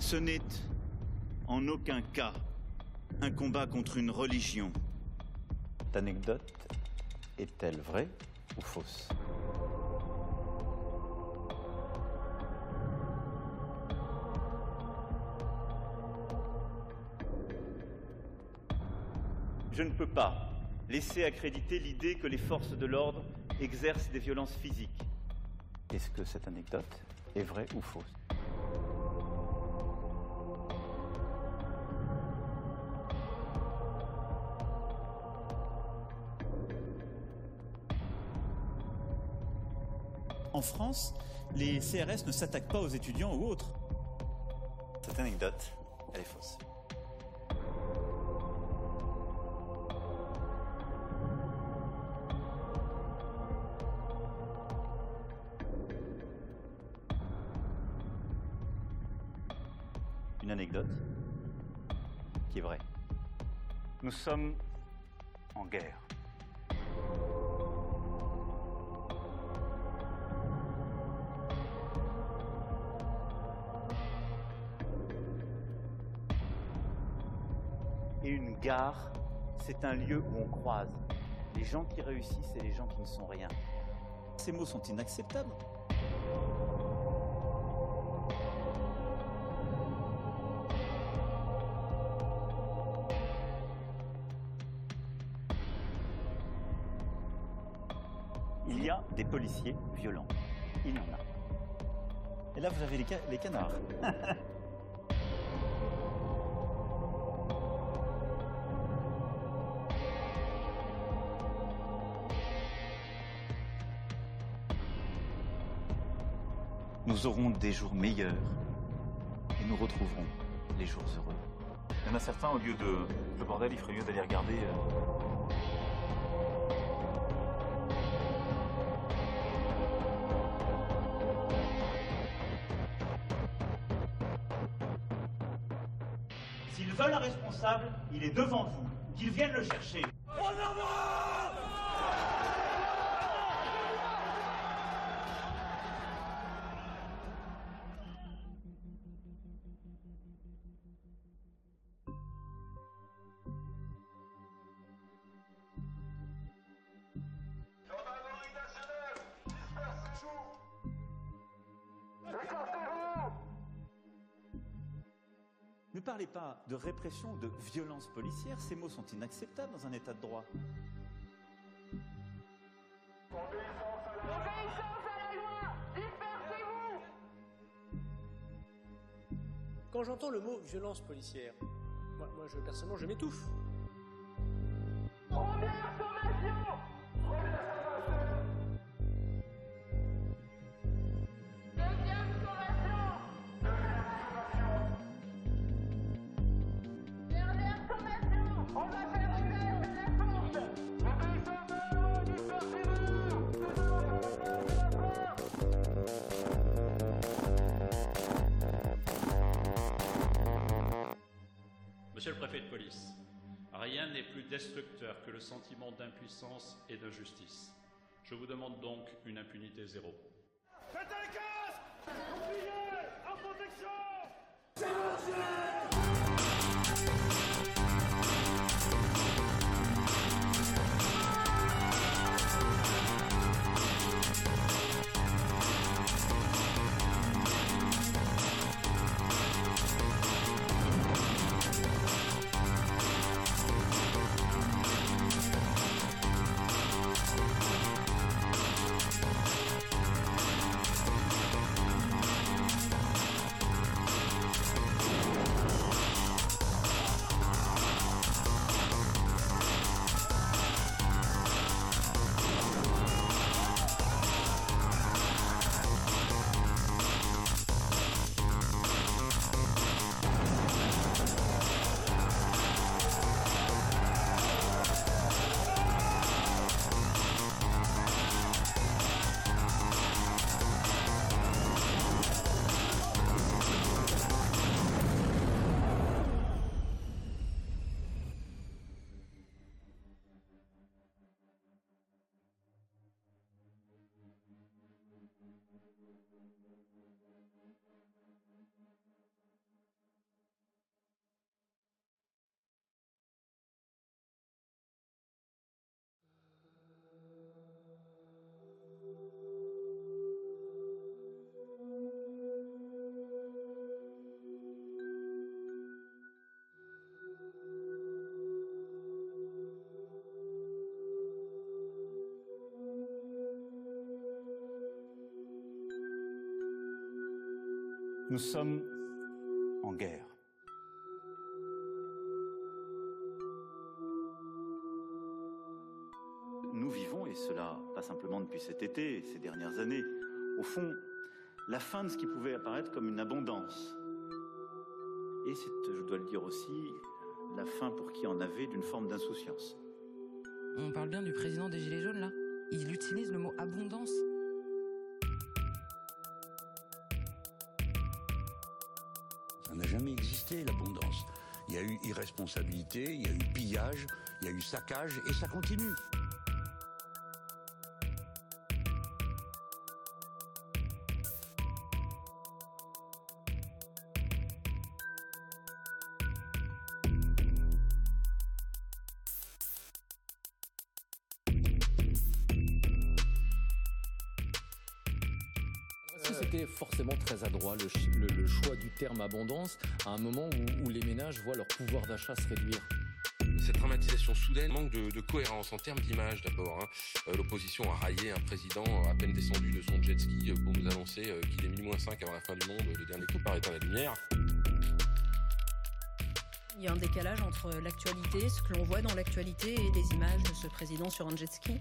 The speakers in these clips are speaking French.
Ce n'est en aucun cas un combat contre une religion. Cette anecdote est-elle vraie ou fausse? Je ne peux pas laisser accréditer l'idée que les forces de l'ordre exercent des violences physiques. Est-ce que cette anecdote est vraie ou fausse? En France, les CRS ne s'attaquent pas aux étudiants ou autres. Cette anecdote, elle est fausse. Une anecdote qui est vraie. Nous sommes c'est un lieu où on croise les gens qui réussissent et les gens qui ne sont rien. Ces mots sont inacceptables. Il y a des policiers violents. Il y en a. Et là, vous avez les, ca- les canards. Nous aurons des jours meilleurs et nous retrouverons les jours heureux. Il y en a certains, au lieu de le bordel, il ferait mieux d'aller regarder. euh, S'ils veulent un responsable, il est devant vous. Qu'ils viennent le chercher. De répression, de violence policière. Ces mots sont inacceptables dans un état de droit. Obéissance à la Obéissance à la loi Dispersez-vous Quand j'entends le mot violence policière, moi, moi je, personnellement, je m'étouffe. Nous sommes en guerre. Nous vivons, et cela pas simplement depuis cet été ces dernières années, au fond, la fin de ce qui pouvait apparaître comme une abondance. Et c'est, je dois le dire aussi, la fin pour qui en avait d'une forme d'insouciance. On parle bien du président des Gilets jaunes là Il utilise le mot abondance. Existé l'abondance. Il y a eu irresponsabilité, il y a eu pillage, il y a eu saccage et ça continue. Abondance à un moment où, où les ménages voient leur pouvoir d'achat se réduire Cette dramatisation soudaine manque de, de cohérence en termes d'image d'abord. hein. Euh, L'opposition a raillé un président à peine descendu de son jet ski pour nous annoncer euh, qu'il est minuit moins 5 avant la fin du monde, le dernier coup par éteint la lumière. Il y a un décalage entre l'actualité, ce que l'on voit dans l'actualité et les images de ce président sur un jet ski.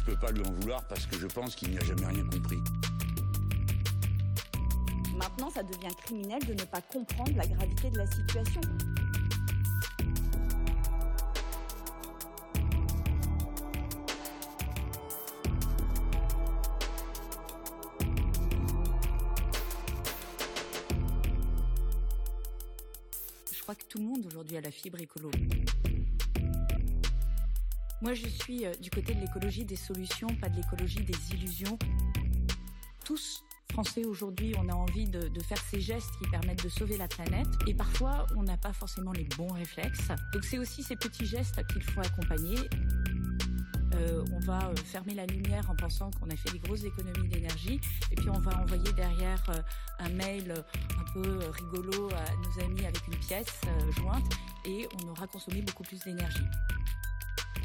Je peux pas lui en vouloir parce que je pense qu'il n'y a jamais rien compris. Ça devient criminel de ne pas comprendre la gravité de la situation. Je crois que tout le monde aujourd'hui a la fibre écolo. Moi, je suis euh, du côté de l'écologie des solutions, pas de l'écologie des illusions. Tous, Français aujourd'hui, on a envie de, faire ces gestes qui permettent de sauver la planète. Et parfois, on n'a pas forcément les bons réflexes. Donc c'est aussi ces petits gestes qu'il faut accompagner. Euh, on va euh, fermer la lumière en pensant qu'on a fait des grosses économies d'énergie. Et puis on va envoyer derrière euh, un mail un peu rigolo à nos amis avec une pièce jointe. Et on aura consommé beaucoup plus d'énergie.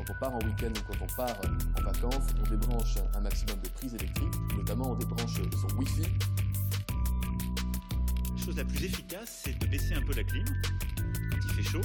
Quand on part en week-end ou quand on part euh, en vacances, on débranche un maximum de prises électriques, notamment on débranche son Wi-Fi. La chose la plus efficace, c'est de baisser un peu la clim quand il fait chaud.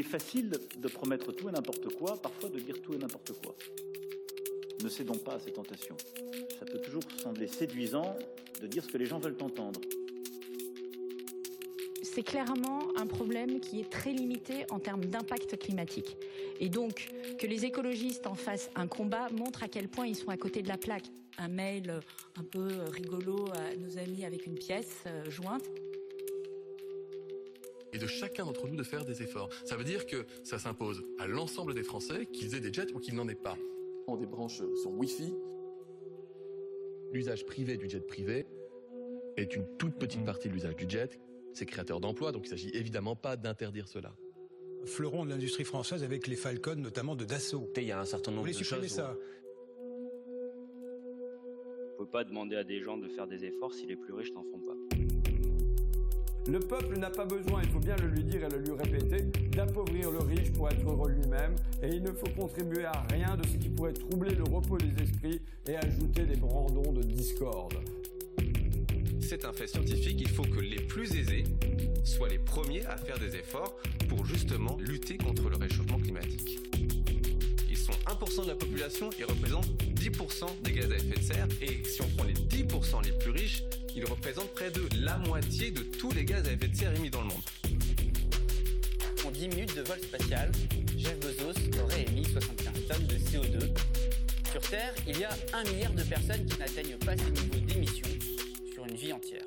Est facile de promettre tout et n'importe quoi, parfois de dire tout et n'importe quoi. Ne cédons pas à ces tentations. Ça peut toujours sembler séduisant de dire ce que les gens veulent entendre. c'est clairement un problème qui est très limité en termes d'impact climatique. Et donc, que les écologistes en fassent un combat montre à quel point ils sont à côté de la plaque. Un mail euh, un peu euh, rigolo à nos amis avec une pièce euh, jointe. Et de chacun d'entre nous de faire des efforts. Ça veut dire que ça s'impose à l'ensemble des Français, qu'ils aient des jets ou qu'ils n'en aient pas. On débranche son Wi-Fi. L'usage privé du jet privé est une toute petite partie de l'usage du jet. C'est créateur d'emplois, donc il s'agit évidemment pas d'interdire cela. Fleuron de l'industrie française avec les Falcon, notamment de Dassault. Il y a un certain Vous nombre voulez de supprimer choses. ça On peut pas demander à des gens de faire des efforts si les plus riches n'en font pas. Le peuple n'a pas besoin, il faut bien le lui dire et le lui répéter, d'appauvrir le riche pour être heureux lui-même, et il ne faut contribuer à rien de ce qui pourrait troubler le repos des esprits et ajouter des brandons de discorde. C'est un fait scientifique, il faut que les plus aisés soient les premiers à faire des efforts pour justement lutter contre le réchauffement climatique. Ils sont 1% de la population et représentent 10% des gaz à effet de serre. Et si on prend les 10% les plus riches, ils représentent près de la moitié de tous les gaz à effet de serre émis dans le monde. En 10 minutes de vol spatial, Jeff Bezos aurait émis 75 tonnes de CO2. Sur Terre, il y a un milliard de personnes qui n'atteignent pas ces niveaux d'émissions sur une vie entière.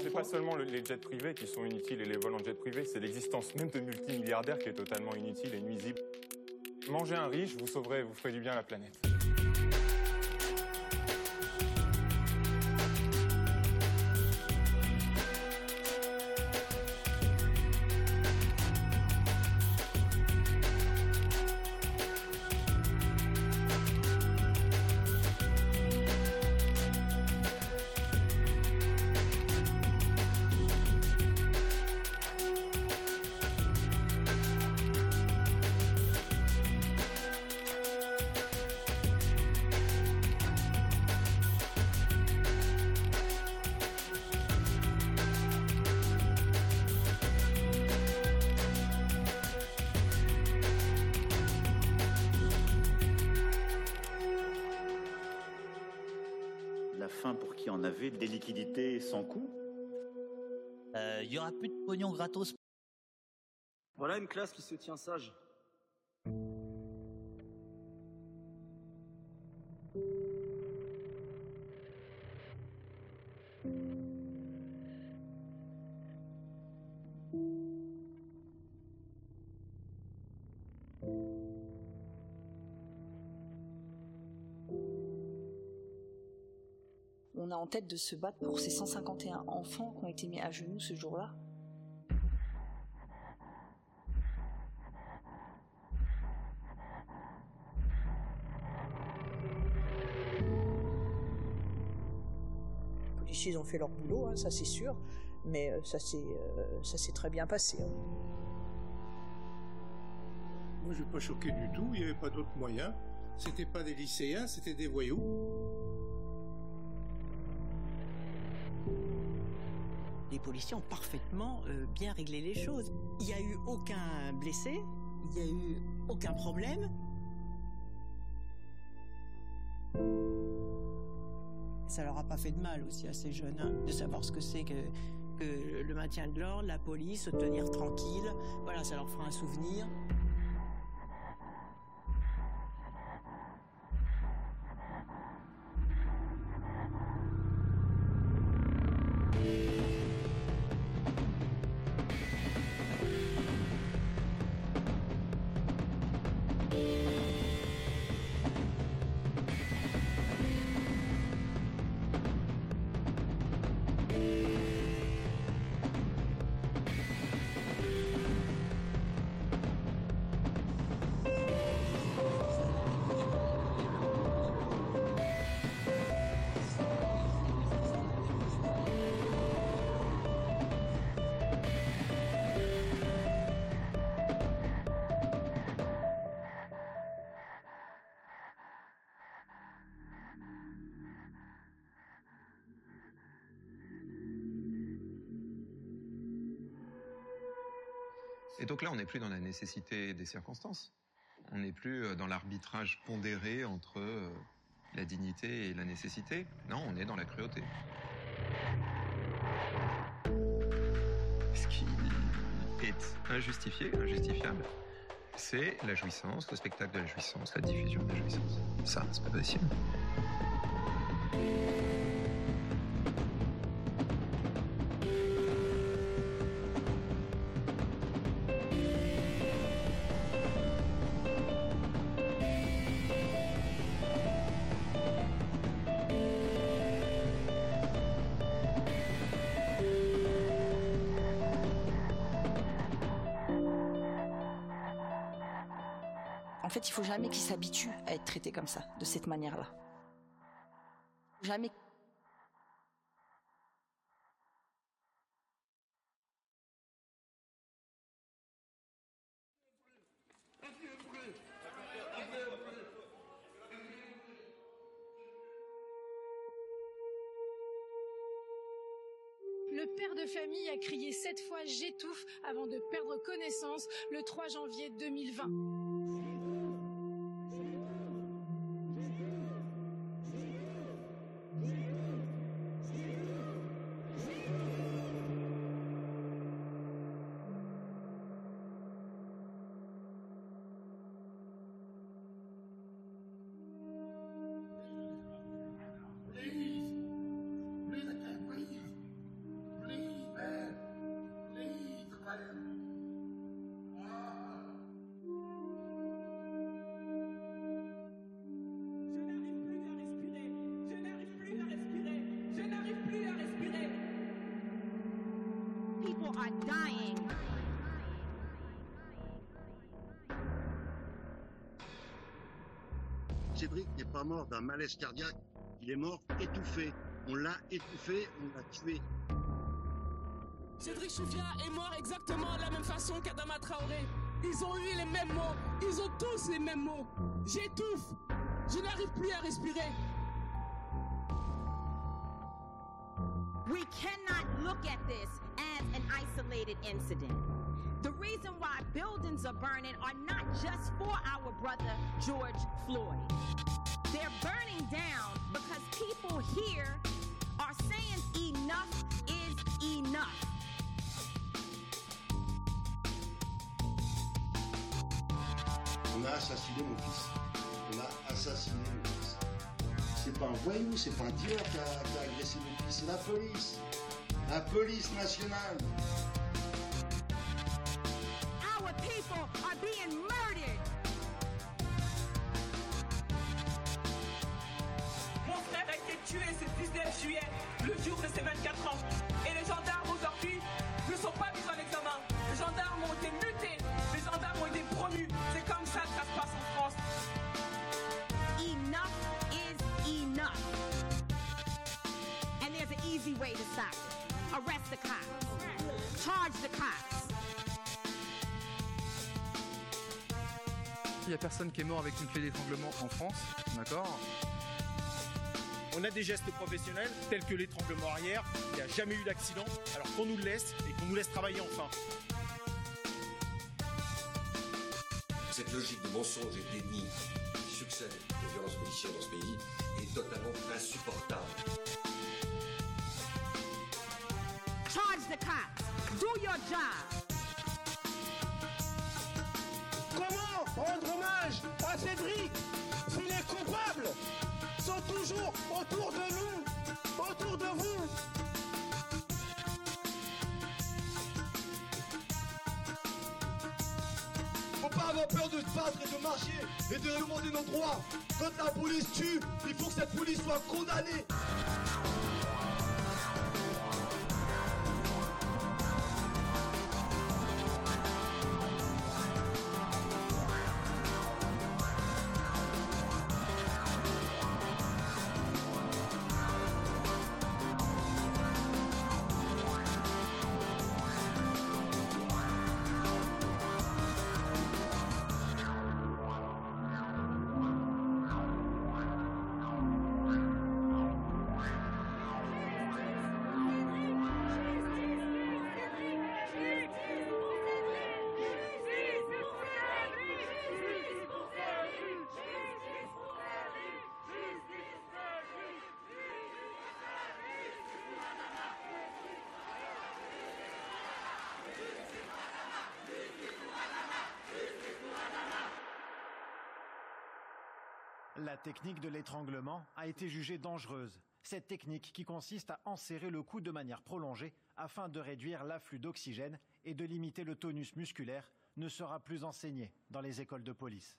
C'est pas seulement le- les jets privés qui sont inutiles et les vols en jet privé, c'est l'existence même de multimilliardaires qui est totalement inutile et nuisible. Mangez un riche, vous sauverez, vous ferez du bien à la planète. Qui en avait des liquidités sans coût Il y aura plus de pognon gratos. Voilà une classe qui se tient sage. On a en tête de se battre pour ces 151 enfants qui ont été mis à genoux ce jour-là. Les policiers ont fait leur boulot, hein, ça c'est sûr, mais euh, ça s'est euh, très bien passé. hein. Moi, je n'ai pas choqué du tout, il n'y avait pas d'autre moyen. C'était pas des lycéens, c'était des voyous. Les policiers ont parfaitement euh, bien réglé les choses. Il n'y a eu aucun blessé, il n'y a eu aucun problème. Ça leur a pas fait de mal aussi à ces jeunes hein, de savoir ce que c'est que, que le maintien de l'ordre, la police, se tenir tranquille. Voilà, ça leur fera un souvenir. On n'est plus dans la nécessité des circonstances. On n'est plus euh, dans l'arbitrage pondéré entre euh, la dignité et la nécessité. Non, on est dans la cruauté. Ce qui est injustifié, injustifiable, c'est la jouissance, le spectacle de la jouissance, la diffusion de la jouissance. Ça, c'est pas possible. Jamais qu'ils s'habituent à être traités comme ça, de cette manière-là. Jamais. Le père de famille a crié sept fois J'étouffe avant de perdre connaissance le 3 janvier 2020. D'un malaise cardiaque, il est mort étouffé. On l'a étouffé, on l'a tué. Cédric Chouviat est mort exactement de la même façon qu'Adama Traoré. Ils ont eu les mêmes mots. Ils ont tous les mêmes mots. J'étouffe. Je n'arrive plus à respirer. We cannot look at this as an isolated incident. The reason why buildings are burning are not just for our brother George Floyd. They're burning down because people here are saying enough is enough. On a assassiné mon fils. On a assassiné mon fils. C'est pas un voyou, c'est pas un dealer qui a, qui a agressé mon fils, c'est la police. La police nationale. Il n'y a personne qui est mort avec une clé d'étranglement en France, d'accord On a des gestes professionnels tels que l'étranglement arrière. Il n'y a jamais eu d'accident. Alors qu'on nous le laisse et qu'on nous laisse travailler enfin. Cette logique de mensonge et de déni qui succède aux violences policières dans ce pays est totalement insupportable. Charge the cops. Do your job. Rendre hommage à Cédric si les coupables sont toujours autour de nous, autour de vous Faut pas avoir peur de se battre et de marcher et de demander nos droits. Quand la police tue, il faut que cette police soit condamnée. Technique de l'étranglement a été jugée dangereuse. Cette technique qui consiste à enserrer le cou de manière prolongée afin de réduire l'afflux d'oxygène et de limiter le tonus musculaire ne sera plus enseignée dans les écoles de police.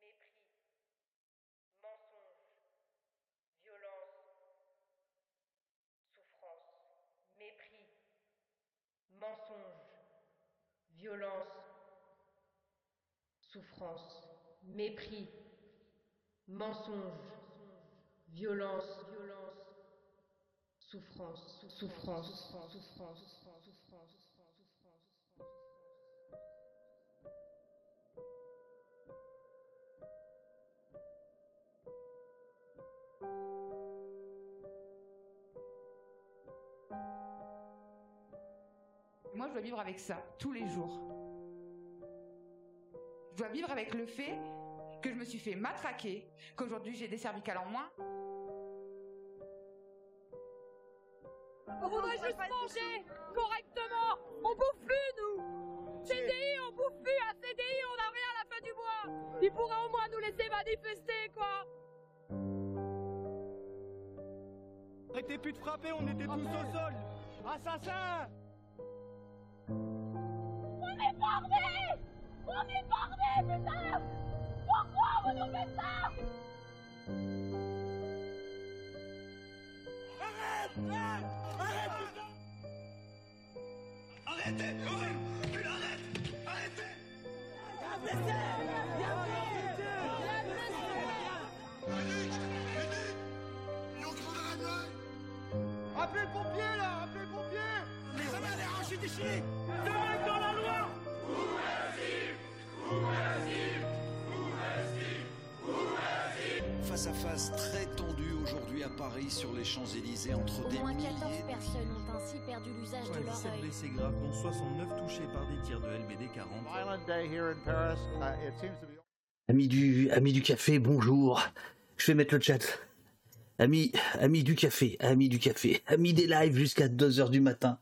Mépris, mensonge, violence, souffrance, mépris, mensonge, violence, violence, souffrance, souffrance, souffrance, souffrance, souffrance, souffrance. Moi, je dois vivre avec ça tous les jours. Je dois vivre avec le fait que je me suis fait matraquer, qu'aujourd'hui j'ai des cervicales en moins. On voudrait juste manger correctement. On bouffe plus, nous. CDI, on bouffe plus. À CDI, on n'a rien à la fin du mois. Ils pourraient au moins nous laisser manifester, quoi. Arrêtez plus de frapper, on était tous au sol. Assassin On est bardés On est bardés, putain vous faites Arrête Arrête Arrête Arrêtez Arrête Putain, arrête Arrêtez Viens blessé Appelez pompier, là Appelez le pompier Mais ça m'a l'air arraché déchiré T'arrêtes dans la loi Face à face très tendu aujourd'hui à Paris sur les Champs-Élysées entre Au des moins 14 milliers personnes ont ainsi perdu l'usage de leur 17 œil. blessés graves, dont 69 touchés par des tirs de LBD 40. Violent day here in Paris. Uh. Amis du, amis du café, bonjour. Je vais mettre le chat. Amis, amis du café, amis du café, amis des lives jusqu'à 2h du matin.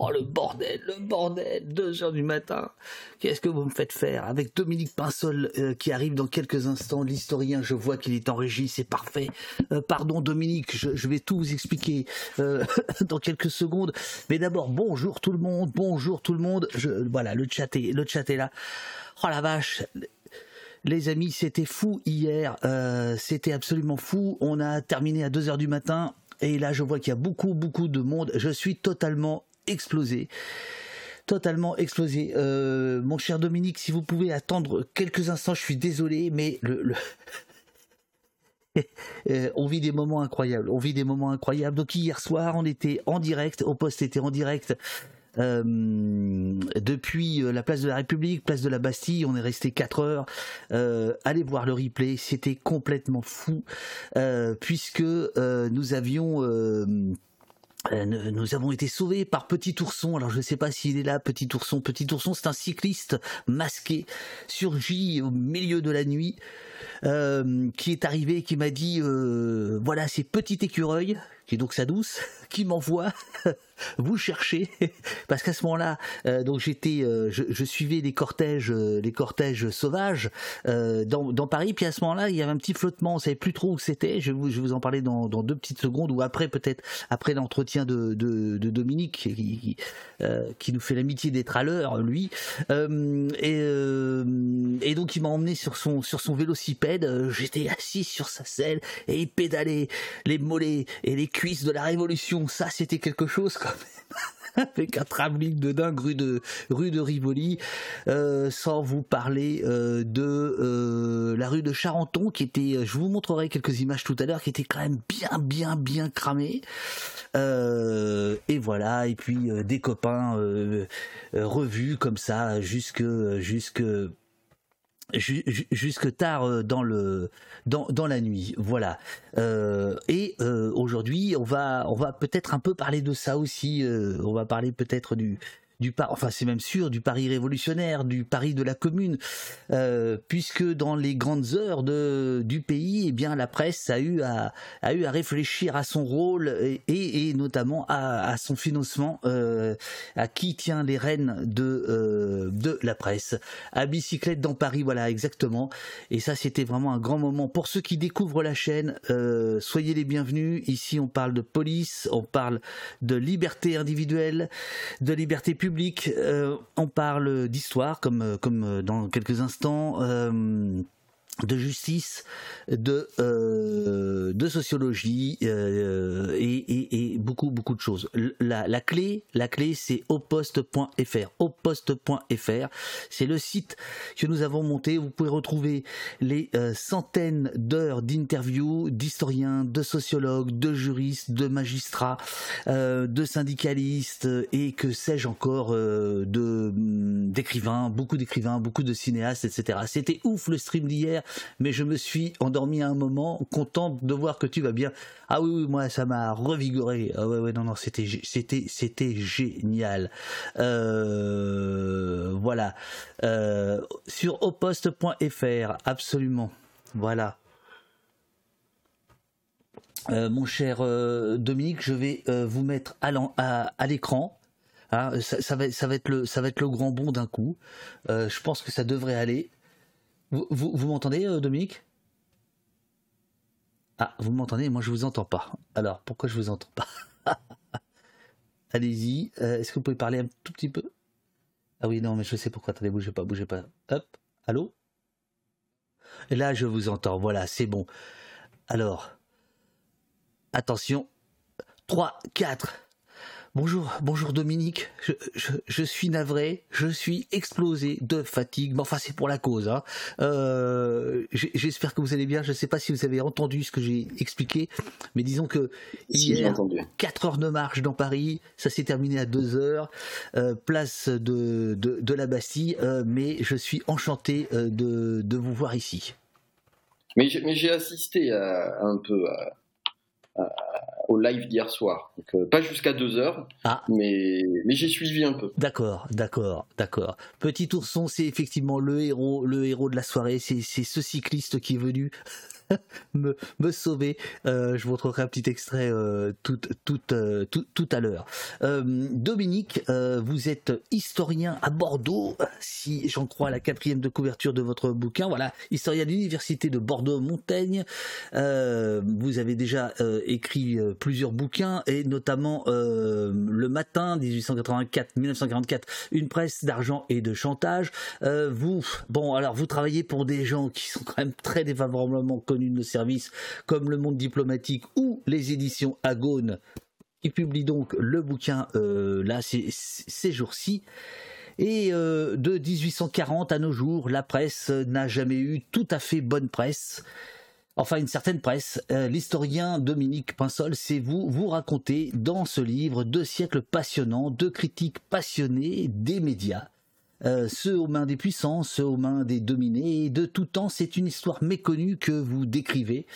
Oh le bordel, le bordel, 2h du matin. Qu'est-ce que vous me faites faire Avec Dominique Pinsol euh, qui arrive dans quelques instants, l'historien, je vois qu'il est en régie, c'est parfait. Euh, pardon Dominique, je, vais tout vous expliquer euh, dans quelques secondes. Mais d'abord, bonjour tout le monde, bonjour tout le monde. Voilà, le chat est, le chat là. Oh la vache, les amis, c'était fou hier, c'était absolument fou. On a terminé à 2h du matin et là je vois qu'il y a beaucoup beaucoup de monde. Je suis totalement explosé. Totalement explosé. Euh, mon cher Dominique, si vous pouvez attendre quelques instants, je suis désolé, mais le, Euh, on vit des moments incroyables. On vit des moments incroyables. Donc hier soir, on était en direct. Au poste était en direct. euh, depuis la place de la République, place de la Bastille, on est resté 4 heures. Allez voir le replay, c'était complètement fou, puisque nous avions nous nous avons été sauvés par Petit Ourson. Alors je ne sais pas s'il est là, Petit Ourson. Petit Ourson, c'est un cycliste masqué, surgi au milieu de la nuit, euh, qui est arrivé qui m'a dit euh, voilà, c'est Petit Écureuil, qui est donc sa douce, qui m'envoie vous chercher parce qu'à ce moment-là euh, donc j'étais euh, je, je suivais les cortèges euh, les cortèges sauvages euh, dans, dans Paris. Puis à ce moment-là il y avait un petit flottement. On savait plus trop où c'était. Je vous, je vous en parler dans, dans deux petites secondes ou après peut-être après l'entretien de, de, de Dominique qui, qui, euh, qui nous fait l'amitié d'être à l'heure lui. Euh, et, et donc il m'a emmené sur son sur son vélocipède. J'étais assis sur sa selle et il pédalait les mollets et les cuisses de la révolution. Ça c'était quelque chose avec un travelling de dingue rue de Rivoli, euh, sans vous parler euh, de euh, la rue de Charenton qui était, je vous montrerai quelques images tout à l'heure, qui était quand même bien bien bien cramée. Et voilà, et puis des copains revus comme ça jusque jusque ju- ju- jusque tard euh, dans le dans, dans la nuit. Voilà. Euh, et euh, aujourd'hui on va on va peut-être un peu parler de ça aussi euh, on va parler peut-être du du par enfin c'est même sûr du Paris révolutionnaire du Paris de la commune euh, puisque dans les grandes heures de du pays eh bien la presse a eu à a eu à réfléchir à son rôle et, et, notamment à, à son financement euh, à qui tient les rênes de euh, de la presse. À bicyclette dans Paris voilà exactement. Et ça c'était vraiment un grand moment. Pour ceux qui découvrent la chaîne euh, soyez les bienvenus. Ici on parle de police on parle de liberté individuelle de liberté publique euh, on parle d'histoire comme euh, comme euh, dans quelques instants de justice, de euh, de sociologie euh, et, beaucoup beaucoup de choses. La, la clé, la clé, c'est oposte.fr. Oposte.fr, c'est le site que nous avons monté. Vous pouvez retrouver les euh, centaines d'heures d'interviews d'historiens, de sociologues, de juristes, de magistrats, euh, de syndicalistes et que sais-je encore de hum, d'écrivains, beaucoup d'écrivains, beaucoup de cinéastes, etc. C'était ouf le stream d'hier, mais je me suis endormi à un moment, content de voir que tu vas bien. Ah oui, oui, moi ça m'a revigoré. Ah ouais, non, non, c'était, gé- c'était, c'était génial. Euh, voilà, Euh, sur oposte.fr, absolument. Voilà. Euh, mon cher Dominique, je vais vous mettre à l'écran. Hein, ça, va, être le, ça va le grand bond d'un coup. Je pense que ça devrait aller. Vous, vous, m'entendez, euh, Dominique? Ah, vous m'entendez Moi, je vous entends pas. Alors, pourquoi je vous entends pas? Allez-y. Euh, Est-ce que vous pouvez parler un tout petit peu? Ah oui, non, mais je sais pourquoi. Attendez, bougez pas, bougez pas. Hop. Allô? Et là, je vous entends. Voilà, c'est bon. Alors, attention. 3, 4. Bonjour, bonjour Dominique. Je, je, je, suis navré, je suis explosé de fatigue. Mais enfin, c'est pour la cause. Hein. Euh, J'espère que vous allez bien. Je ne sais pas si vous avez entendu ce que j'ai expliqué, mais disons que hier, 4 heures de marche dans Paris, ça s'est terminé à 2 heures, euh, place de, de, de, la Bastille. Euh, mais je suis enchanté de, de vous voir ici. Mais j'ai assisté à, un peu à, au live d'hier soir. Donc, euh, pas jusqu'à deux heures, ah. mais, mais j'ai suivi un peu. D'accord, d'accord, d'accord. Petit ourson, c'est effectivement le héros, le héros de la soirée. C'est ce cycliste qui est venu me, sauver. Euh, je vous montrerai un petit extrait euh, tout, tout, euh, tout, tout, à l'heure. Dominique, vous êtes historien à Bordeaux, si j'en crois la quatrième de couverture de votre bouquin. Voilà, historien de l'université de Bordeaux-Montaigne. vous avez déjà écrit plusieurs bouquins et notamment Le Matin 1884-1944, une presse d'argent et de chantage. vous, bon, alors vous travaillez pour des gens qui sont quand même très défavorablement connus de services comme Le Monde diplomatique ou les éditions Agone, qui publient donc le bouquin euh, là ces jours-ci. Et euh, de 1840 à nos jours, la presse n'a jamais eu tout à fait bonne presse. Enfin, une certaine presse. Euh, l'historien Dominique Pinsol, c'est vous, vous racontez dans ce livre deux siècles passionnants, deux critiques passionnées des médias euh, ceux aux mains des puissants, ceux aux mains des dominés, et de tout temps, c'est une histoire méconnue que vous décrivez.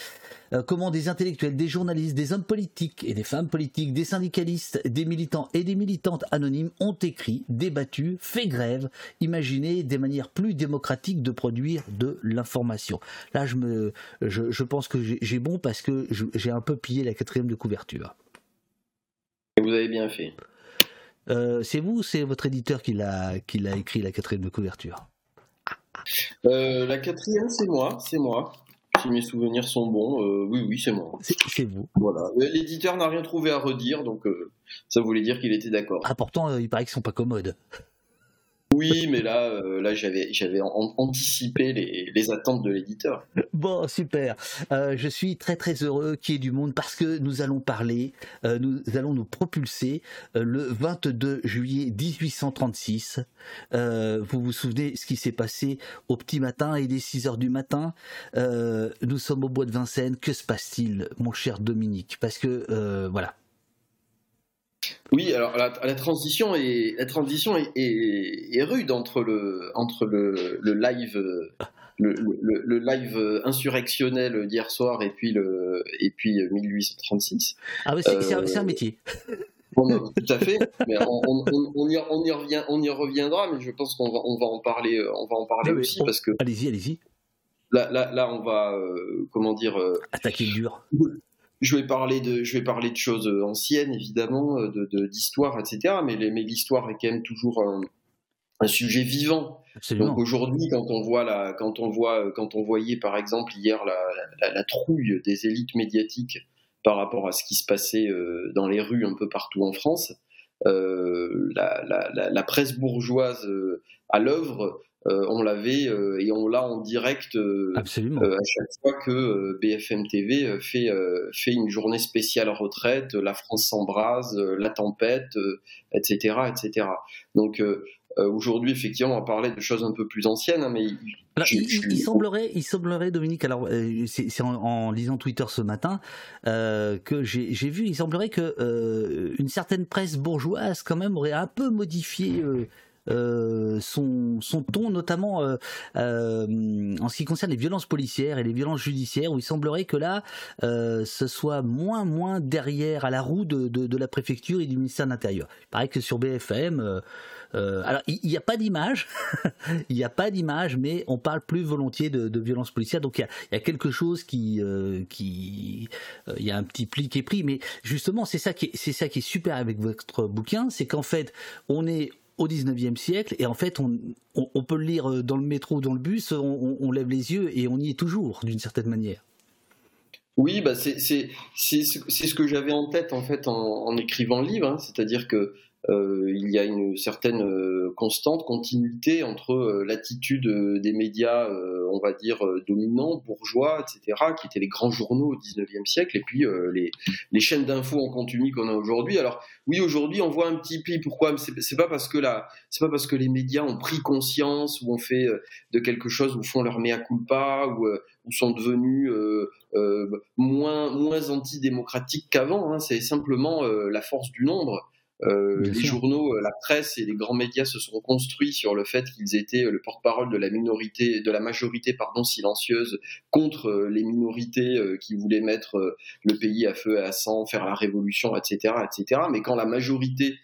Euh, comment des intellectuels, des journalistes, des hommes politiques et des femmes politiques, des syndicalistes, des militants et des militantes anonymes ont écrit, débattu, fait grève, imaginé des manières plus démocratiques de produire de l'information. Là, je, pense que j'ai bon parce que j'ai un peu pillé la quatrième de couverture. Vous avez bien fait. Euh, c'est vous ou c'est votre éditeur qui l'a, qui l'a écrit, la quatrième de couverture? Euh, La quatrième, c'est moi, c'est moi. Si mes souvenirs sont bons, euh, oui, oui, c'est moi. C'est, vous. Voilà. L'éditeur n'a rien trouvé à redire, donc ça voulait dire qu'il était d'accord. Ah, pourtant, il paraît qu'ils sont pas commodes. Oui, mais là, euh, j'avais, j'avais anticipé les, attentes de l'éditeur. Bon, super. Euh, je suis très très heureux qu'il y ait du monde parce que nous allons parler, euh, nous allons nous propulser le 22 juillet 1836. Euh, vous vous souvenez ce qui s'est passé au petit matin? Il est 6 heures du matin. nous sommes au bois de Vincennes. Que se passe-t-il, mon cher Dominique? Parce que voilà, oui, alors la, la, transition est la transition est, est, est, rude entre le entre le, le live le, le, le, live insurrectionnel d'hier soir et puis le et puis 1836. Ah oui, c'est euh, un, un, métier. Bon, tout à fait. Mais on, on, on, y, on, y, revient, on y reviendra, mais je pense qu'on va, on va en parler, on va en parler oui, aussi parce que. Allez-y, allez-y. Là, là, là, on va, euh, comment dire. Euh, Attaquer le dur je vais parler de, je vais parler de choses anciennes évidemment, de d'histoire, etc. Mais, mais l'histoire est quand même toujours un, un sujet vivant. Absolument. Donc aujourd'hui, quand on voit la, quand on voit, quand on voyait par exemple hier la, la, la, trouille des élites médiatiques par rapport à ce qui se passait euh, dans les rues un peu partout en France, euh, la, la, presse bourgeoise euh, à l'œuvre euh, on l'avait euh, et on l'a en direct euh, à chaque fois que BFM TV fait fait une journée spéciale retraite, la France s'embrase, la tempête, etc., etc. Donc aujourd'hui, effectivement, on va parler de choses un peu plus anciennes, hein, mais alors, il, il, semblerait, il semblerait, Dominique, alors c'est en, en, lisant Twitter ce matin euh, que j'ai vu, il semblerait que euh, une certaine presse bourgeoise quand même aurait un peu modifié euh, euh, son, ton, notamment euh, euh, en ce qui concerne les violences policières et les violences judiciaires, où il semblerait que là, ce soit moins, moins derrière à la roue de, la préfecture et du ministère de l'Intérieur. Il paraît que sur BFM, alors il n'y a pas d'image, il n'y a pas d'image, mais on parle plus volontiers de, violences policières. Donc il y, a, quelque chose qui, qui, il y a un petit pli qui est pris. Mais justement, c'est ça qui, c'est ça qui est super avec votre bouquin, c'est qu'en fait, on est au 19e siècle et en fait on, on, peut le lire euh, dans le métro ou dans le bus, on, on, lève les yeux et on y est toujours d'une certaine manière. Oui, bah c'est ce que j'avais en tête en fait en, en écrivant le livre, hein. c'est-à-dire que il y a une certaine constante continuité entre l'attitude des médias, on va dire, dominants, bourgeois, etc., qui étaient les grands journaux au 19e siècle, et puis les, les chaînes d'infos en continu qu'on a aujourd'hui. Alors oui, aujourd'hui, on voit un petit pli. Pourquoi? C'est pas parce que la, c'est pas parce que les médias ont pris conscience ou ont fait de quelque chose ou font leur mea culpa ou, ou sont devenus moins moins antidémocratiques qu'avant. Hein. C'est simplement la force du nombre. Euh, les journaux, euh, la presse et les grands médias se sont construits sur le fait qu'ils étaient euh, le porte-parole de la minorité, de la majorité, pardon, silencieuse contre les minorités qui voulaient mettre le pays à feu et à sang, faire la révolution, etc., etc. Mais quand la majorité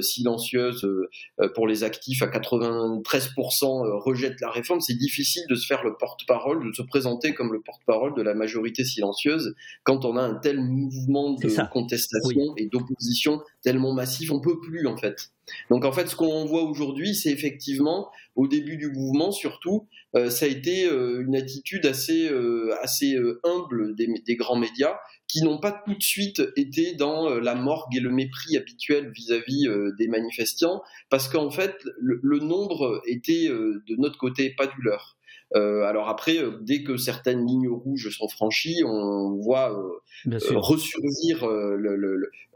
silencieuse euh, euh, pour les actifs à 93% rejette la réforme, c'est difficile de se faire le porte-parole, de se présenter comme le porte-parole de la majorité silencieuse quand on a un tel mouvement de contestation et d'opposition tellement massif, on peut plus en fait. Donc en fait, ce qu'on voit aujourd'hui, c'est effectivement au début du mouvement, surtout, ça a été une attitude assez assez humble des, des, grands médias qui n'ont pas tout de suite été dans euh, la morgue et le mépris habituel vis-à-vis euh, des manifestants, parce qu'en fait, le, nombre était euh, de notre côté, pas du leur. Euh, alors après, euh, dès que certaines lignes rouges sont franchies, on voit euh, ressurgir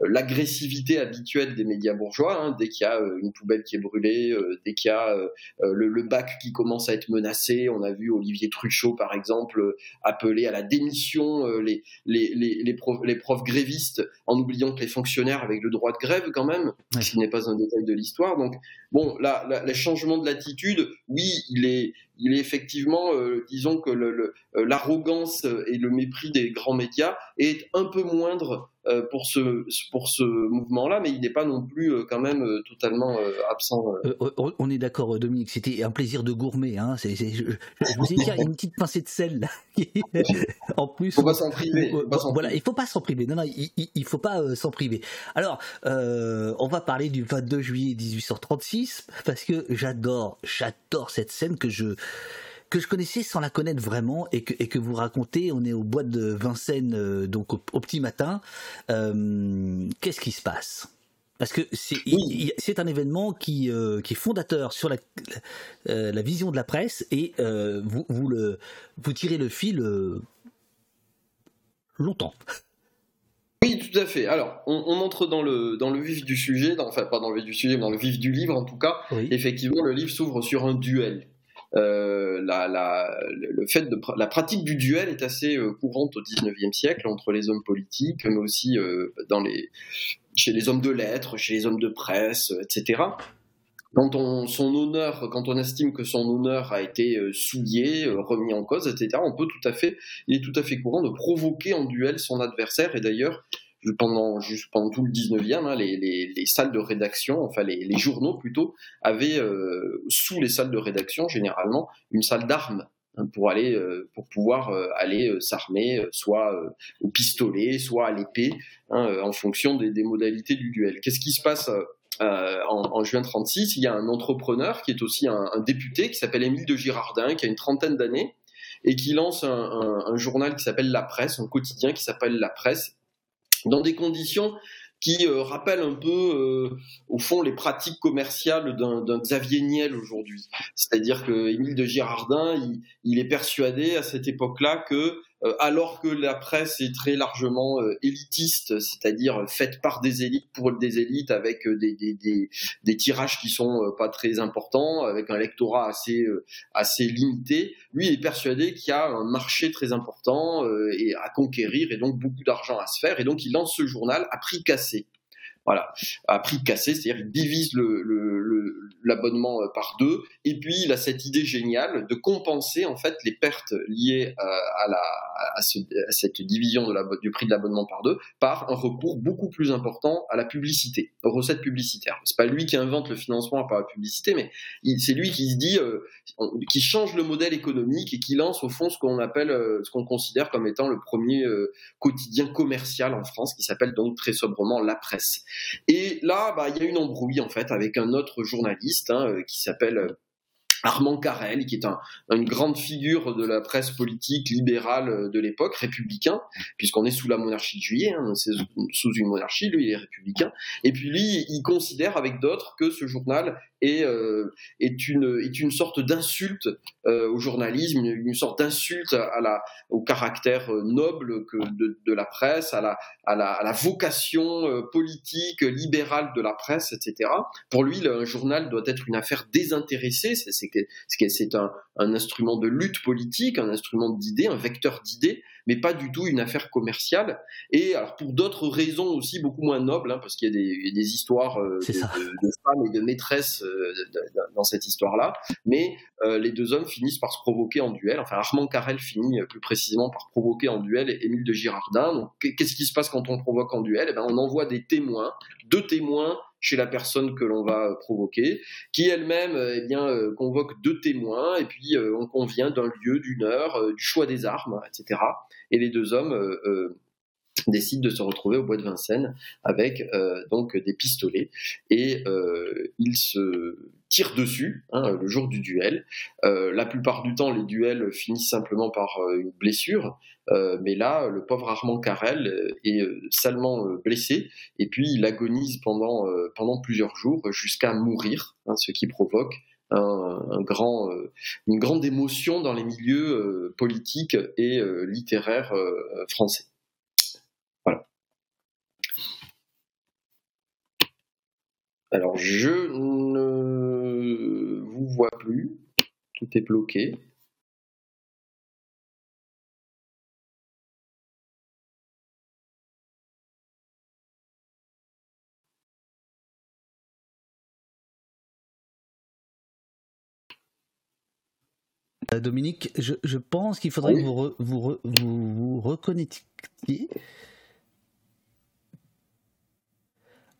l'agressivité habituelle des médias bourgeois. Hein, dès qu'il y a une poubelle qui est brûlée, dès qu'il y a le, bac qui commence à être menacé, on a vu Olivier Truchot par exemple appeler à la démission les, les, les, les, profs, les profs grévistes en oubliant que les fonctionnaires avaient le droit de grève quand même, ce qui n'est pas un détail de l'histoire. Donc bon, là, le changement de l'attitude, oui, il est, il est effectivement, euh, disons que euh, l'arrogance et le mépris des grands médias est un peu moindre euh, pour ce pour ce mouvement-là, mais il n'est pas non plus euh, quand même euh, totalement absent. on est d'accord, Dominique. C'était un plaisir de gourmet. Hein. je, vous ai dit, il y a une petite pincée de sel là. en plus, faut pas s'en priver. voilà, il faut pas s'en priver. Non, non, il, il faut pas s'en priver. Alors, on va parler du 22 juillet 1836 parce que j'adore, j'adore cette scène que je que je connaissais sans la connaître vraiment et que, et que vous racontez. On est au bois de Vincennes, euh, donc au, petit matin. Euh, qu'est-ce qui se passe? Parce que c'est un événement qui, euh, qui est fondateur sur la, la, vision de la presse et vous, vous, le, vous tirez le fil longtemps. Oui, tout à fait. Alors, on, entre dans le, dans le vif du sujet, enfin pas dans le vif du sujet, mais dans le vif du livre en tout cas. Effectivement, le livre s'ouvre sur un duel euh, la, le fait de la pratique du duel est assez euh, courante au 19e siècle entre les hommes politiques, mais aussi euh, chez les hommes de lettres, chez les hommes de presse, etc. Quand on, quand on estime que son honneur a été souillé, remis en cause, etc., on peut tout à fait, il est tout à fait courant de provoquer en duel son adversaire. Et d'ailleurs, pendant, juste pendant tout le 19e, hein, les, les, les, salles de rédaction, enfin les, journaux plutôt, avaient euh, sous les salles de rédaction généralement une salle d'armes hein, pour aller, euh, pour pouvoir euh, aller s'armer, soit au pistolet, soit à l'épée, hein, en fonction des, modalités du duel. Qu'est-ce qui se passe en, juin 36 Il y a un entrepreneur qui est aussi un, député qui s'appelle Émile de Girardin, qui a une trentaine d'années et qui lance un journal qui s'appelle La Presse, un quotidien qui s'appelle La Presse, dans des conditions qui euh, rappellent un peu, euh, au fond, les pratiques commerciales d'un Xavier Niel aujourd'hui. C'est-à-dire que Émile de Girardin, il, est persuadé à cette époque-là que alors que la presse est très largement euh, élitiste, c'est-à-dire faite par des élites pour des élites avec euh, des, des, des, des tirages qui sont pas très importants, avec un lectorat assez, assez limité, lui est persuadé qu'il y a un marché très important et à conquérir et donc beaucoup d'argent à se faire, et donc il lance ce journal à prix cassé voilà, à prix cassé, c'est-à-dire il divise l'abonnement le, par deux, et puis il a cette idée géniale de compenser en fait les pertes liées à, à la, cette division du prix de l'abonnement par deux par un recours beaucoup plus important à la publicité, aux recettes publicitaires. C'est pas lui qui invente le financement par la publicité, mais c'est lui qui se dit, euh, qui change le modèle économique et qui lance au fond ce qu'on appelle, euh, ce qu'on considère comme étant le premier euh, quotidien commercial en France, qui s'appelle donc très sobrement La Presse. Et là, bah, il y a une embrouille en fait avec un autre journaliste hein, euh, qui s'appelle Armand Carrel, qui est un, une grande figure de la presse politique libérale de l'époque, républicain, puisqu'on est sous la monarchie de juillet, hein, c'est sous une monarchie, lui il est républicain, et puis lui il considère avec d'autres que ce journal est, euh, est, une, est une sorte d'insulte euh, au journalisme, une, sorte d'insulte à la, au caractère noble que de, de la presse, à la, à la, à la vocation euh, politique libérale de la presse, etc. Pour lui, un journal doit être une affaire désintéressée, c'est c'est un, un, instrument de lutte politique, un instrument d'idées, un vecteur d'idées, mais pas du tout une affaire commerciale. Et alors pour d'autres raisons aussi beaucoup moins nobles, hein, parce qu'il y a des, des histoires euh, de, de, femmes et de maîtresses euh, dans cette histoire-là, mais euh, les deux hommes finissent par se provoquer en duel. Enfin, Armand Carrel finit plus précisément par provoquer en duel Émile de Girardin. Donc, qu'est-ce qui se passe quand on provoque en duel? Eh ben, On envoie des témoins, deux témoins chez la personne que l'on va provoquer, qui elle-même eh bien convoque deux témoins et puis on convient d'un lieu, d'une heure, du choix des armes, etc. Et les deux hommes décident de se retrouver au bois de Vincennes avec euh, donc des pistolets et euh, ils se tirent dessus hein, le jour du duel. Euh, la plupart du temps, les duels finissent simplement par une blessure, mais là, le pauvre Armand Carrel est salement blessé et puis il agonise pendant pendant plusieurs jours jusqu'à mourir, hein, ce qui provoque un, grand, une grande émotion dans les milieux politiques et littéraires français. Alors, je ne vous vois plus. Tout est bloqué. Euh, Dominique, je, pense qu'il faudrait que vous, vous, vous, vous reconnectiez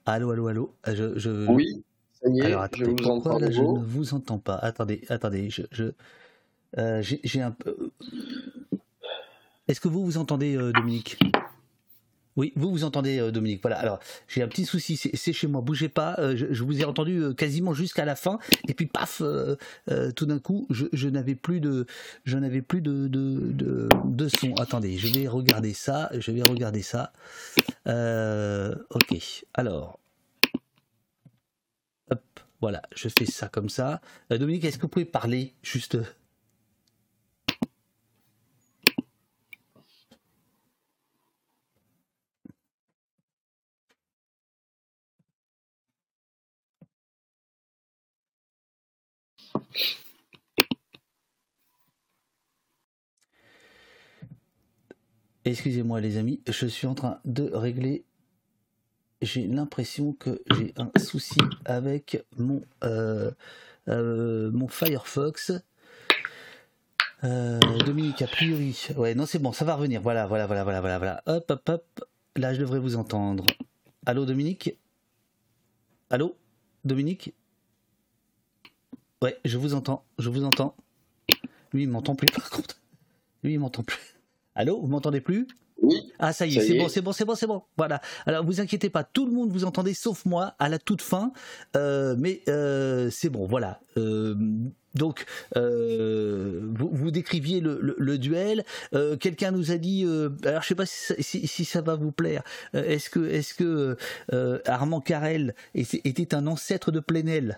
Allô, allô, allô. Euh, je, Oui, ça y est, Alors, je vous entends. Là, je ne vous entends pas. Attendez, attendez, je, je euh, j'ai un peu. Est-ce que vous vous entendez, euh, Dominique? Oui, vous vous entendez, euh, Dominique. Voilà. Alors, j'ai un petit souci. C'est chez moi. Bougez pas. Euh, je, vous ai entendu euh, quasiment jusqu'à la fin. Et puis, paf, tout d'un coup, je, n'avais plus de, je n'avais plus de, de, de, son. Attendez, je vais regarder ça. Je vais regarder ça. ok. Alors, hop. Voilà. Je fais ça comme ça. Dominique, est-ce que vous pouvez parler juste? Excusez-moi les amis, je suis en train de régler. J'ai l'impression que j'ai un souci avec mon, euh, euh, mon Firefox. Euh, Dominique, a priori. Ouais, non, c'est bon, ça va revenir. Voilà, voilà, voilà, voilà, voilà, voilà. Hop, hop, hop. Là, je devrais vous entendre. Allô, Dominique? Allô? Dominique? Ouais, je vous entends, je vous entends. Lui, il m'entend plus par contre. Lui, il m'entend plus. Allô, vous m'entendez plus? Oui. Ah ça y est, c'est bon, c'est bon, c'est bon, c'est bon. Voilà. Alors vous inquiétez pas, tout le monde vous entendait sauf moi à la toute fin, euh, mais euh, c'est bon, voilà. Euh, donc, vous, vous, décriviez le, duel. Quelqu'un nous a dit, alors je sais pas si, si, ça va vous plaire. est-ce que, est-ce que Armand Carrel était un ancêtre de Plenel?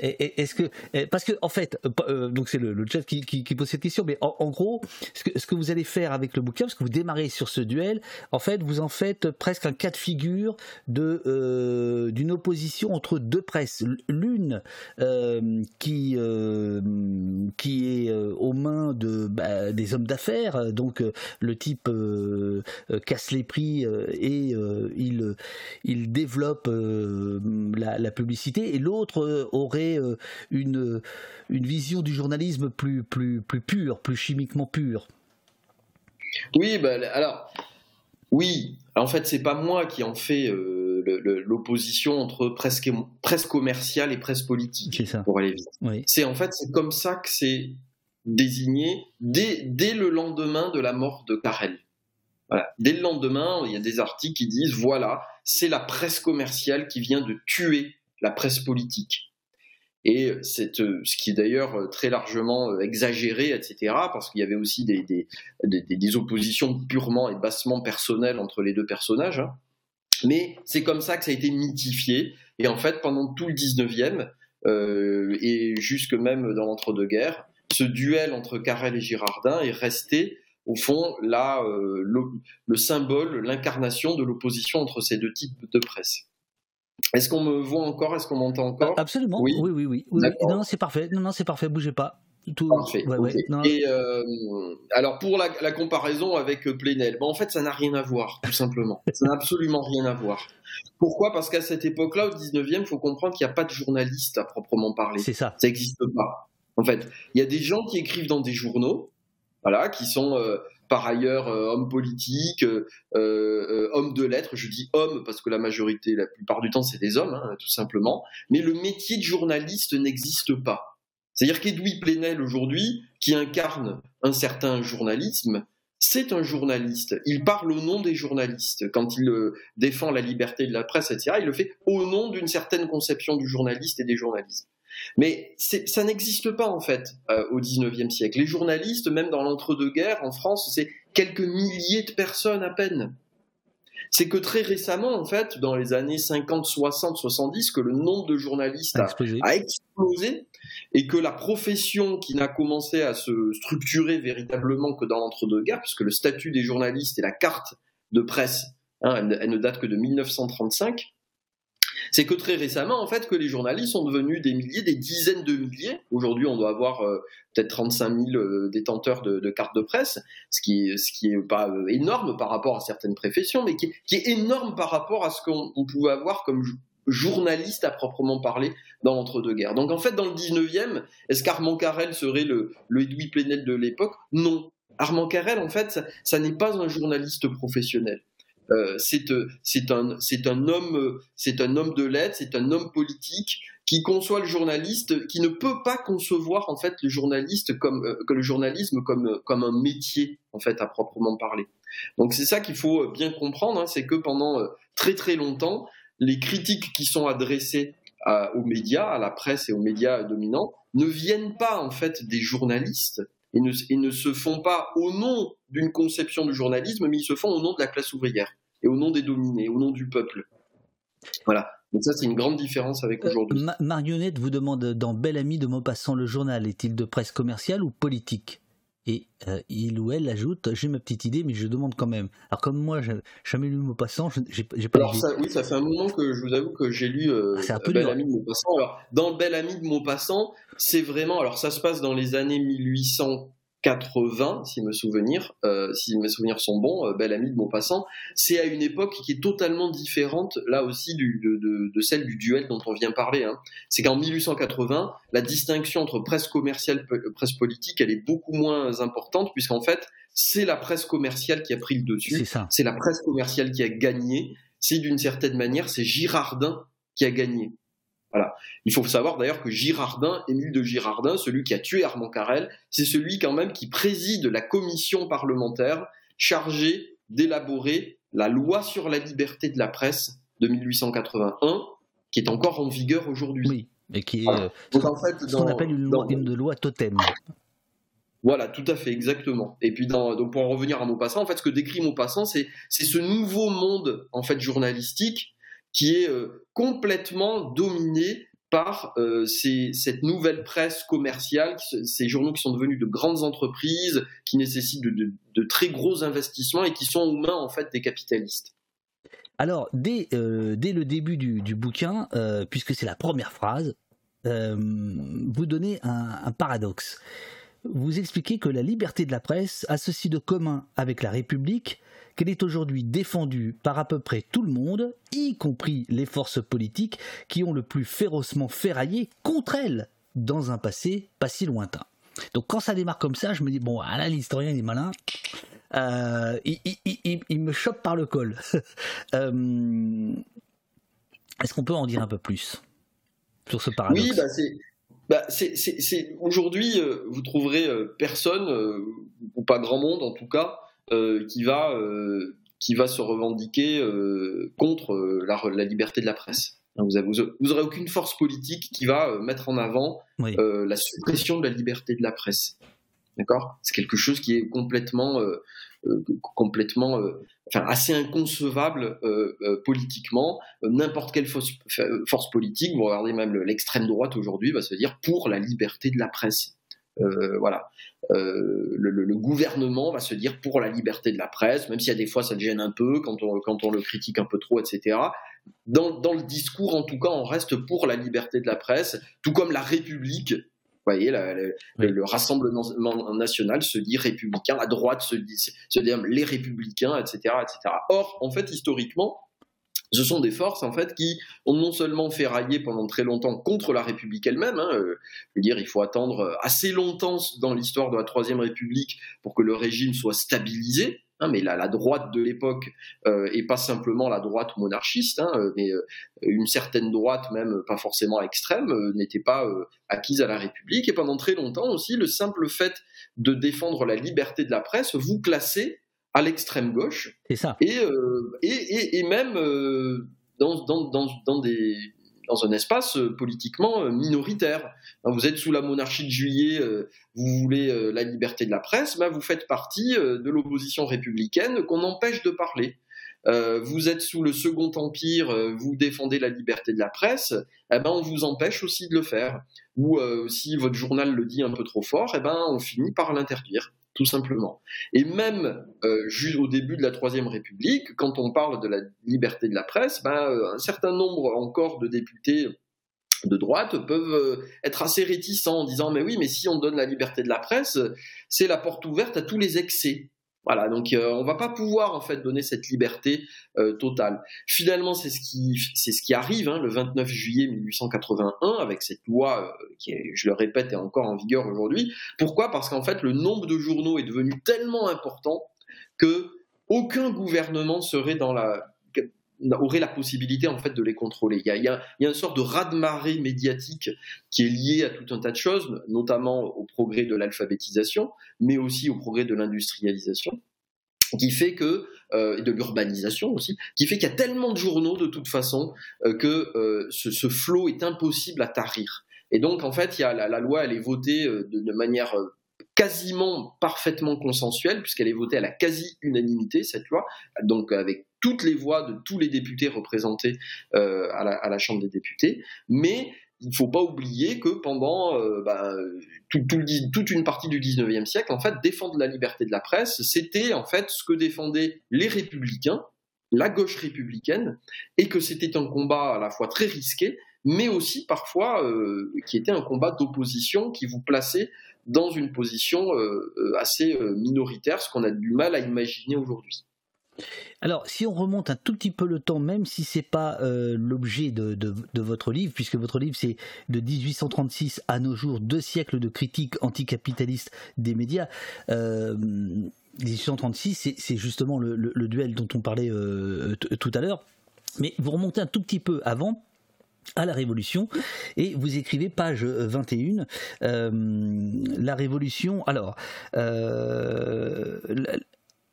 est-ce que parce que en fait, euh, donc c'est le, chat qui, pose cette question, mais en, gros, ce que, vous allez faire avec le bouquin, parce que vous démarrez sur ce duel, en fait, vous en faites presque un cas de figure de euh, d'une opposition entre deux presses, l'une euh, qui qui est aux mains de bah, des hommes d'affaires, donc le type casse les prix et il il développe la publicité, et l'autre aurait euh, une, une vision du journalisme plus, plus, plus pure, plus chimiquement pure. Oui, bah, alors, oui, en fait, c'est pas moi qui en fais euh, l'opposition entre presse, presse commerciale et presse politique, ça. pour aller vite. C'est en fait, c'est comme ça que c'est désigné dès, dès le lendemain de la mort de Carrel. Voilà. Dès le lendemain, il y a des articles qui disent voilà, c'est la presse commerciale qui vient de tuer la presse politique. Et cette, ce qui est d'ailleurs très largement exagéré, etc., parce qu'il y avait aussi des, oppositions purement et bassement personnelles entre les deux personnages. Hein. Mais c'est comme ça que ça a été mythifié. Et en fait, pendant tout le 19e, euh, et jusque même dans l'entre-deux-guerres, ce duel entre Carrel et Girardin est resté au fond là euh, le, symbole, l'incarnation de l'opposition entre ces deux types de presse. Est-ce qu'on me voit encore? Est-ce qu'on m'entend encore? Absolument. Oui, oui, oui. oui. Non, c'est parfait. Non, non, c'est parfait. Bougez pas. Tout... Parfait. Et euh, alors pour la, comparaison avec Plenel, en fait ça n'a rien à voir, tout simplement. ça n'a absolument rien à voir. Pourquoi? Parce qu'à cette époque-là, au 19e, il faut comprendre qu'il n'y a pas de journaliste à proprement parler. C'est ça. Ça n'existe pas. En fait, il y a des gens qui écrivent dans des journaux, voilà, qui sont euh, par ailleurs euh, hommes politiques, euh, hommes de lettres. Je dis hommes parce que la majorité, la plupart du temps, c'est des hommes, hein, tout simplement. Mais le métier de journaliste n'existe pas. C'est-à-dire qu'Edoui Plenel aujourd'hui, qui incarne un certain journalisme, c'est un journaliste. Il parle au nom des journalistes. Quand il défend la liberté de la presse, etc., il le fait au nom d'une certaine conception du journaliste et des journalistes. Mais ça n'existe pas en fait euh, au XIXe siècle. Les journalistes, même dans l'entre-deux-guerres en France, c'est quelques milliers de personnes à peine. C'est que très récemment, en fait, dans les années 50, 60, 70, que le nombre de journalistes a, a explosé et que la profession qui n'a commencé à se structurer véritablement que dans l'entre-deux-guerres, puisque le statut des journalistes et la carte de presse, hein, elle, ne date que de 1935, c'est que très récemment, en fait, que les journalistes sont devenus des milliers, des dizaines de milliers. Aujourd'hui, on doit avoir euh, peut-être 35 000 euh, détenteurs de, cartes de presse, ce qui, est pas euh, énorme par rapport à certaines professions, mais qui, est énorme par rapport à ce qu'on pouvait avoir comme journaliste à proprement parler dans l'entre-deux-guerres. Donc en fait, dans le 19e, est-ce qu'Armand Carrel serait le, le Edoui de l'époque? Non. Armand Carrel, en fait, ça n'est pas un journaliste professionnel. Euh, euh, c'est un, un, homme, c'est un homme de lettres, c'est un homme politique qui conçoit le journaliste, qui ne peut pas concevoir en fait le journaliste comme euh, que le journalisme comme comme un métier en fait à proprement parler. Donc c'est ça qu'il faut bien comprendre, hein, c'est que pendant très très longtemps, les critiques qui sont adressées aux médias, à la presse et aux médias dominants, ne viennent pas en fait des journalistes, et ne, se font pas au nom d'une conception du journalisme, mais ils se font au nom de la classe ouvrière et au nom des dominés, au nom du peuple. Voilà. Donc ça, c'est une grande différence avec euh, aujourd'hui. Marionnette vous demande dans Bel Ami de Maupassant, le journal est-il de presse commerciale ou politique? Et euh, il ou elle ajoute J'ai ma petite idée, mais je demande quand même. Alors, comme moi, j'ai jamais lu Maupassant, j'ai pas Alors, ça, oui, ça fait un moment que je vous avoue que j'ai lu euh, ah, Bel Ami de Maupassant. Alors, dans Bel Ami de Maupassant, c'est vraiment. Alors, ça se passe dans les années 1800 80, si mes souvenirs, euh, si mes souvenirs sont bons, euh, Belle Amie de Maupassant, c'est à une époque qui est totalement différente, là aussi, de, celle du duel dont on vient parler. Hein. C'est qu'en 1880, la distinction entre presse commerciale et presse politique, elle est beaucoup moins importante, puisqu'en fait, c'est la presse commerciale qui a pris le dessus, c'est la presse commerciale qui a gagné, c'est d'une certaine manière, c'est Girardin qui a gagné. Voilà. Il faut savoir d'ailleurs que Girardin, Émile de Girardin, celui qui a tué Armand Carrel, c'est celui quand même qui préside la commission parlementaire chargée d'élaborer la loi sur la liberté de la presse de 1881, qui est encore en vigueur aujourd'hui. Oui, et qui est euh, ce qu'on appelle une loi, loi totem. Voilà, tout à fait, exactement. Et puis, donc pour en revenir à Maupassant, en fait, ce que décrit Maupassant, c'est ce nouveau monde en fait journalistique qui est euh, complètement dominé par euh, cette nouvelle presse commerciale, ces journaux qui sont devenus de grandes entreprises, qui nécessitent de, très gros investissements et qui sont aux mains en fait des capitalistes. Alors, dès, euh, dès le début du, bouquin, puisque c'est la première phrase, vous donnez un, paradoxe. Vous expliquez que la liberté de la presse a ceci de commun avec la République qu'elle est aujourd'hui défendue par à peu près tout le monde, y compris les forces politiques qui ont le plus férocement ferraillé contre elle dans un passé pas si lointain. Donc quand ça démarre comme ça, je me dis, bon, ah là, l'historien, est malin. Euh, il, me chope par le col. Euh, est-ce qu'on peut en dire un peu plus sur ce paradoxe? Oui, bah. Bah c'est, aujourd'hui, euh, vous trouverez personne, ou pas grand monde en tout cas, euh, qui va euh, qui va se revendiquer euh, contre la, la, liberté de la presse. Vous n'aurez aucune force politique qui va mettre en avant la suppression de la liberté de la presse. D'accord? C'est quelque chose qui est complètement, complètement enfin, assez inconcevable politiquement. N'importe quelle force, politique, vous regardez même l'extrême droite aujourd'hui, va se dire pour la liberté de la presse. Euh, voilà. Euh, le, gouvernement va se dire pour la liberté de la presse, même y a des fois ça te gêne un peu quand on, quand on le critique un peu trop, etc. Dans, le discours, en tout cas, on reste pour la liberté de la presse, tout comme la République. Vous voyez, le, Rassemblement national se dit républicain, la droite se dit, se dit les républicains, etc., etc. Or, en fait, historiquement, ce sont des forces en fait qui ont non seulement fait railler pendant très longtemps contre la République elle-même. Hein, euh, je veux dire, il faut attendre euh, assez longtemps dans l'histoire de la Troisième République pour que le régime soit stabilisé. Hein, mais la, la, droite de l'époque euh, et pas simplement la droite monarchiste, hein, mais une certaine droite, même pas forcément extrême, n'était pas acquise à la République. Et pendant très longtemps aussi, le simple fait de défendre la liberté de la presse vous classait à l'extrême gauche. C'est ça. Et, euh, et, et, même euh, dans, dans, dans, dans, des, dans un espace euh, politiquement minoritaire. Vous êtes sous la monarchie de juillet, vous voulez la liberté de la presse, vous faites partie de l'opposition républicaine qu'on empêche de parler. vous êtes sous le Second Empire, vous défendez la liberté de la presse, eh ben on vous empêche aussi de le faire. Ou si votre journal le dit un peu trop fort, eh ben on finit par l'interdire tout simplement. Et même euh, au début de la Troisième République, quand on parle de la liberté de la presse, ben, euh, un certain nombre encore de députés de droite peuvent euh, être assez réticents en disant mais oui mais si on donne la liberté de la presse c'est la porte ouverte à tous les excès voilà, donc euh, on va pas pouvoir en fait donner cette liberté euh, totale. Finalement, c'est ce qui c'est ce qui arrive hein, le 29 juillet 1881 avec cette loi euh, qui, je le répète, est encore en vigueur aujourd'hui. Pourquoi? Parce qu'en fait, le nombre de journaux est devenu tellement important que aucun gouvernement serait dans la aurait la possibilité en fait de les contrôler. Il y a, une sorte de raz-de-marée médiatique qui est lié à tout un tas de choses, notamment au progrès de l'alphabétisation, mais aussi au progrès de l'industrialisation qui fait que euh, et de l'urbanisation aussi, qui fait qu'il y a tellement de journaux de toute façon euh, que euh, ce, flot est impossible à tarir. Et donc en fait, il y a la, loi, elle est votée de, manière quasiment parfaitement consensuelle puisqu'elle est votée à la quasi-unanimité cette loi, donc avec toutes les voix de tous les députés représentés euh, à, la, Chambre des députés, mais il ne faut pas oublier que pendant euh, bah, toute une partie du 19e siècle, en fait, défendre la liberté de la presse, c'était en fait ce que défendaient les républicains, la gauche républicaine, et que c'était un combat à la fois très risqué, mais aussi parfois euh, qui était un combat d'opposition qui vous plaçait dans une position assez minoritaire, ce qu'on a du mal à imaginer aujourd'hui. Alors, si on remonte un tout petit peu le temps, même si c'est pas euh, l'objet de, votre livre, puisque votre livre c'est de 1836 à nos jours, deux siècles de critique anticapitaliste des médias. Euh, 1836, c'est justement le, duel dont on parlait euh, tout à l'heure. Mais vous remontez un tout petit peu avant, à la Révolution et vous écrivez page 21 euh, la Révolution alors euh,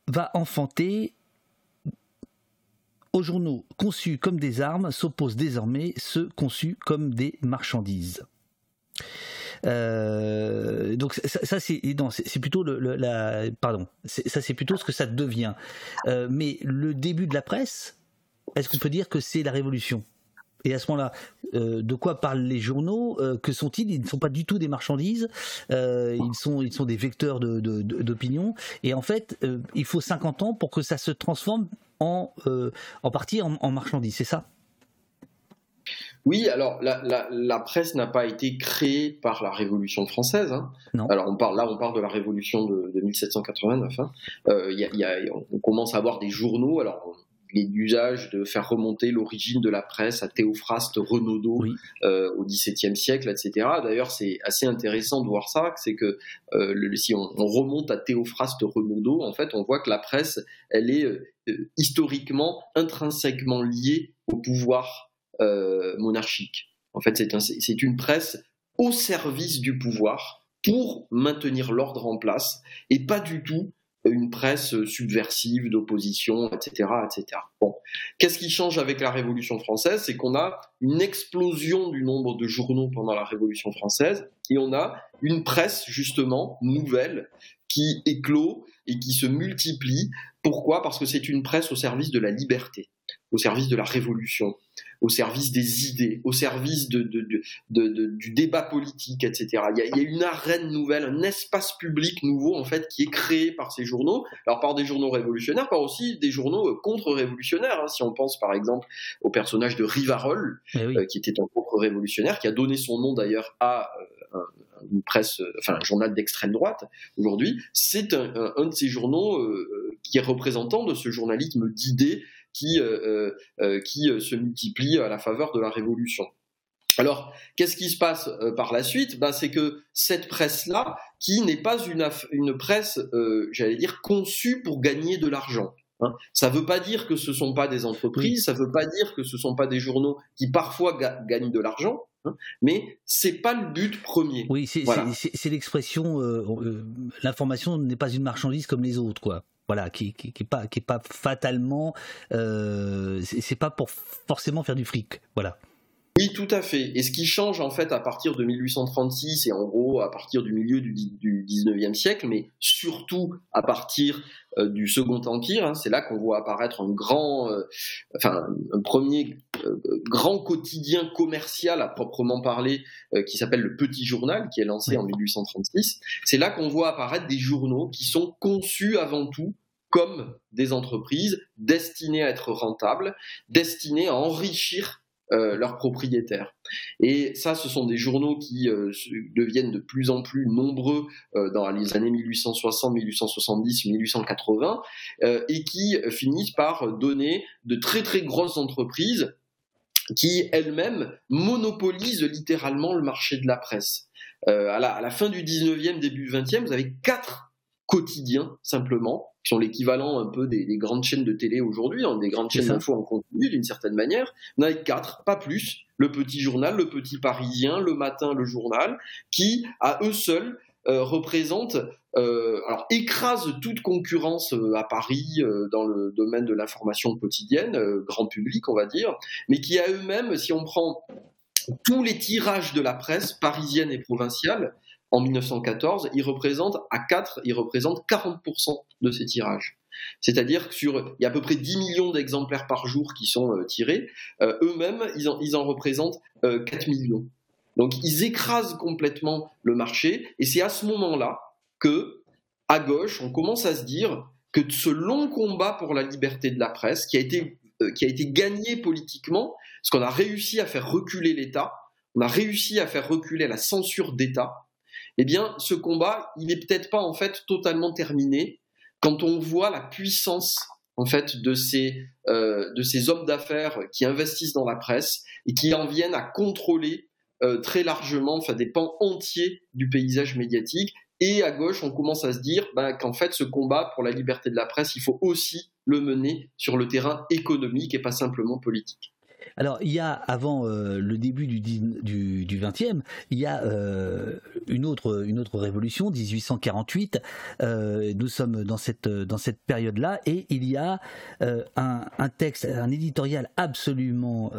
va enfanter aux journaux conçus comme des armes s'opposent désormais ceux conçus comme des marchandises. Euh, donc ça, c'est plutôt le, pardon ça c'est plutôt ce que ça devient. Euh, mais le début de la presse, est-ce qu'on peut dire que c'est la révolution? Et à ce moment-là, euh, de quoi parlent les journaux? Que sont-ils? Ils ne sont pas du tout des marchandises. Ils sont, ils sont des vecteurs d'opinion. Et en fait, il faut 50 ans pour que ça se transforme en, euh, en partie en, en marchandise. C'est ça? Oui, alors la, la, la presse n'a pas été créée par la Révolution française. Hein. Non. Alors on parle là, on parle de la Révolution de, de 1789. Hein. Euh, y a, y a, on commence à avoir des journaux. Alors il est d'usage de faire remonter l'origine de la presse à Théophraste Renaudot oui. euh, au XVIIe siècle, etc. D'ailleurs, c'est assez intéressant de voir ça, c'est que euh, le, si on, on, remonte à Théophraste Renaudot, en fait, on voit que la presse, elle est historiquement intrinsèquement liée au pouvoir euh, monarchique. En fait, c'est un, une presse au service du pouvoir pour maintenir l'ordre en place et pas du tout une presse subversive d'opposition, etc., etc. Bon, qu'est-ce qui change avec la Révolution française? C'est qu'on a une explosion du nombre de journaux pendant la Révolution française et on a une presse justement nouvelle qui éclot et qui se multiplie. Pourquoi? Parce que c'est une presse au service de la liberté, au service de la révolution, au service des idées, au service de, du débat politique, etc. Il y, a, il y, a, une arène nouvelle, un espace public nouveau en fait qui est créé par ces journaux. Alors par des journaux révolutionnaires, par aussi des journaux euh, contre-révolutionnaires. Hein. Si on pense par exemple au personnage de Rivarol, Eh euh, qui était un contre-révolutionnaire, qui a donné son nom d'ailleurs à euh, un, une presse, enfin un journal d'extrême droite aujourd'hui, c'est un, un, de ces journaux euh, qui est représentant de ce journalisme d'idées qui, euh, euh, qui se multiplie à la faveur de la révolution. Alors, qu'est-ce qui se passe euh, par la suite? Bah, C'est que cette presse-là, qui n'est pas une, une presse, euh, j'allais dire, conçue pour gagner de l'argent. Hein. Ça ne veut pas dire que ce ne sont pas des entreprises, ça ne veut pas dire que ce ne sont pas des journaux qui parfois ga gagnent de l'argent, mais c'est pas le but premier. Oui, c'est voilà. l'expression euh, l'information n'est pas une marchandise comme les autres, quoi voilà, qui, qui, qui est pas qui est pas fatalement, euh, c'est pas pour forcément faire du fric, voilà. Oui, tout à fait. Et ce qui change en fait à partir de 1836 et en gros à partir du milieu du, du 19e siècle, mais surtout à partir euh, du Second Empire, hein, c'est là qu'on voit apparaître un grand, euh, enfin un premier euh, grand quotidien commercial à proprement parler euh, qui s'appelle le Petit Journal, qui est lancé en 1836. C'est là qu'on voit apparaître des journaux qui sont conçus avant tout comme des entreprises destinées à être rentables, destinées à enrichir euh, leurs propriétaires. Et ça, ce sont des journaux qui euh, deviennent de plus en plus nombreux euh, dans les années 1860, 1870, 1880, et qui finissent par donner de très très grosses entreprises qui elles-mêmes monopolisent littéralement le marché de la presse. À la, à, la, fin du 19e, début 20e, vous avez quatre quotidiens simplement qui sont l'équivalent un peu des, des, grandes chaînes de télé aujourd'hui, hein, des grandes chaînes d'infos en continu d'une certaine manière. On a quatre, pas plus. Le petit journal, le petit parisien, le matin, le journal, qui à eux seuls euh, représentent, euh, alors écrasent toute concurrence euh, à Paris dans le domaine de l'information quotidienne, grand public on va dire, mais qui à eux-mêmes, si on prend tous les tirages de la presse parisienne et provinciale, en 1914, ils représentent à 4, ils représentent 40% de ces tirages. C'est-à-dire que sur, il y a à peu près 10 millions d'exemplaires par jour qui sont euh, tirés, euh, eux-mêmes, ils en, ils en représentent euh, 4 millions. Donc ils écrasent complètement le marché, et c'est à ce moment-là que, à gauche, on commence à se dire que ce long combat pour la liberté de la presse, qui a été, euh, qui a été gagné politiquement, parce qu'on a réussi à faire reculer l'État, on a réussi à faire reculer la censure d'État, eh bien, ce combat, il n'est peut-être pas en fait totalement terminé quand on voit la puissance en fait de ces euh, de ces hommes d'affaires qui investissent dans la presse et qui en viennent à contrôler euh, très largement, enfin des pans entiers du paysage médiatique. Et à gauche, on commence à se dire ben, qu'en fait, ce combat pour la liberté de la presse, il faut aussi le mener sur le terrain économique et pas simplement politique. Alors, il y a, avant euh, le début du, du, du 20e, il y a euh, une, autre, une autre révolution, 1848. Euh, nous sommes dans cette, période-là et il y a un, texte, un éditorial absolument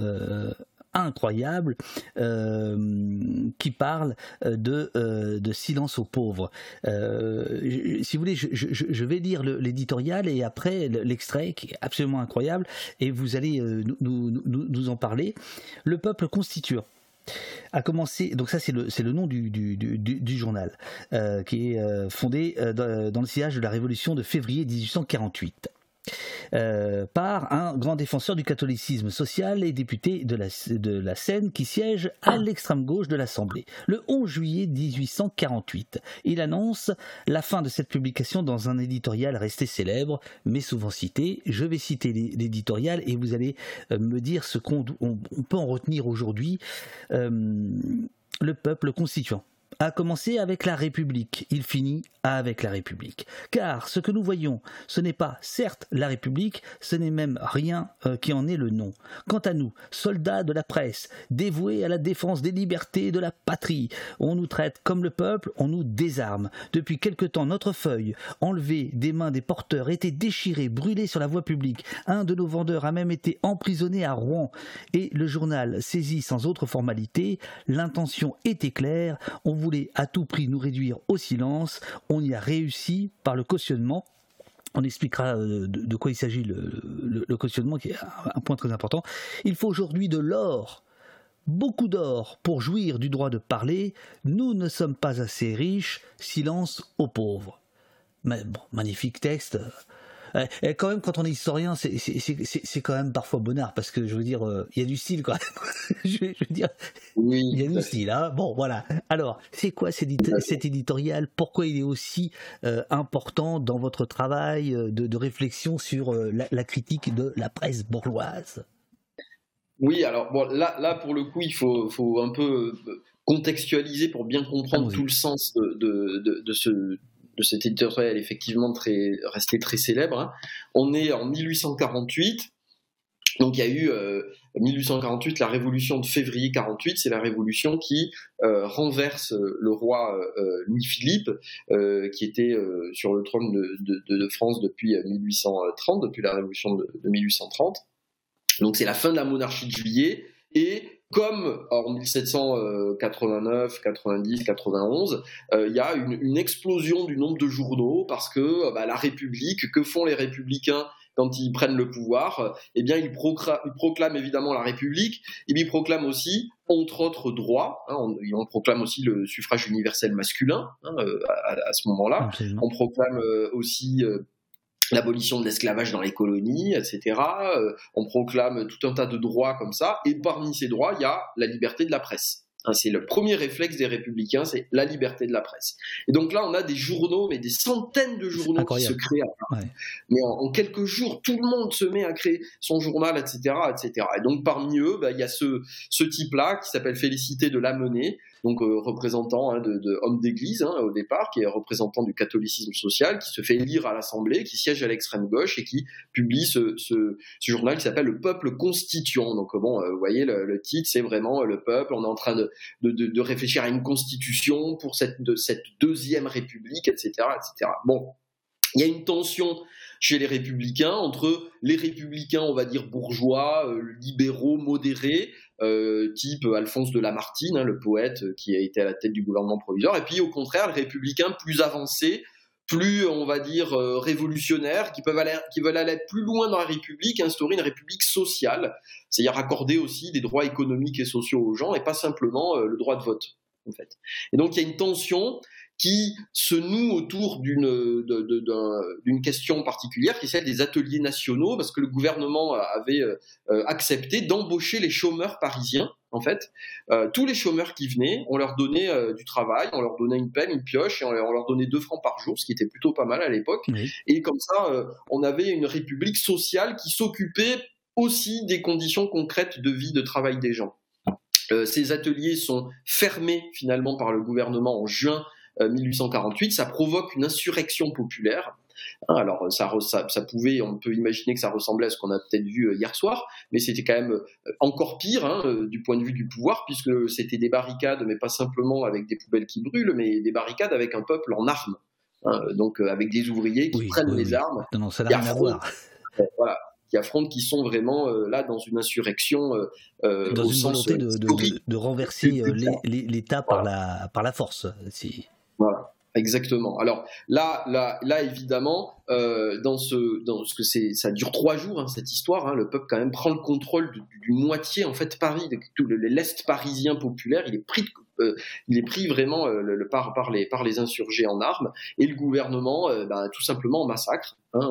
incroyable euh, qui parle de, euh, de silence aux pauvres. Euh, si vous voulez, je, vais lire l'éditorial et après l'extrait qui est absolument incroyable et vous allez nous, en parler. Le peuple constituant a commencé, donc ça c'est le, nom du, journal, euh, qui est euh, fondé euh, dans le sillage de la révolution de février 1848. Euh, par un grand défenseur du catholicisme social et député de la, de la Seine qui siège à l'extrême gauche de l'Assemblée. Le 11 juillet 1848, il annonce la fin de cette publication dans un éditorial resté célèbre, mais souvent cité. Je vais citer l'éditorial et vous allez euh, me dire ce qu'on on peut en retenir aujourd'hui. Euh, le peuple constituant a commencé avec la République, il finit avec la République. Car ce que nous voyons, ce n'est pas certes la République, ce n'est même rien euh, qui en est le nom. Quant à nous, soldats de la presse, dévoués à la défense des libertés de la patrie, on nous traite comme le peuple, on nous désarme. Depuis quelque temps, notre feuille, enlevée des mains des porteurs, était déchirée, brûlée sur la voie publique. Un de nos vendeurs a même été emprisonné à Rouen. Et le journal saisit sans autre formalité, l'intention était claire, voulait à tout prix nous réduire au silence, on y a réussi par le cautionnement on expliquera euh, de, quoi il s'agit le, cautionnement, qui est un point très important. Il faut aujourd'hui de l'or, beaucoup d'or, pour jouir du droit de parler. Nous ne sommes pas assez riches, silence aux pauvres. Mais bon, magnifique texte. Et quand même, quand on est historien, c'est quand même parfois bonnard, parce que je veux dire, euh, il y a du style même. je, veux dire, il y a du style. Hein bon, voilà. Alors, c'est quoi cet, éditorial? Pourquoi il est aussi euh, important dans votre travail euh, de, réflexion sur la, critique de la presse bourgeoise? Oui, alors bon, là, là, pour le coup, il faut, faut un peu contextualiser pour bien comprendre tout le sens de, de, de ce, de cet éditorial effectivement resté très célèbre. Hein. On est en 1848. Donc il y a eu 1848, euh, la révolution de février 48, c'est la révolution qui euh, renverse euh, le roi Louis-Philippe, qui était sur le trône de, France depuis 1830, depuis la révolution de, de 1830. Donc c'est la fin de la monarchie de juillet et comme en 1789, 90, 91, il y a une, explosion du nombre de journaux parce que euh, bah, la République, que font les républicains quand ils prennent le pouvoir Eh bien, ils, proclament évidemment la République, et ils proclament aussi, entre autres droits, hein, on, proclame aussi le suffrage universel masculin hein, euh, à, ce moment-là, on proclame euh, aussi l'abolition de l'esclavage dans les colonies, etc. Euh, on proclame tout un tas de droits comme ça, et parmi ces droits, il y a la liberté de la presse. C'est le premier réflexe des républicains, c'est la liberté de la presse. Et donc là, on a des journaux, mais des centaines de journaux qui se créent. Mais en, quelques jours, tout le monde se met à créer son journal, etc., etc. Et donc parmi eux, bah, il y a ce, ce type-là qui s'appelle Félicité de Lamennais, donc euh, représentant hein, de, homme d'église hein, au départ, qui est représentant du catholicisme social, qui se fait lire à l'Assemblée, qui siège à l'extrême gauche et qui publie ce, journal qui s'appelle Le Peuple Constituant. Donc bon, euh, vous voyez le, titre, c'est vraiment euh, le peuple. On est en train de, de, de, réfléchir à une constitution pour cette, de, cette deuxième république, etc., etc. Bon, il y a une tension chez les républicains entre les républicains, on va dire bourgeois, libéraux, modérés, euh, type Alphonse de Lamartine, hein, le poète qui a été à la tête du gouvernement provisoire, et puis au contraire les républicains plus avancés, plus on va dire euh, révolutionnaires, qui veulent aller plus loin dans la République, instaurer une République sociale, c'est-à-dire accorder aussi des droits économiques et sociaux aux gens et pas simplement euh, le droit de vote. En fait. Et donc il y a une tension qui se noue autour d'une question particulière, qui est celle des ateliers nationaux, parce que le gouvernement avait euh, accepté d'embaucher les chômeurs parisiens. En fait, euh, tous les chômeurs qui venaient, on leur donnait euh, du travail, on leur donnait une peine, une pioche, et on leur, donnait deux francs par jour, ce qui était plutôt pas mal à l'époque. Et comme ça, on avait une république sociale qui s'occupait aussi des conditions concrètes de vie, de travail des gens. ces ateliers sont fermés finalement par le gouvernement en juin 1848, euh, ça provoque une insurrection populaire. Hein, alors ça, ça, pouvait, on peut imaginer que ça ressemblait à ce qu'on a peut-être vu euh, hier soir, mais c'était quand même euh, encore pire hein, du point de vue du pouvoir, puisque c'était des barricades, mais pas simplement avec des poubelles qui brûlent, mais des barricades avec un peuple en armes, hein, donc avec des ouvriers qui prennent les armes, non, ça n'a rien à voir. Voilà, qui affrontent, qui sont vraiment là dans une insurrection dans une volonté de, de, renverser l'État par la par la force. Si. Voilà. Exactement. Alors là, là, là, évidemment, euh, dans ce, dans ce que c'est, ça dure trois jours hein, cette histoire. Hein, le peuple quand même prend le contrôle d'une moitié en fait Paris, de, tout l'est parisien populaire. Il est pris, euh, il est pris vraiment euh, par les par les insurgés en armes et le gouvernement, bah, tout simplement massacre, hein,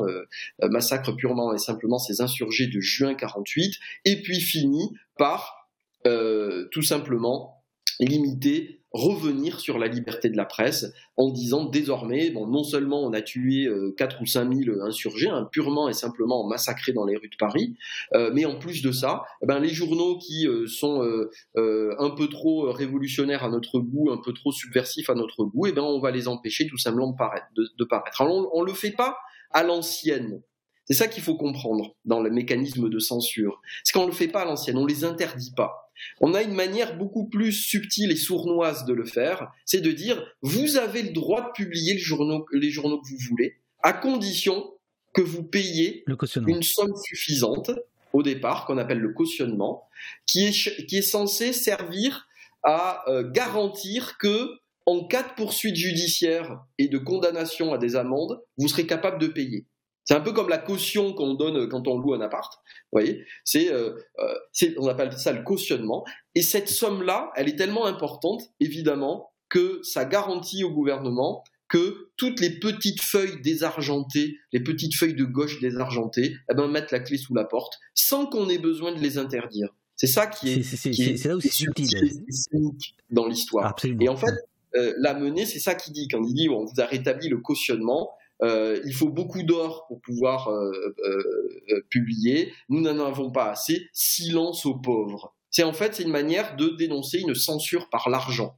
massacre purement et simplement ces insurgés de juin 48 et puis finit par tout simplement limiter revenir sur la liberté de la presse en disant désormais, bon, non seulement on a tué 4 ou 5 000 insurgés, hein, purement et simplement massacrés dans les rues de Paris, mais en plus de ça, eh ben, les journaux qui sont un peu trop révolutionnaires à notre goût, un peu trop subversifs à notre goût, eh ben, on va les empêcher tout simplement de paraître. De, paraître. Alors on ne le fait pas à l'ancienne. C'est ça qu'il faut comprendre dans le mécanisme de censure. C'est qu'on ne le fait pas à l'ancienne, on les interdit pas. On a une manière beaucoup plus subtile et sournoise de le faire, c'est de dire vous avez le droit de publier les journaux, les journaux que vous voulez, à condition que vous payiez une somme suffisante au départ, qu'on appelle le cautionnement, qui est, qui est censé servir à euh, garantir que en cas de poursuite judiciaire et de condamnation à des amendes, vous serez capable de payer. C'est un peu comme la caution qu'on donne quand on loue un appart. Vous voyez, c'est, euh, euh on appelle ça le cautionnement. Et cette somme-là, elle est tellement importante, évidemment, que ça garantit au gouvernement que toutes les petites feuilles désargentées, les petites feuilles de gauche désargentées, eh ben, mettent la clé sous la porte, sans qu'on ait besoin de les interdire. C'est ça qui est, c'est, là où c'est subtil, dans l'histoire. Et en fait, euh, la menée, c'est ça qu'il dit quand il dit on vous a rétabli le cautionnement. Euh, il faut beaucoup d'or pour pouvoir euh, euh, publier. Nous n'en avons pas assez. Silence aux pauvres. C'est en fait une manière de dénoncer une censure par l'argent.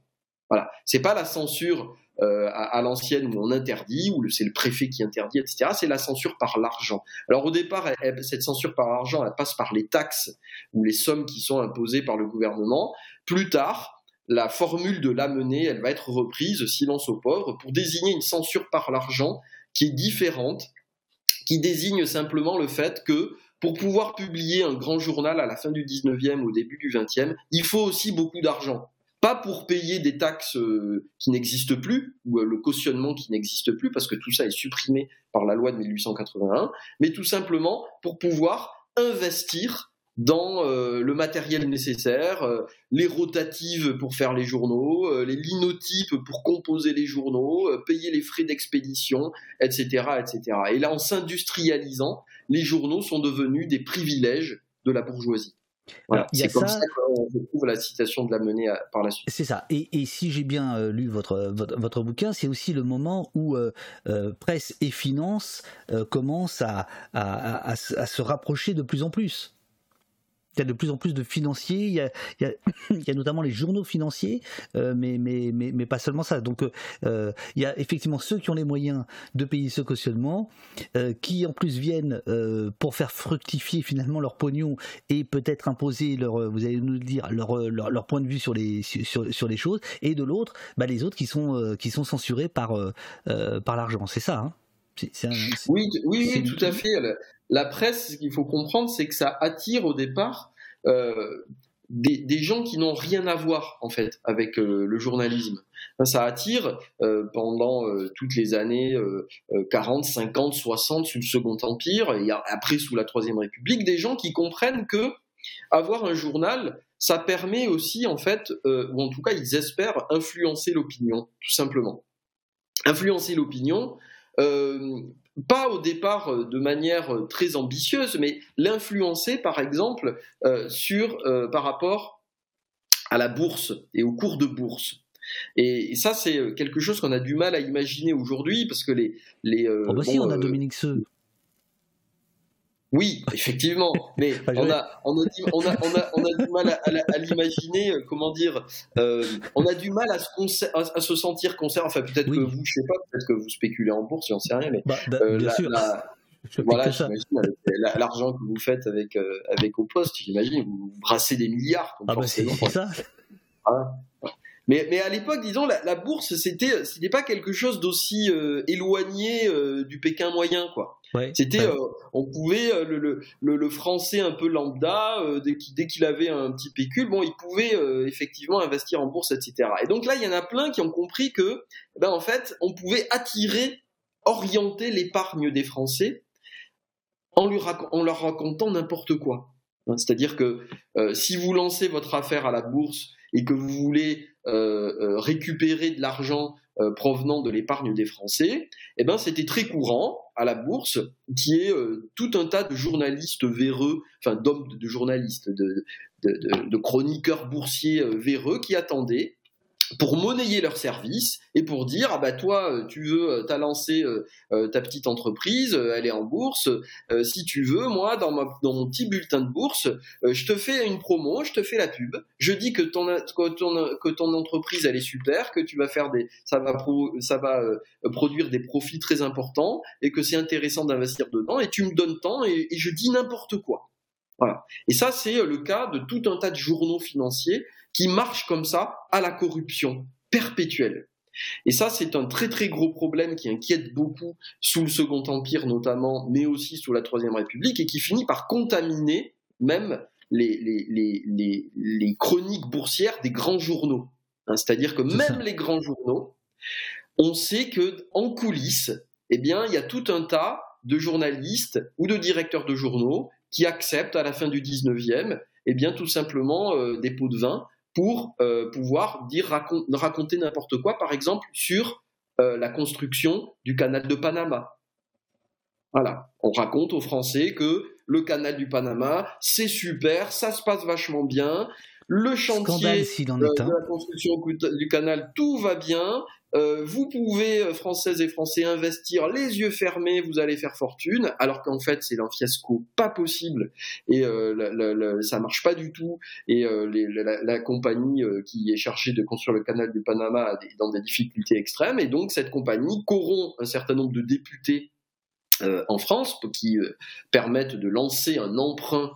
Voilà. C'est pas la censure à, l'ancienne où on interdit, où c'est le préfet qui interdit, etc. C'est la censure par l'argent. Alors au départ, cette censure par l'argent, elle passe par les taxes ou les sommes qui sont imposées par le gouvernement. Plus tard, la formule de l'amener, elle va être reprise, silence aux pauvres, pour désigner une censure par l'argent qui est différente, qui désigne simplement le fait que pour pouvoir publier un grand journal à la fin du 19e, au début du 20e, il faut aussi beaucoup d'argent. Pas pour payer des taxes euh, qui n'existent plus, ou euh, le cautionnement qui n'existe plus, parce que tout ça est supprimé par la loi de 1881, mais tout simplement pour pouvoir investir dans euh, le matériel nécessaire, euh, les rotatives pour faire les journaux, euh, les linotypes pour composer les journaux, payer les frais d'expédition, etc., etc. Et là, en s'industrialisant, les journaux sont devenus des privilèges de la bourgeoisie. Voilà, c'est comme ça, qu'on retrouve la citation de la menée par la suite. C'est ça. Et, si j'ai bien lu votre, votre, bouquin, c'est aussi le moment où presse et finance commencent à, à, se rapprocher de plus en plus. Il y a de plus en plus de financiers, il y a, il y a, notamment les journaux financiers, euh, mais, mais, mais, mais, pas seulement ça. Donc euh, il y a effectivement ceux qui ont les moyens de payer ce cautionnement, euh, qui en plus viennent pour faire fructifier finalement leur pognon et peut-être imposer leur, vous allez nous le dire, leur, leur, point de vue sur les, sur, sur les choses, et de l'autre, bah, les autres qui sont, qui sont censurés par, par l'argent. C'est ça, hein? Oui, oui, tout à fait. La, presse, ce qu'il faut comprendre, c'est que ça attire au départ euh, des, gens qui n'ont rien à voir en fait avec euh, le journalisme. Ça attire euh, pendant toutes les années 40, 50, 60 sous le Second Empire et après sous la Troisième République, des gens qui comprennent que avoir un journal, ça permet aussi en fait, ou en tout cas ils espèrent influencer l'opinion, tout simplement. Influencer l'opinion, euh, pas au départ euh, de manière euh, très ambitieuse, mais l'influencer par exemple sur, par rapport à la bourse et au cours de bourse. Et, ça, c'est quelque chose qu'on a du mal à imaginer aujourd'hui parce que les. les oh, bah on a Dominique Seux. Oui, effectivement, mais on a, on, a, on, a, on, a, du mal à, l'imaginer, euh, comment dire, euh, on a du mal à se, à, se sentir concerné, enfin peut-être que vous, je sais pas, peut-être que vous spéculez en bourse, j'en sais rien, mais bah, euh, bien sûr. voilà, j'imagine l'argent que vous faites avec, avec au poste, j'imagine, vous brassez des milliards. Ah bah c'est ça. Mais, mais à l'époque, disons, la, la bourse, c'était, c'était pas quelque chose d'aussi éloigné du Pékin moyen, quoi. C'était, euh, on pouvait euh, le, le, le, français un peu lambda euh, dès qu'il dès qu'il avait un petit pécule, bon, il pouvait effectivement investir en bourse, etc. Et donc là, il y en a plein qui ont compris que, ben en fait, on pouvait attirer, orienter l'épargne des Français en, lui en leur racontant n'importe quoi. C'est-à-dire que si vous lancez votre affaire à la bourse et que vous voulez récupérer de l'argent provenant de l'épargne des Français, eh ben c'était très courant à la bourse, qui est euh, tout un tas de journalistes véreux, enfin d'hommes de, journalistes, de, chroniqueurs boursiers euh, véreux qui attendaient pour monnayer leur service et pour dire ah bah toi euh, tu veux euh, t'as lancé euh, ta petite entreprise elle est en bourse si tu veux moi dans, mon petit bulletin de bourse je te fais une promo je te fais la pub je dis que ton entreprise elle est super que tu vas faire des ça va ça va produire des profits très importants et que c'est intéressant d'investir dedans et tu me donnes temps et, et je dis n'importe quoi. Voilà. Et ça c'est le cas de tout un tas de journaux financiers qui marche comme ça à la corruption perpétuelle. Et ça, c'est un très très gros problème qui inquiète beaucoup sous le Second Empire notamment, mais aussi sous la Troisième République, et qui finit par contaminer même les, les, les, chroniques boursières des grands journaux. Hein, c'est-à-dire que même les grands journaux, on sait que en coulisses, eh bien, il y a tout un tas de journalistes ou de directeurs de journaux qui acceptent à la fin du 19e, eh bien, tout simplement euh, des pots de vin pour euh, pouvoir dire raconter n'importe quoi, par exemple sur euh, la construction du canal de Panama. Voilà, on raconte aux Français que le canal du Panama, c'est super, ça se passe vachement bien, le chantier euh, de la construction du canal, tout va bien, euh, vous pouvez, euh, Françaises et Français, investir les yeux fermés, vous allez faire fortune, alors qu'en fait c'est un fiasco pas possible et euh, ça marche pas du tout. Et la, compagnie qui est chargée de construire le canal du Panama est dans des difficultés extrêmes, et donc cette compagnie corrompt un certain nombre de députés en France qui permettent de lancer un emprunt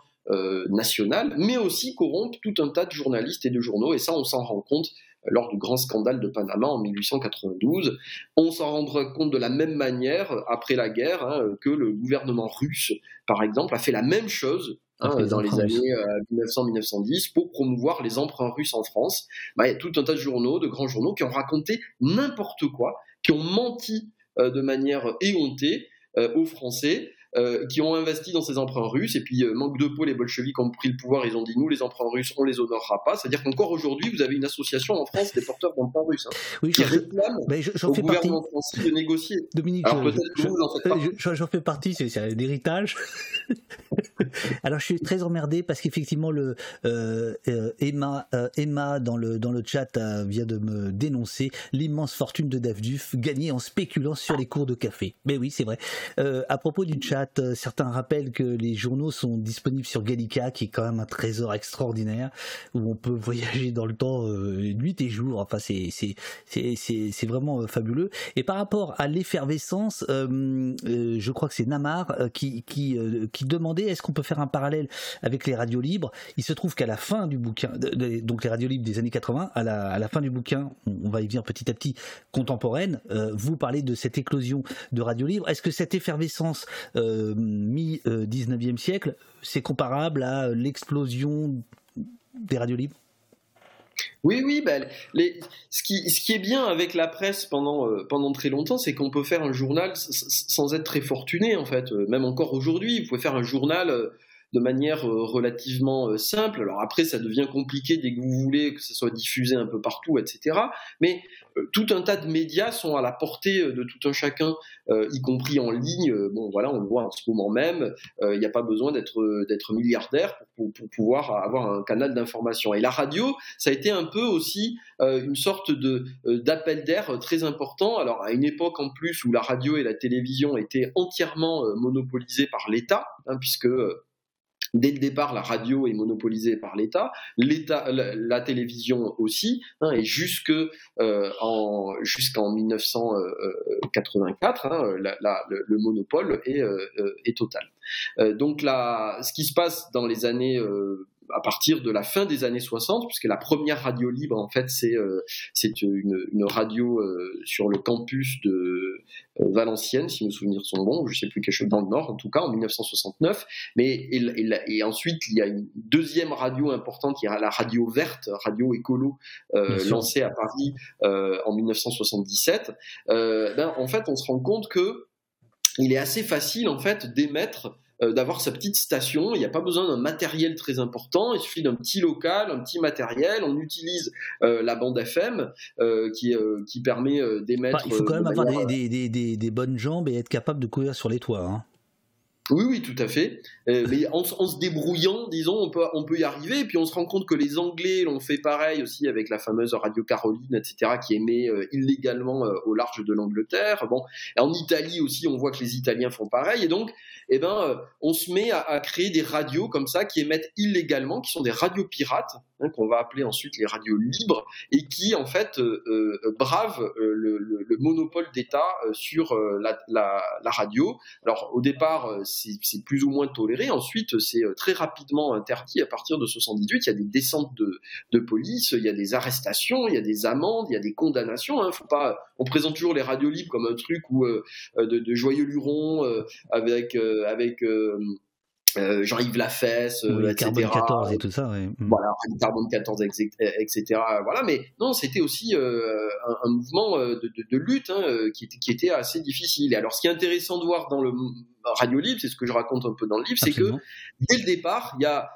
national, mais aussi corrompt tout un tas de journalistes et de journaux, et ça on s'en rend compte lors du grand scandale de Panama en 1892. On s'en rendra compte de la même manière après la guerre hein, que le gouvernement russe, par exemple, a fait la même chose hein, dans les années 1900-1910 euh, pour promouvoir les emprunts russes en France. Bah, il y a tout un tas de journaux, de grands journaux, qui ont raconté n'importe quoi, qui ont menti euh, de manière éhontée euh, aux Français euh, qui ont investi dans ces emprunts russes, et puis euh, manque de peau, les bolcheviks ont pris le pouvoir, ils ont dit nous, les emprunts russes, on les honorera pas. C'est-à-dire qu'encore aujourd'hui, vous avez une association en France des porteurs d'emprunts russes hein, oui, qui réclame au gouvernement français de négocier. Dominique, Alors peut-être que vous en faites partie. J'en fais partie, c'est un héritage. Alors je suis très emmerdé parce qu'effectivement le euh, Emma, Emma dans le dans le chat vient de me dénoncer l'immense fortune de Davduf gagnée en spéculant sur les cours de café. Mais oui, c'est vrai. à propos du chat euh, certains rappellent que les journaux sont disponibles sur Gallica, qui est quand même un trésor extraordinaire, où on peut voyager dans le temps euh, nuit et jour. Enfin, c'est c'est vraiment euh, fabuleux. Et par rapport à l'effervescence, je crois que c'est Namar qui qui, qui demandait est-ce qu'on peut faire un parallèle avec les radios libres? Il se trouve qu'à la fin du bouquin, donc les radios libres des années 80, à la, à la fin du bouquin, on, va y venir petit à petit, contemporaine, vous parlez de cette éclosion de radios libres. Est-ce que cette effervescence mi-19e siècle, c'est comparable à l'explosion des radios libres? Oui, oui, ben, ce, qui, est bien avec la presse pendant, euh, pendant très longtemps, c'est qu'on peut faire un journal sans être très fortuné, en fait. Euh, même encore aujourd'hui, vous pouvez faire un journal euh, de manière relativement simple. Alors après, ça devient compliqué dès que vous voulez que ça soit diffusé un peu partout, etc. Mais euh, tout un tas de médias sont à la portée euh, de tout un chacun, euh, y compris en ligne. Bon, voilà, on le voit en ce moment même. Il n'y a pas besoin d'être milliardaire pour, pour, pouvoir avoir un canal d'information. Et la radio, ça a été un peu aussi une sorte de d'appel d'air très important. Alors à une époque en plus où la radio et la télévision étaient entièrement monopolisées par l'État, hein, puisque Dès le départ, la radio est monopolisée par l'État, l'État, la, télévision aussi, hein, et jusque euh, en jusqu'en 1984, hein, le, monopole est, euh, est total. Euh, donc là, ce qui se passe dans les années à partir de la fin des années 60, puisque la première radio libre, en fait, c'est euh, une, une, radio euh, sur le campus de euh, Valenciennes, si mes souvenirs sont bons, je sais plus quelque chose dans le Nord, en tout cas, en 1969. Mais et, et, ensuite, il y a une deuxième radio importante, qui est la radio verte, radio écolo, lancée à Paris en 1977. Ben, en fait, on se rend compte que il est assez facile, en fait, d'émettre euh, d'avoir sa petite station. Il n'y a pas besoin d'un matériel très important. Il suffit d'un petit local, un petit matériel. On utilise euh, la bande FM euh, qui, qui permet d'émettre. il faut quand même avoir des, des, des, des, bonnes jambes et être capable de courir sur les toits. Hein. Oui, oui, tout à fait. Euh, mais en, se débrouillant, disons, on peut, on peut y arriver. Et puis on se rend compte que les Anglais l'ont fait pareil aussi avec la fameuse Radio Caroline, etc., qui émet euh, illégalement euh, au large de l'Angleterre. Bon, en Italie aussi, on voit que les Italiens font pareil. Et donc, eh ben, on se met à, créer des radios comme ça qui émettent illégalement, qui sont des radios pirates, qu'on va appeler ensuite les radios libres, et qui en fait bravent le, le, le, monopole d'État sur la, la, la, radio. Alors au départ, c'est plus ou moins toléré. Ensuite, c'est euh, très rapidement interdit. À partir de 78, il y a des descentes de, de, police, il y a des arrestations, il y a des amendes, il y a des condamnations. Hein. Faut pas, on présente toujours les radios libres comme un truc où euh, de, de, joyeux lurons euh, avec avec euh, Jean-Yves Lafesse, oui, etc. Carbone 14 et tout ça. Ouais. Voilà, Carbone 14, etc. Voilà, mais non, c'était aussi euh, un, un, mouvement de, de, de lutte hein, qui, était, qui, était, assez difficile. Et alors, ce qui est intéressant de voir dans le Radio Libre, c'est ce que je raconte un peu dans le livre, c'est que dès le départ, il y a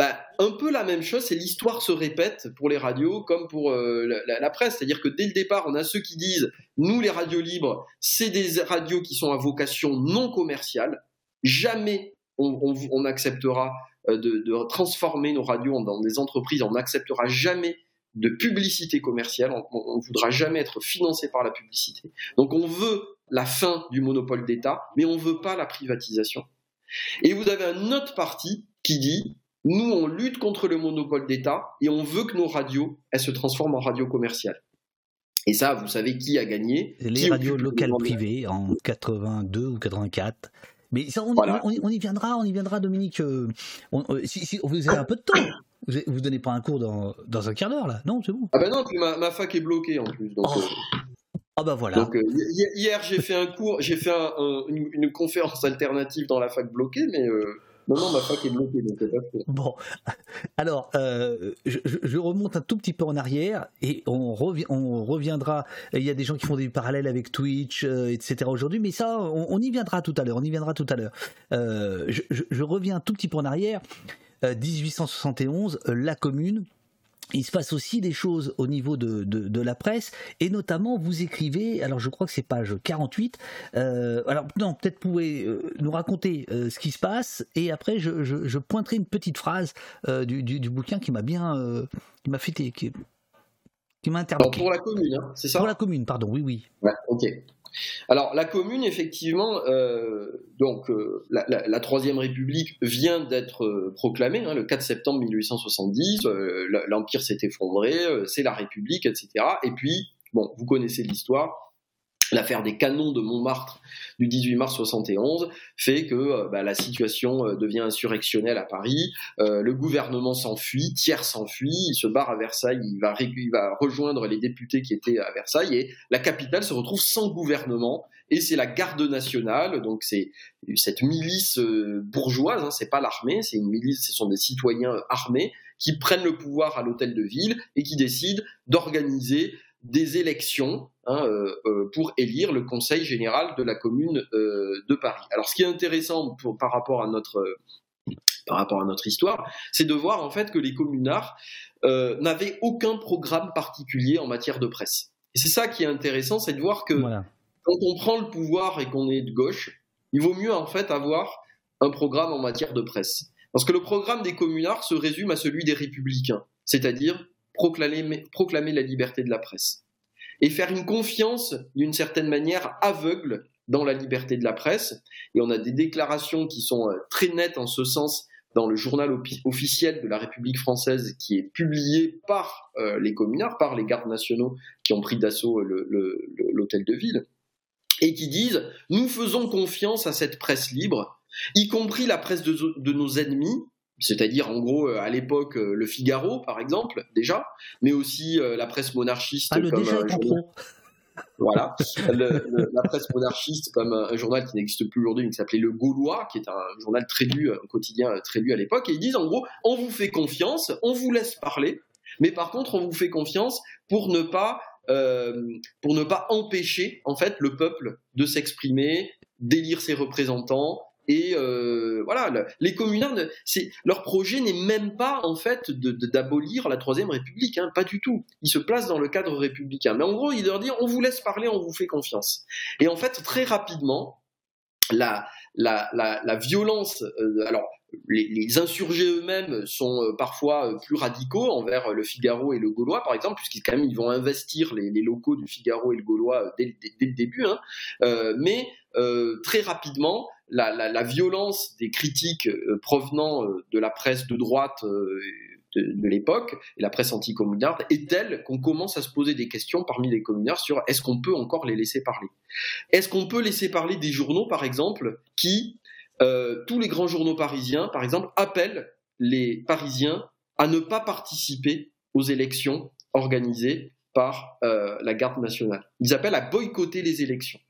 bah, un peu la même chose, c'est l'histoire se répète pour les radios comme pour euh, la, la, presse. C'est-à-dire que dès le départ, on a ceux qui disent, nous, les radios libres, c'est des radios qui sont à vocation non commerciale. Jamais on, on, on, acceptera de, de, transformer nos radios dans des entreprises, on n'acceptera jamais de publicité commerciale, on ne voudra jamais être financé par la publicité. Donc on veut la fin du monopole d'État, mais on ne veut pas la privatisation. Et vous avez un autre parti qui dit, nous on lutte contre le monopole d'État et on veut que nos radios, elles se transforment en radios commerciales. Et ça, vous savez qui a gagné Les radios locales privées en 82 ou 84. Mais ça, on, voilà. on, on, y viendra, on y viendra, Dominique. Euh, on, euh, si, si, vous avez un peu de temps. Vous, ne vous donnez pas un cours dans, dans un quart d'heure, là Non, c'est bon. Ah ben non, puis ma, ma, fac est bloquée en plus. Donc, oh. euh... Ah bah voilà. Donc, euh, hier, j'ai fait un cours, j'ai fait un, un, une, une, conférence alternative dans la fac bloquée, mais non, non, ma fac est bloquée, donc c'est pas. Bon, alors, euh, je, remonte un tout petit peu en arrière et on, on reviendra. Il y a des gens qui font des parallèles avec Twitch, euh, etc. aujourd'hui, mais ça, on, on, y viendra tout à l'heure. On y viendra tout à l'heure. Euh, je, je, reviens un tout petit peu en arrière. 1871, la Commune il se passe aussi des choses au niveau de, de, de, la presse, et notamment vous écrivez, alors je crois que c'est page 48, euh, alors non, peut-être pouvez euh, nous raconter euh, ce qui se passe, et après je, je, je pointerai une petite phrase euh, du, du, du, bouquin qui m'a bien, qui m'a fait, qui, qui m'a interloqué. pour la commune, hein, c'est ça? Pour la commune, pardon, oui, oui. Ouais, ok. Alors la commune, effectivement, euh, donc euh, la, Troisième République vient d'être euh, proclamée hein, le 4 septembre 1870. Euh, L'empire s'est effondré, c'est la République, etc. Et puis, bon, vous connaissez l'histoire. L'affaire des canons de Montmartre du 18 mars 71 fait que bah, la situation devient insurrectionnelle à Paris. Euh, le gouvernement s'enfuit, Thiers s'enfuit, il se barre à Versailles, il va, il va rejoindre les députés qui étaient à Versailles et la capitale se retrouve sans gouvernement. Et c'est la garde nationale, donc c'est cette milice euh, bourgeoise, hein, c'est pas l'armée, c'est une milice, ce sont des citoyens armés qui prennent le pouvoir à l'hôtel de ville et qui décident d'organiser des élections hein, euh, euh, pour élire le conseil général de la commune euh, de Paris. Alors, ce qui est intéressant pour, par rapport à notre par rapport à notre histoire, c'est de voir en fait que les communards n'avaient aucun programme particulier en matière de presse. Et c'est ça qui est intéressant, c'est de voir que voilà. quand on prend le pouvoir et qu'on est de gauche, il vaut mieux en fait avoir un programme en matière de presse. Parce que le programme des communards se résume à celui des républicains, c'est-à-dire proclamer, la liberté de la presse et faire une confiance d'une certaine manière aveugle dans la liberté de la presse. Et on a des déclarations qui sont très nettes en ce sens dans le journal officiel de la République française qui est publié par euh, les communards, par les gardes nationaux qui ont pris d'assaut l'hôtel de ville, et qui disent nous faisons confiance à cette presse libre, y compris la presse de nos ennemis, c'est-à-dire en gros à l'époque le Figaro par exemple déjà, mais aussi la presse monarchiste ah, le comme déjà un journal... voilà. Le, le, la presse monarchiste comme un, journal qui n'existe plus aujourd'hui mais qui s'appelait le Gaulois qui est un journal très lu un quotidien très lu à l'époque et ils disent en gros on vous fait confiance on vous laisse parler mais par contre on vous fait confiance pour ne pas euh, pour ne pas empêcher en fait le peuple de s'exprimer d'élire ses représentants et euh, voilà, le, les communards, c'est leur projet n'est même pas en fait d'abolir la troisième République, hein, pas du tout. Ils se placent dans le cadre républicain. Mais en gros, ils leur disent on vous laisse parler, on vous fait confiance. Et en fait, très rapidement, la, la, la, la violence. euh, alors, les, les insurgés eux-mêmes sont euh, parfois euh, plus radicaux envers le Figaro et le Gaulois, par exemple, puisqu'ils quand même ils vont investir les, les locaux du Figaro et le Gaulois euh, dès, dès- dès le début. Hein. Euh, mais euh, très rapidement, la, violence des critiques euh, provenant euh, de la presse de droite euh, de, l'époque et la presse anticommunarde est telle qu'on commence à se poser des questions parmi les communards sur est-ce qu'on peut encore les laisser parler Est-ce qu'on peut laisser parler des journaux, par exemple, qui, tous les grands journaux parisiens, par exemple, appellent les Parisiens à ne pas participer aux élections organisées par la garde nationale. Ils appellent à boycotter les élections.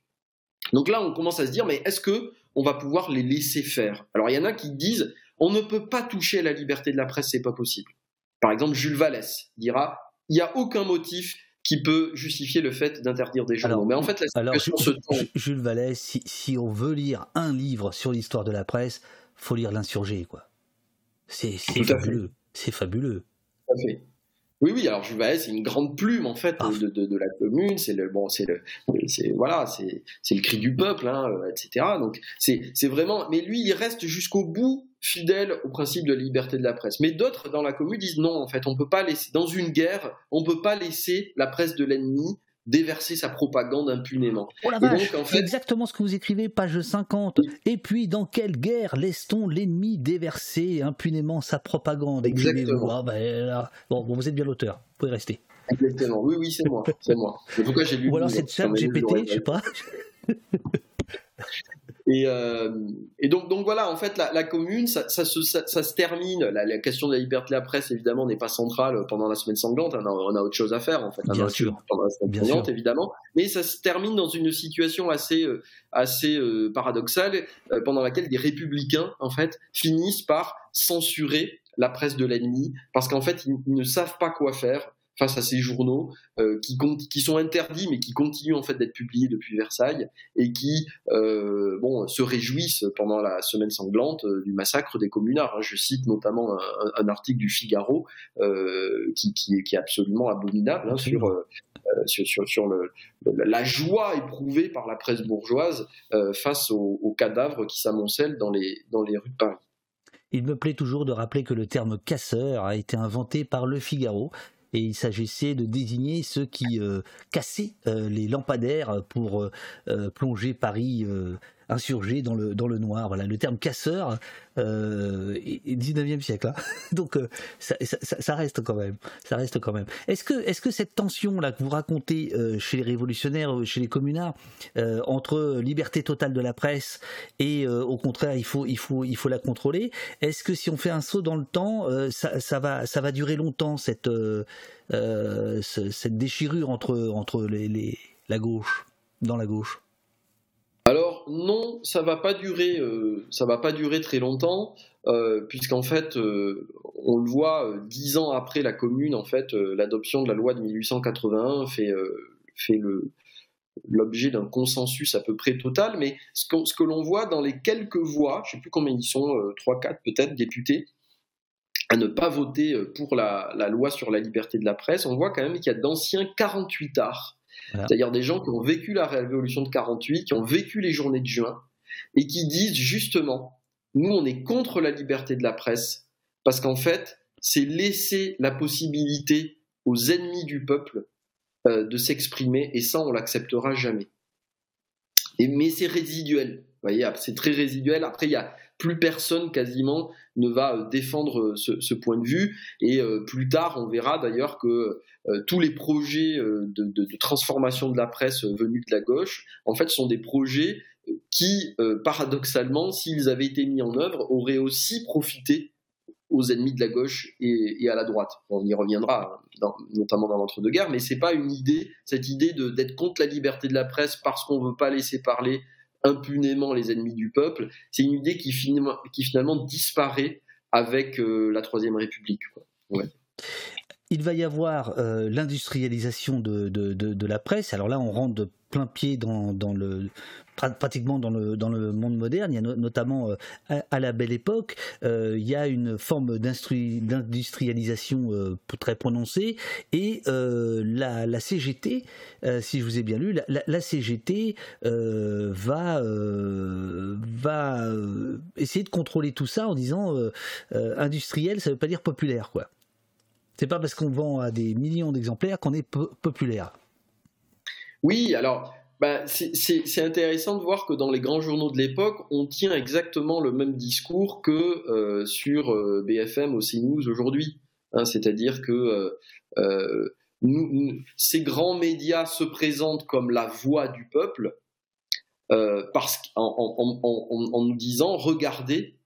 Donc là, on commence à se dire, mais est-ce que on va pouvoir les laisser faire Alors il y en a qui disent, on ne peut pas toucher à la liberté de la presse, c'est pas possible. Par exemple, Jules Vallès dira, il n'y a aucun motif qui peut justifier le fait d'interdire des journaux. mais en fait, la Alors, se. Ju- Jules Vallée, si, si on veut lire un livre sur l'histoire de la presse, faut lire l'insurgé, quoi. C'est fabuleux. C'est fabuleux. Tout à fait. Oui, oui. Alors Vallée, c'est une grande plume en fait de, de, de la commune. C'est le bon, c'est le, c'est voilà, c'est c'est le cri du peuple, hein, euh, etc. Donc c'est c'est vraiment. Mais lui, il reste jusqu'au bout fidèle au principe de la liberté de la presse. Mais d'autres dans la commune disent non. En fait, on peut pas laisser dans une guerre, on peut pas laisser la presse de l'ennemi déverser sa propagande impunément. Oh la vache, donc, en c'est fait, exactement ce que vous écrivez, page 50. Et puis, dans quelle guerre laisse-t-on l'ennemi déverser impunément sa propagande. Exactement. Ah, ben, là. bon, vous êtes bien l'auteur, vous pouvez rester. Exactement. Oui, oui, c'est moi, c'est moi. Cas, j'ai lu. Ou alors c'est chat GPT, je sais pas. Et, euh, et donc, donc voilà, en fait, la, la commune, ça, ça, se, ça, ça se termine. La, la question de la liberté de la presse, évidemment, n'est pas centrale pendant la semaine sanglante. On a, on a autre chose à faire, en fait. Bien sûr. Pendant la semaine Bien sanglante, sûr. évidemment. Mais ça se termine dans une situation assez, euh, assez euh, paradoxale, pendant laquelle des républicains, en fait, finissent par censurer la presse de l'ennemi, parce qu'en fait, ils, ils ne savent pas quoi faire face à ces journaux euh, qui, sont interdits mais qui continuent en fait d'être publiés depuis Versailles et qui euh, se réjouissent pendant la semaine sanglante euh, du massacre des communards. hein. Je cite notamment un, article du Figaro qui, est, absolument abominable hein, sur, la joie éprouvée par la presse bourgeoise face aux, aux cadavres qui s'amoncellent dans les dans les rues de Paris. Il me plaît toujours de rappeler que le terme casseur a été inventé par Le Figaro et il s'agissait de désigner ceux qui euh, cassaient euh, les lampadaires pour euh, plonger Paris euh, insurgé dans le, noir. Voilà, le terme casseur euh, est est 19e siècle. hein. Donc euh, ça, reste quand même. Ça reste quand même. Est-ce que, cette tension là que vous racontez euh, chez les révolutionnaires, euh, chez les communards, entre liberté totale de la presse et au contraire il faut, la contrôler, est-ce que si on fait un saut dans le temps, ça, va, durer longtemps cette, ce- cette déchirure entre, la gauche, dans la gauche? Non, ça va pas durer, euh, ça va pas durer très longtemps, euh, puisqu'en fait, euh, on le voit dix ans après la Commune, en fait, l'adoption de la loi de 1881 fait fait l'objet d'un consensus à peu près total, mais ce, que l'on voit dans les quelques voix, je sais plus combien ils sont, trois, quatre peut-être députés, à ne pas voter pour la, la loi sur la liberté de la presse, on voit quand même qu'il y a d'anciens 48 arts C'est-à-dire des gens qui ont vécu la révolution de 48, qui ont vécu les journées de juin, et qui disent justement, nous on est contre la liberté de la presse, parce qu'en fait, c'est laisser la possibilité aux ennemis du peuple euh, de s'exprimer, et ça on l'acceptera jamais. Et, mais c'est résiduel, vous voyez, c'est très résiduel. Après, il y a plus personne quasiment ne va euh, défendre euh, ce, ce point de vue. Et euh, plus tard, on verra d'ailleurs que tous les projets de, transformation de la presse venus de la gauche, en fait, sont des projets qui, paradoxalement, s'ils avaient été mis en œuvre, auraient aussi profité aux ennemis de la gauche et, à la droite. On y reviendra, hein, notamment dans l'entre-deux-guerres, mais c'est pas une idée, cette idée d'être contre la liberté de la presse parce qu'on veut pas laisser parler impunément les ennemis du peuple. C'est une idée qui finalement, qui finalement disparaît avec euh, la Troisième République. il va y avoir euh, l'industrialisation de, de, de, de la presse. Alors là, on rentre de plein pied dans, dans le pratiquement dans le, dans le monde moderne. Il y a notamment à, la belle époque, il y a une forme d'industrialisation très prononcée et la, CGT, si je vous ai bien lu, la, CGT va, va essayer de contrôler tout ça en disant industriel, ça veut pas dire populaire, quoi. C'est pas parce qu'on vend à des millions d'exemplaires qu'on est populaire. Oui, alors bah, c'est intéressant de voir que dans les grands journaux de l'époque, on tient exactement le même discours que euh, sur euh, BFM ou CNews aujourd'hui. Hein, c'est-à-dire que euh, ces grands médias se présentent comme la voix du peuple parce, en, nous disant regardez,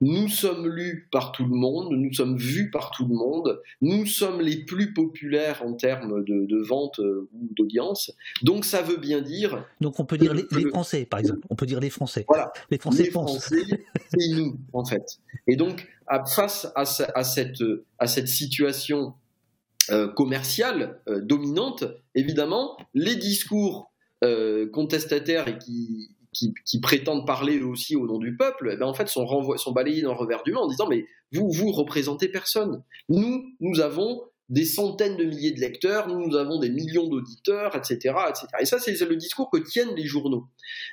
nous sommes lus par tout le monde, nous sommes vus par tout le monde, nous sommes les plus populaires en termes de, vente euh, ou d'audience. Donc ça veut bien dire. Donc on peut dire les, Français, par exemple. On peut dire les Français. Voilà. Les Français les Français, c'est nous, en fait. Et donc face à, cette, à cette situation euh, commerciale euh, dominante, évidemment, les discours contestataires et qui, qui, prétendent parler aussi au nom du peuple, eh ben, en fait sont, sont balayés dans le revers du main en disant mais vous vous représentez personne. Nous nous avons des centaines de milliers de lecteurs, nous, nous avons des millions d'auditeurs, etc., etc. Et ça, c'est le discours que tiennent les journaux.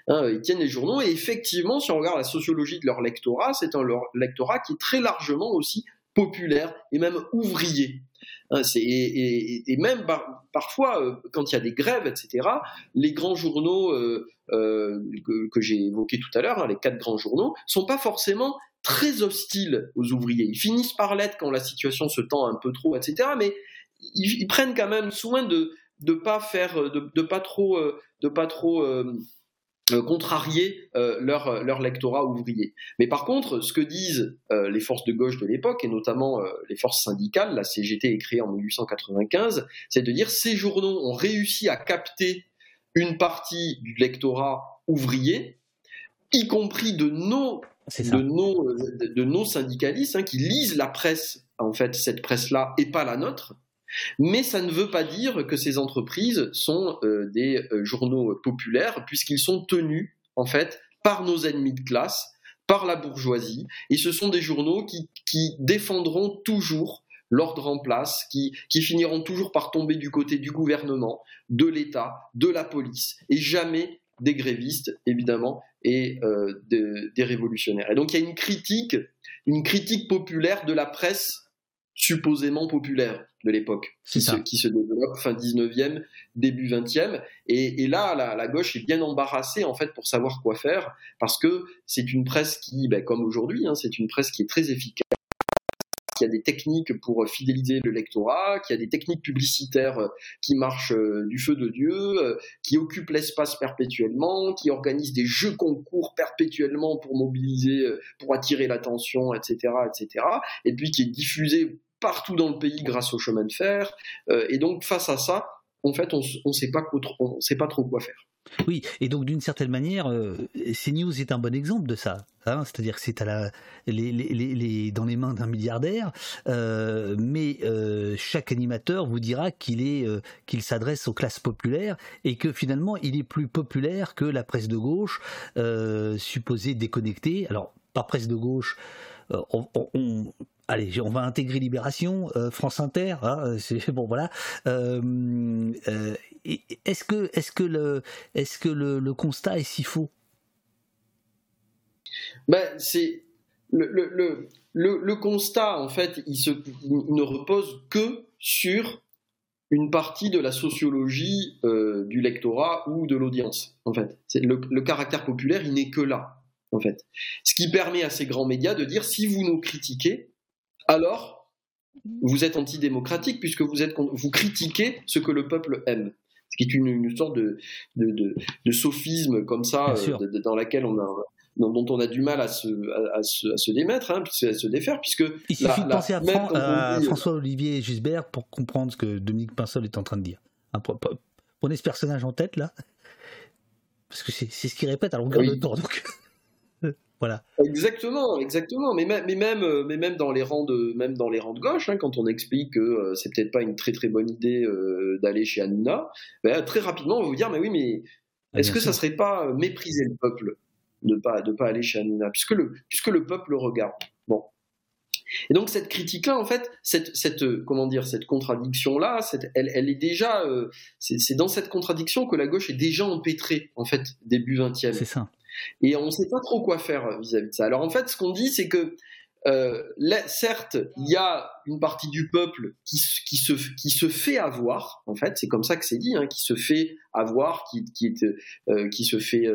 Hein, ils tiennent les journaux, et effectivement, si on regarde la sociologie de leur lectorat, c'est un lectorat qui est très largement aussi populaire et même ouvrier. Hein, et, même parfois, euh, quand il y a des grèves, etc., les grands journaux euh, euh, que, j'ai évoqués tout à l'heure, hein, les quatre grands journaux, sont pas forcément très hostiles aux ouvriers. Ils finissent par l'être quand la situation se tend un peu trop, etc. Mais ils, prennent quand même soin de ne pas de, pas trop, de pas trop contrarier euh, leur, euh, leur lectorat ouvrier. Mais par contre, ce que disent les forces de gauche de l'époque, et notamment les forces syndicales, la CGT est créée en 1895, c'est de dire ces journaux ont réussi à capter une partie du lectorat ouvrier, y compris de nos, de nos, de nos syndicalistes, hein, qui lisent la presse, en fait, cette presse-là, et pas la nôtre, mais ça ne veut pas dire que ces entreprises sont euh, des euh, journaux populaires, puisqu'ils sont tenus, en fait, par nos ennemis de classe, par la bourgeoisie, et ce sont des journaux qui, défendront toujours l'ordre en place, qui, finiront toujours par tomber du côté du gouvernement, de l'État, de la police, et jamais des grévistes, évidemment, et euh, des révolutionnaires. Et donc il y a une critique, une critique populaire de la presse supposément populaire de l'époque, qui, se, qui se développe fin 19e, début 20e. Et, là, la, gauche est bien embarrassée en fait pour savoir quoi faire, parce que c'est une presse qui, ben, comme aujourd'hui, hein, c'est une presse qui est très efficace qui a des techniques pour fidéliser le lectorat, qui a des techniques publicitaires euh, qui marchent euh, du feu de Dieu, euh, qui occupent l'espace perpétuellement, qui organise des jeux concours perpétuellement pour mobiliser, pour attirer l'attention, etc., etc., et puis qui est diffusée partout dans le pays grâce au chemin de fer. Euh, et donc, face à ça, en fait, on ne sait, pas trop quoi faire. Oui, et donc d'une certaine manière, euh, CNews est un bon exemple de ça. Hein. C'est-à-dire que c'est dans les mains d'un milliardaire, euh, mais chaque animateur vous dira qu'il s'adresse aux classes populaires et que finalement il est plus populaire que la presse de gauche, supposée déconnectée. Alors, par presse de gauche, on, allez, on va intégrer Libération, euh, France Inter, hein, c'est bon voilà. Euh, euh, est-ce que, est-ce que le, est-ce que le, constat est si faux? Ben, c'est le, le, le, constat en fait, il, se, ne repose que sur une partie de la sociologie du lectorat ou de l'audience. En fait, c'est le, caractère populaire, il n'est que là. En fait, ce qui permet à ces grands médias de dire si vous nous critiquez, alors vous êtes antidémocratique puisque vous, êtes, vous critiquez ce que le peuple aime. Ce qui est une, sorte de, de, sophisme comme ça, euh, dans laquelle on a, dont on a du mal à se, à, se, démettre, hein, à se défaire, puisque... Il suffit de penser à, François-Olivier Gisbert pour comprendre ce que Dominique Pinsol est en train de dire. Prenez ce personnage en tête, là, parce que c'est ce qu'il répète à longueur de temps. Donc... Voilà. Exactement, exactement. Mais, mais, même, euh, mais même dans les rangs de, même dans les rangs de gauche, hein, quand on explique que euh, c'est peut-être pas une très très bonne idée euh, d'aller chez Hanouna, ben, très rapidement on va vous dire mais oui mais Ah, Est-ce que ça sûr. serait pas euh, mépriser le peuple de pas de pas aller chez Hanouna, puisque le puisque le peuple le regarde? Bon. Et donc cette critique-là, en fait, cette, cette comment dire, cette contradiction-là, elle, elle est déjà, euh, c'est c'est dans cette contradiction que la gauche est déjà empêtrée, en fait, début 20e. C'est ça. Et on ne sait pas trop quoi faire euh, vis-à-vis de ça. Alors en fait, ce qu'on dit, c'est que euh, certes, il y a une partie du peuple qui, se, fait avoir, en fait, c'est comme ça que c'est dit, hein, qui se fait avoir, qui, euh, se fait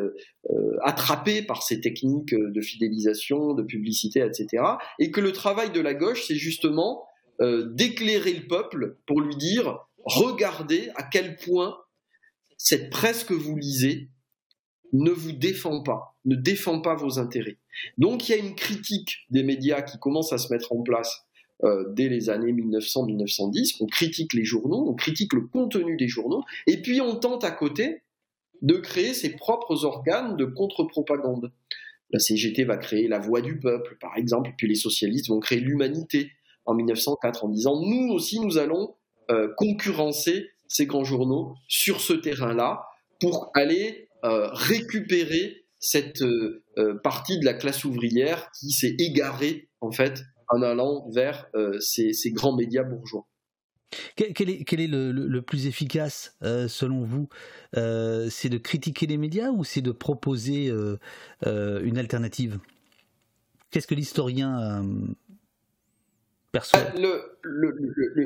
attraper par ces techniques de fidélisation, de publicité, etc. Et que le travail de la gauche, c'est justement d'éclairer le peuple pour lui dire, regardez à quel point cette presse que vous lisez ne vous défend pas, ne défend pas vos intérêts. Donc il y a une critique des médias qui commence à se mettre en place euh, dès les années 1900-1910. On critique les journaux, on critique le contenu des journaux, et puis on tente à côté de créer ses propres organes de contre-propagande. La CGT va créer la voix du peuple, par exemple, puis les socialistes vont créer l'humanité en 1904 en disant nous aussi nous allons euh, concurrencer ces grands journaux sur ce terrain-là pour aller récupérer cette euh, euh, partie de la classe ouvrière qui s'est égarée en fait en allant vers euh, ces, ces grands médias bourgeois. Quel, est, quel est le, le- le plus efficace euh, selon vous Euh, C'est de critiquer les médias ou c'est de proposer euh, euh, une alternative? Qu'est-ce que l'historien euh, perçoit?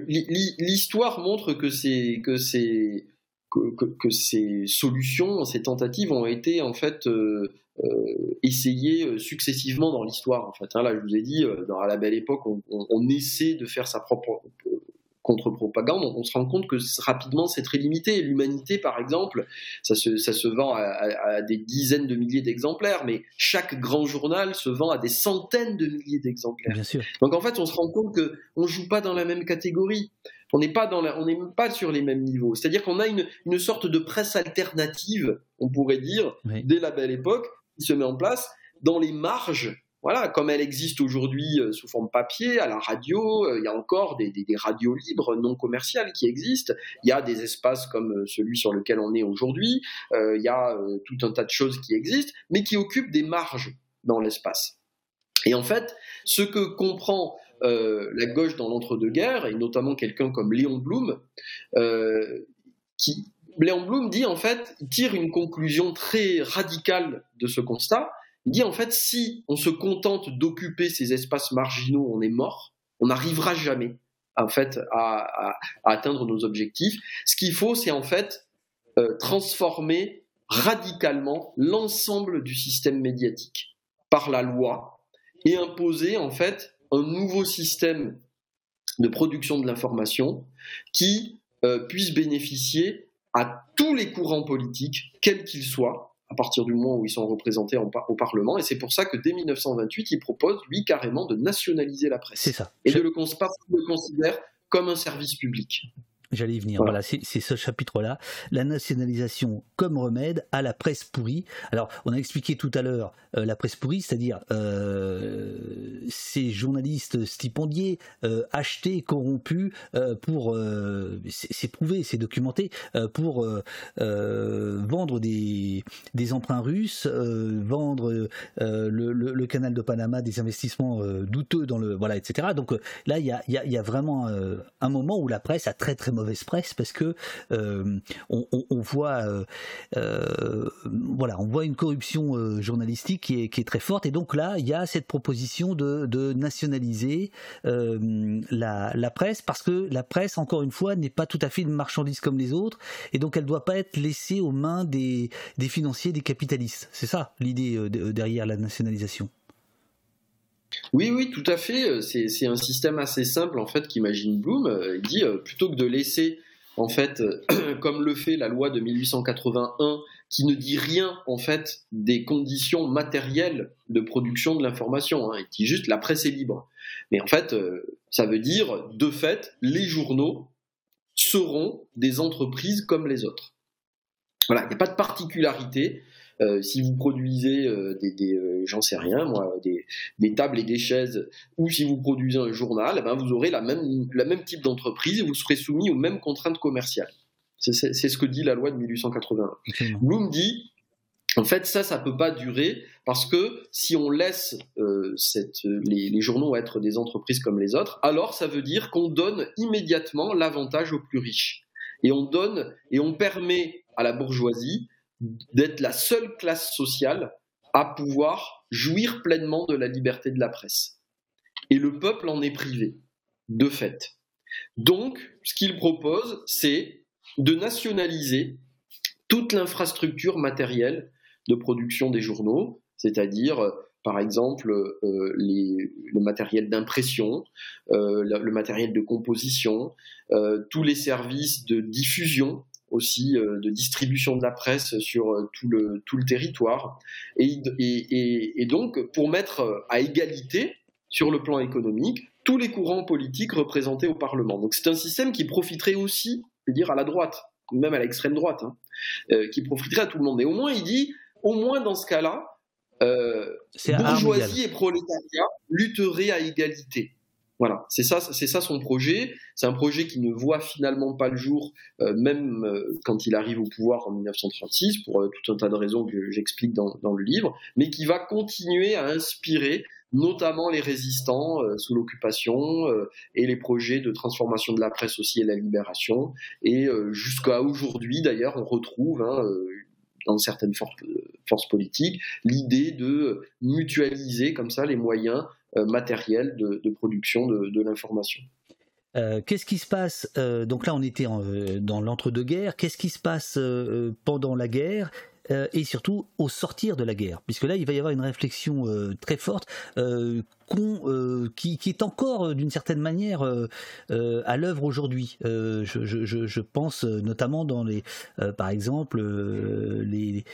L'histoire montre que ces que ces que, que- que ces solutions, ces tentatives ont été en fait euh, euh, essayées euh, successivement dans l'histoire. En fait, hein. là, je vous ai dit, dans à la belle époque, on, on- on essaie de faire sa propre contre-propagande. On, on se rend compte que rapidement, c'est très limité. L'humanité, par exemple, ça se, ça se vend à, à- à des dizaines de milliers d'exemplaires, mais chaque grand journal se vend à des centaines de milliers d'exemplaires. Donc en fait, on se rend compte que on joue pas dans la même catégorie. On n'est pas dans la, on n'est pas sur les mêmes niveaux. C'est-à-dire qu'on a une, une sorte de presse alternative, on pourrait dire, dès la belle époque, qui se met en place dans les marges. Voilà, comme elle existe aujourd'hui euh, sous forme papier, à la radio, euh, il y a encore des, des- des radios libres non commerciales qui existent. Il y a des espaces comme euh, celui sur lequel on est aujourd'hui. Euh, il y a tout un tas de choses qui existent, mais qui occupent des marges dans l'espace. Et en fait, ce que comprend la gauche dans l'entre-deux-guerres, et notamment quelqu'un comme Léon Blum, euh, qui Léon Blum dit en fait, tire une conclusion très radicale de ce constat. Il dit en fait, si on se contente d'occuper ces espaces marginaux, on est mort, on n'arrivera jamais en fait à atteindre nos objectifs. Ce qu'il faut, c'est en fait euh, transformer radicalement l'ensemble du système médiatique par la loi et imposer en fait un nouveau système de production de l'information qui euh, puisse bénéficier à tous les courants politiques, quels qu'ils soient, à partir du moment où ils sont représentés en au Parlement. Et c'est pour ça que dès 1928, il propose, lui, carrément de nationaliser la presse. C'est ça. Et de le, le considère comme un service public. J'allais y venir. Voilà, c'est c'est ce chapitre-là. La nationalisation comme remède à la presse pourrie. Alors, on a expliqué tout à l'heure euh, la presse pourrie, c'est-à-dire euh, ces journalistes stipendiés, euh, achetés, corrompus pour, c'est prouvé, c'est documenté, pour vendre des, des emprunts russes, vendre le, le- le canal de Panama, des investissements douteux dans le, voilà, etc. Donc là, il y a, y a- il y a vraiment un moment où la presse a très très mauvaise presse parce que euh, on, voit, euh, euh, voilà, on voit une corruption journalistique qui est, très forte et donc là, il y a cette proposition de, nationaliser la, presse parce que la presse, encore une fois, n'est pas tout à fait une marchandise comme les autres et donc elle doit pas être laissée aux mains des, financiers, des capitalistes. C'est ça l'idée de- derrière la nationalisation. Oui, oui, tout à fait. Euh, C'est un système assez simple en fait qu'imagine Bloom. Euh, Il dit euh, plutôt que de laisser en fait, comme le fait la loi de 1881, qui ne dit rien en fait des conditions matérielles de production de l'information. Hein. Il dit juste la presse est libre. Mais en fait, ça veut dire de fait les journaux seront des entreprises comme les autres. Voilà, il n'y a pas de particularité. Euh, si vous produisez euh, des, des euh, j'en sais rien moi, des, des tables et des chaises, ou si vous produisez un journal, eh ben vous aurez la même, la même type d'entreprise et vous serez soumis aux mêmes contraintes commerciales. C'est ce que dit la loi de 1881. Bloom dit en fait, ça, ça peut pas durer parce que si on laisse euh, cette, les, les, journaux être des entreprises comme les autres, alors ça veut dire qu'on donne immédiatement l'avantage aux plus riches. Et on donne et on permet à la bourgeoisie d'être la seule classe sociale à pouvoir jouir pleinement de la liberté de la presse. Et le peuple en est privé, de fait. Donc, ce qu'il propose, c'est de nationaliser toute l'infrastructure matérielle de production des journaux, c'est-à-dire euh, par exemple euh, le matériel d'impression, euh, le, matériel de composition, tous les services de diffusion aussi de distribution de la presse sur tout le, tout le territoire. Et, et, et, donc, pour mettre à égalité, sur le plan économique, tous les courants politiques représentés au Parlement. Donc c'est un système qui profiterait aussi, je veux dire, à la droite, même à l'extrême droite, hein, qui profiterait à tout le monde. Mais au moins, il dit, au moins dans ce cas-là, euh, bourgeoisie et prolétariat lutteraient à égalité. Voilà, c'est ça, c'est ça son projet. C'est un projet qui ne voit finalement pas le jour, euh, même euh, quand il arrive au pouvoir en 1936, pour euh, tout un tas de raisons que j'explique dans, le livre, mais qui va continuer à inspirer notamment les résistants sous l'occupation et les projets de transformation de la presse aussi et la libération. Et jusqu'à aujourd'hui, d'ailleurs, on retrouve hein, dans certaines forces, politiques, l'idée de mutualiser comme ça les moyens euh, matériels de, production de, l'information. Euh, qu'est-ce qui se passe euh, Donc là, on était dans l'entre-deux-guerres. Qu'est-ce qui se passe pendant la guerre et surtout au sortir de la guerre, puisque là il va y avoir une réflexion très forte qui, est encore d'une certaine manière à l'œuvre aujourd'hui. Je, pense notamment dans les, par exemple, les,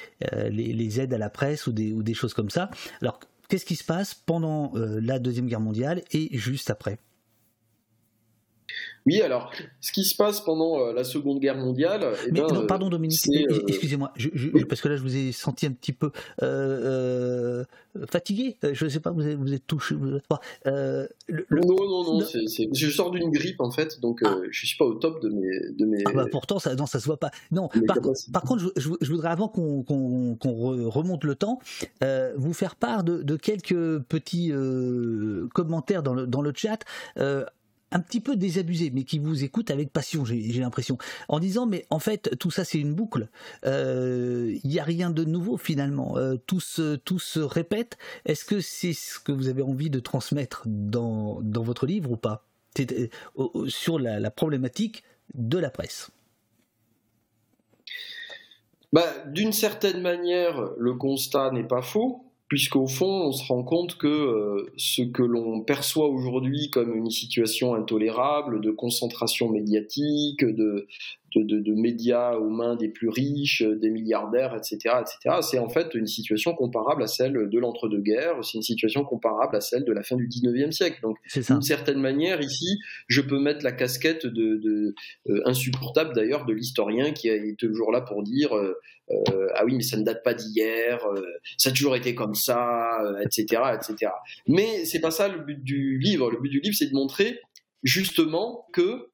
les, aides à la presse ou des, ou des choses comme ça. Alors qu'est-ce qui se passe pendant la deuxième guerre mondiale et juste après? Oui, alors, ce qui se passe pendant euh, la Seconde Guerre mondiale. Eh ben, pardon Dominique, euh, excusez-moi, parce que là je vous ai senti un petit peu euh, fatigué. Je ne sais pas, vous êtes, vous êtes touché. Vous Non, non, non, je sors d'une grippe en fait, donc je ah. je suis pas au top de mes. De mes... Ah bah pourtant, ça, non, ça se voit pas. Non, par, contre, je, voudrais avant qu'on remonte le temps, vous faire part de, de quelques petits commentaires dans le, dans le chat un petit peu désabusé, mais qui vous écoute avec passion, j'ai l'impression, en disant mais en fait tout ça c'est une boucle, euh, il n'y a rien de nouveau finalement, euh, tout, se, répète. Est-ce que c'est ce que vous avez envie de transmettre dans, dans votre livre ou pas? Euh, sur la, problématique de la presse. Bah, D'une certaine manière, le constat n'est pas faux puisqu'au fond, on se rend compte que euh, ce que l'on perçoit aujourd'hui comme une situation intolérable de concentration médiatique, de, de, médias aux mains des plus riches, des milliardaires, etc., etc. C'est en fait une situation comparable à celle de l'entre-deux-guerres, c'est une situation comparable à celle de la fin du 19e siècle. Donc, d'une certaine manière, ici, je peux mettre la casquette de, euh, insupportable d'ailleurs de l'historien qui est toujours là pour dire euh, euh, ah oui, mais ça ne date pas d'hier, ça a toujours été comme ça, etc., etc. Mais c'est pas ça le but du livre. Le but du livre, c'est de montrer justement que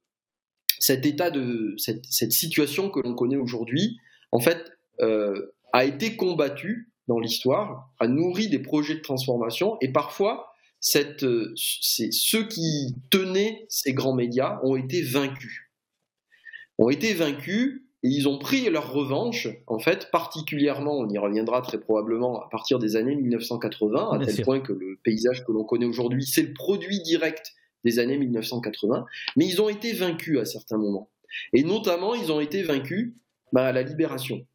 cet état de cette, situation que l'on connaît aujourd'hui, en fait, euh, a été combattu dans l'histoire, a nourri des projets de transformation, et parfois, cette, euh, ceux qui tenaient ces grands médias ont été vaincus. Ont été vaincus et ils ont pris leur revanche, en fait, particulièrement, on y reviendra très probablement à partir des années 1980, à tel point que le paysage que l'on connaît aujourd'hui, c'est le produit direct des années 1980, mais ils ont été vaincus à certains moments. Et notamment, ils ont été vaincus bah, à la libération.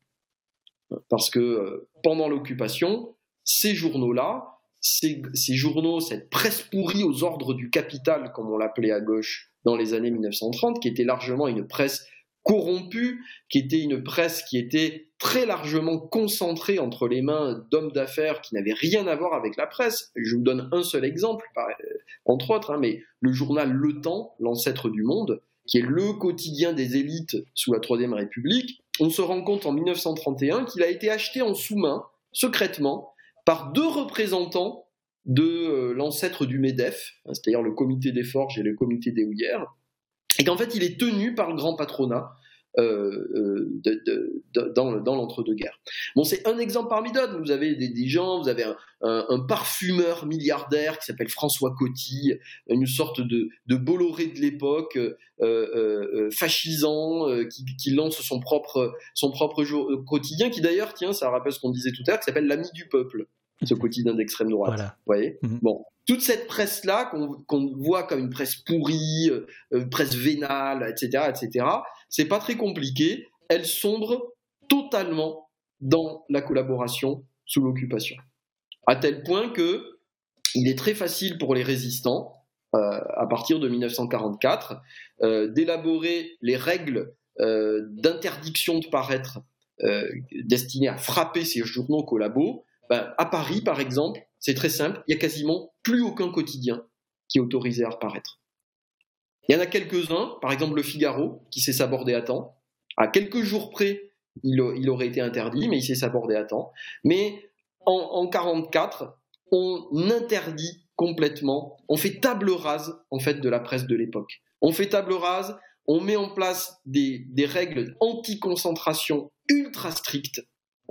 Parce que euh, pendant l'occupation, ces journaux-là, ces, ces, journaux, cette presse pourrie aux ordres du capital, comme on l'appelait à gauche dans les années 1930, qui était largement une presse corrompue, qui était une presse qui était très largement concentrée entre les mains d'hommes d'affaires qui n'avaient rien à voir avec la presse. Je vous donne un seul exemple, entre autres, hein, mais le journal Le Temps, l'ancêtre du Monde, qui est le quotidien des élites sous la Troisième République, on se rend compte en 1931 qu'il a été acheté en sous-main, secrètement, par deux représentants de euh, l'ancêtre du MEDEF, hein, c'est-à-dire le comité des forges et le comité des houillères, et qu'en fait il est tenu par le grand patronat euh, de, dans, l'entre-deux-guerres. Bon, c'est un exemple parmi d'autres. Vous avez des, gens, vous avez un, parfumeur milliardaire qui s'appelle François Coty, une sorte de, Bolloré de l'époque, euh, euh, fascisant, qui, lance son propre, quotidien, qui d'ailleurs, tiens, ça rappelle ce qu'on disait tout à l'heure, qui s'appelle l'ami du peuple ce quotidien d'extrême droite. Voilà. Vous voyez mmh. Bon, toute cette presse-là qu'on qu voit comme une presse pourrie, euh, presse vénale, etc., etc., c'est pas très compliqué. Elle sombre totalement dans la collaboration sous l'occupation, à tel point que il est très facile pour les résistants, euh, à partir de 1944, euh, d'élaborer les règles d'interdiction de paraître destinées à frapper ces journaux collabos ben, à Paris, par exemple, c'est très simple, il y a quasiment plus aucun quotidien qui est autorisé à reparaître. Il y en a quelques-uns, par exemple le Figaro, qui s'est sabordé à temps. À quelques jours près, il, aurait été interdit, mais il s'est sabordé à temps. Mais en, 1944, on interdit complètement, on fait table rase en fait de la presse de l'époque. On fait table rase, on met en place des règles anti-concentration ultra strictes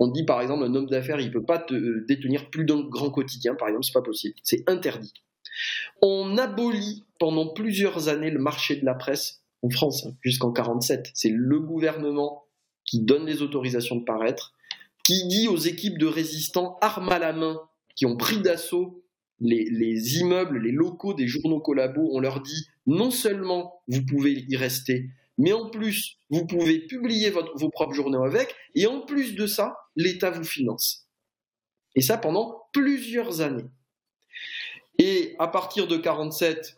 on dit par exemple un homme d'affaires, il ne peut pas te, euh, détenir plus d'un grand quotidien, par exemple, c'est pas possible, c'est interdit. On abolit pendant plusieurs années le marché de la presse en France, hein, jusqu'en 47. C'est le gouvernement qui donne les autorisations de paraître, qui dit aux équipes de résistants armes à la main, qui ont pris d'assaut les, les, immeubles, les locaux des journaux collabos, on leur dit non seulement vous pouvez y rester, mais en plus, vous pouvez publier votre, vos propres journaux avec, et en plus de ça, l'État vous finance. Et ça pendant plusieurs années. Et à partir de 47,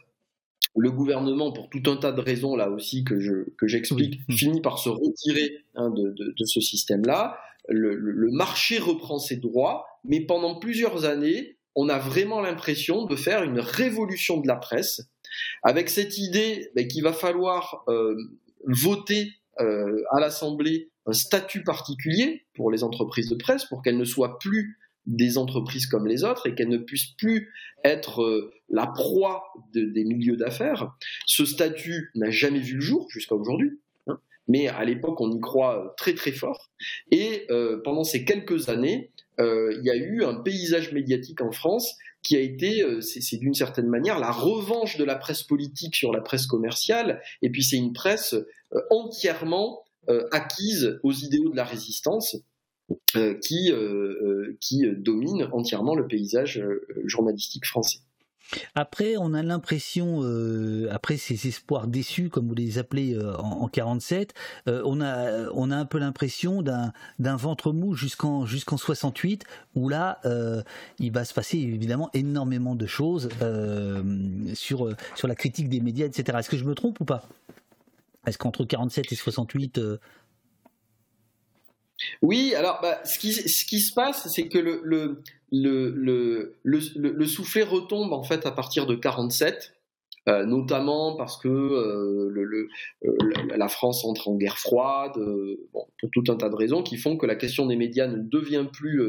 le gouvernement, pour tout un tas de raisons là aussi que je que j'explique, finit par se retirer hein, de, de, de, ce système-là. Le, marché reprend ses droits, mais pendant plusieurs années, on a vraiment l'impression de faire une révolution de la presse, avec cette idée ben, qu'il va falloir euh, voter euh, à l'Assemblée un statut particulier pour les entreprises de presse, pour qu'elles ne soient plus des entreprises comme les autres et qu'elles ne puissent plus être euh, la proie de, des milieux d'affaires. Ce statut n'a jamais vu le jour jusqu'à aujourd'hui, hein, mais à l'époque on y croit très très fort. Et pendant ces quelques années, il y a eu un paysage médiatique en France qui a été, euh, c'est d'une certaine manière, la revanche de la presse politique sur la presse commerciale, et puis c'est une presse euh, entièrement euh, acquise aux idéaux de la résistance, qui, qui domine entièrement le paysage journalistique français. Après, on a l'impression, euh, après ces espoirs déçus, comme vous les appelez euh, en, en 47, euh, on a on a un peu l'impression d'un d'un ventre mou jusqu'en jusqu'en 68, où là, euh, il va se passer évidemment énormément de choses sur sur la critique des médias, etc. Est-ce que je me trompe ou pas? Est-ce qu'entre 47 et 68 oui, alors bah, ce, qui, se passe, c'est que le, le, le, le, soufflet retombe en fait à partir de 47. Euh, notamment parce que euh, euh, la France entre en guerre froide, pour tout un tas de raisons qui font que la question des médias ne devient plus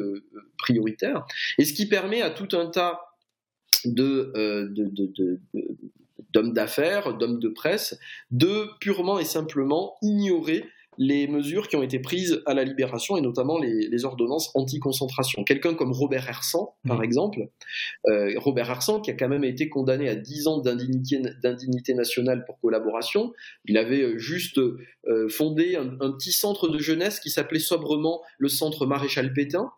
prioritaire, et ce qui permet à tout un tas de d'hommes d'affaires, d'hommes de presse, de purement et simplement ignorer les mesures qui ont été prises à la libération et notamment les, les ordonnances anti-concentration. Quelqu'un comme Robert Hersan, par mmh. exemple, euh, Robert Hersan qui a quand même été condamné à 10 ans d'indignité nationale pour collaboration, il avait euh, juste euh, fondé un, un, petit centre de jeunesse qui s'appelait sobrement le centre Maréchal Pétain.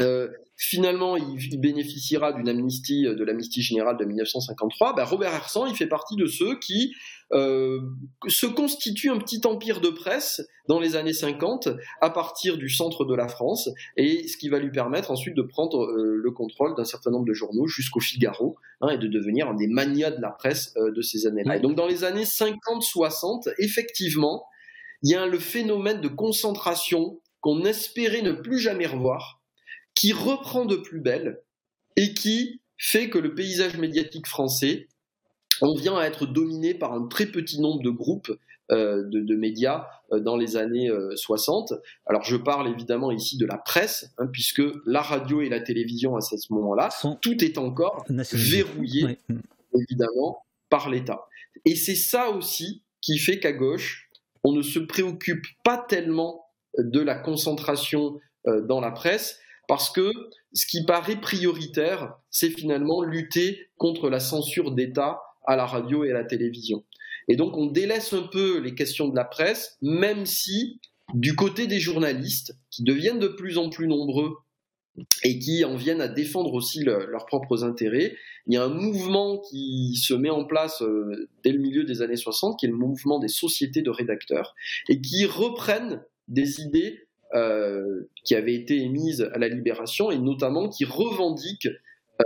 Euh, finalement, il, bénéficiera d'une amnistie, de l'amnistie générale de 1953. Ben, Robert Hersan, il fait partie de ceux qui euh, se constitue un petit empire de presse dans les années 50 à partir du centre de la France et ce qui va lui permettre ensuite de prendre euh, le contrôle d'un certain nombre de journaux jusqu'au Figaro hein, et de devenir un des manias de la presse euh, de ces années-là. Donc dans les années 50-60, effectivement, il y a le phénomène de concentration qu'on espérait ne plus jamais revoir, qui reprend de plus belle et qui fait que le paysage médiatique français on vient à être dominé par un très petit nombre de groupes euh, de, de, médias euh, dans les années euh, 60. Alors je parle évidemment ici de la presse, hein, puisque la radio et la télévision à ce moment-là, tout est encore verrouillé, évidemment, par l'État. Et c'est ça aussi qui fait qu'à gauche, on ne se préoccupe pas tellement de la concentration euh, dans la presse parce que ce qui paraît prioritaire, c'est finalement lutter contre la censure d'État à la radio et à la télévision. Et donc on délaisse un peu les questions de la presse, même si du côté des journalistes, qui deviennent de plus en plus nombreux et qui en viennent à défendre aussi leurs propres intérêts. Il y a un mouvement qui se met en place euh, dès le milieu des années 60, qui est le mouvement des sociétés de rédacteurs, et qui reprennent des idées euh, qui avaient été émises à la libération, et notamment qui revendiquent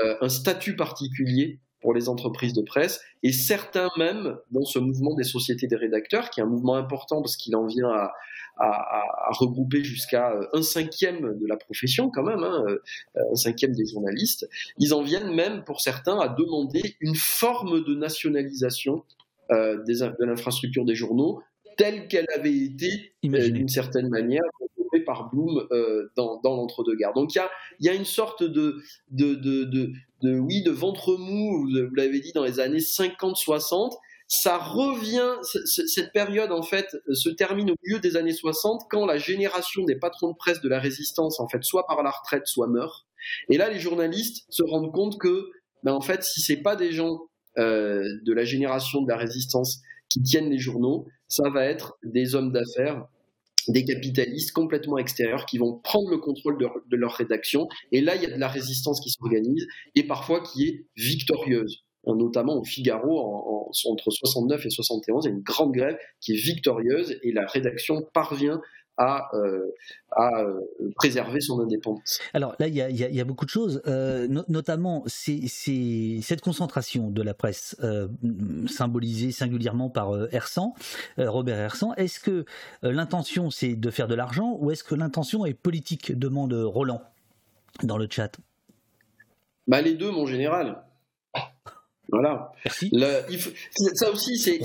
euh, un statut particulier pour les entreprises de presse, et certains même dans ce mouvement des sociétés des rédacteurs, qui est un mouvement important parce qu'il en vient à, à, regrouper jusqu'à euh, un cinquième de la profession quand même, hein, un cinquième des journalistes, ils en viennent même pour certains à demander une forme de nationalisation euh, de l'infrastructure des journaux telle qu'elle avait été d'une certaine manière par Bloom dans, l'entre-deux-guerres. Donc il y a, une sorte de, oui, de ventre mou, vous l'avez dit, dans les années 50-60, ça revient, cette période en fait se termine au milieu des années 60 quand la génération des patrons de presse de la résistance en fait soit par la retraite soit meurt. Et là les journalistes se rendent compte que ben, en fait si c'est pas des gens euh, de la génération de la résistance qui tiennent les journaux, ça va être des hommes d'affaires des capitalistes complètement extérieurs qui vont prendre le contrôle de, leur rédaction. Et là, il y a de la résistance qui s'organise et parfois qui est victorieuse notamment au Figaro en, entre 69 et 71, il y a une grande grève qui est victorieuse et la rédaction parvient à, euh, à euh, préserver son indépendance. Alors là, il y a, y a, beaucoup de choses, euh, notamment cette concentration de la presse symbolisée singulièrement par Hersan, Robert Hersan. Est-ce que l'intention c'est de faire de l'argent ou est-ce que l'intention est politique demande Roland dans le chat? Bah les deux, mon général. Voilà. ça aussi, c'est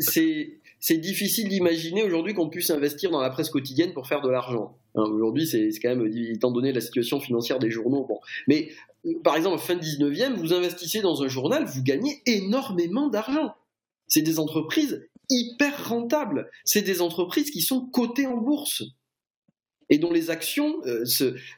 c'est difficile d'imaginer aujourd'hui qu'on puisse investir dans la presse quotidienne pour faire de l'argent. Hein, aujourd'hui, c'est quand même, étant donné la situation financière des journaux. Bon. Mais par exemple, fin 19e, vous investissez dans un journal, vous gagnez énormément d'argent. C'est des entreprises hyper rentables. C'est des entreprises qui sont cotées en bourse et dont les actions euh,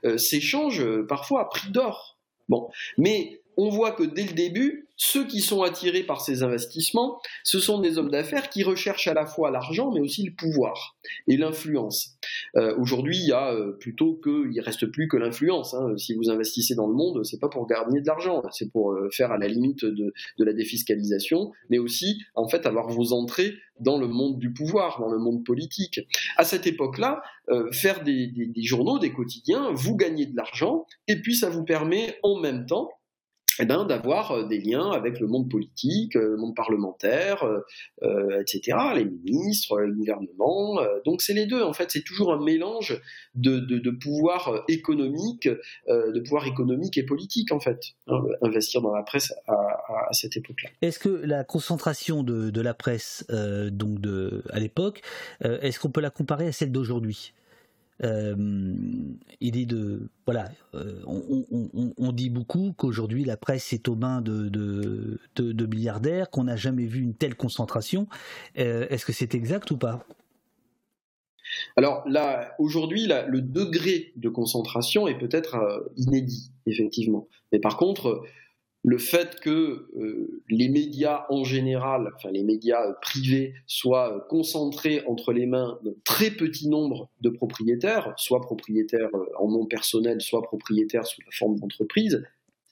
euh, s'échangent euh, parfois à prix d'or. Bon, mais on voit que dès le début, ceux qui sont attirés par ces investissements, ce sont des hommes d'affaires qui recherchent à la fois l'argent, mais aussi le pouvoir et l'influence. Euh, aujourd'hui, il y a euh, plutôt que, il reste plus que l'influence. Hein. Si vous investissez dans le monde, c'est pas pour gagner de l'argent, c'est pour euh, faire à la limite de, la défiscalisation, mais aussi en fait avoir vos entrées dans le monde du pouvoir, dans le monde politique. À cette époque-là, faire des journaux, des quotidiens, vous gagnez de l'argent, et puis ça vous permet en même temps eh ben, d'avoir euh, des liens avec le monde politique, euh, le monde parlementaire, euh, etc., les ministres, le gouvernement. donc c'est les deux, en fait, c'est toujours un mélange de, de, pouvoir économique, de pouvoir économique et politique, en fait, hein, investir dans la presse à, cette époque-là. Est-ce que la concentration de, de la presse, donc de, à l'époque, est-ce qu'on peut la comparer à celle d'aujourd'hui? Euh, idée de voilà, euh, on, dit beaucoup qu'aujourd'hui la presse est aux mains de, de, milliardaires, qu'on n'a jamais vu une telle concentration. Euh, est-ce que c'est exact ou pas? Alors là, aujourd'hui, le degré de concentration est peut-être inédit, effectivement. Mais par contre, le fait que euh, les médias en général, enfin les médias privés, soient concentrés entre les mains d'un très petit nombre de propriétaires, soit propriétaires euh, en nom personnel, soit propriétaires sous la forme d'entreprise.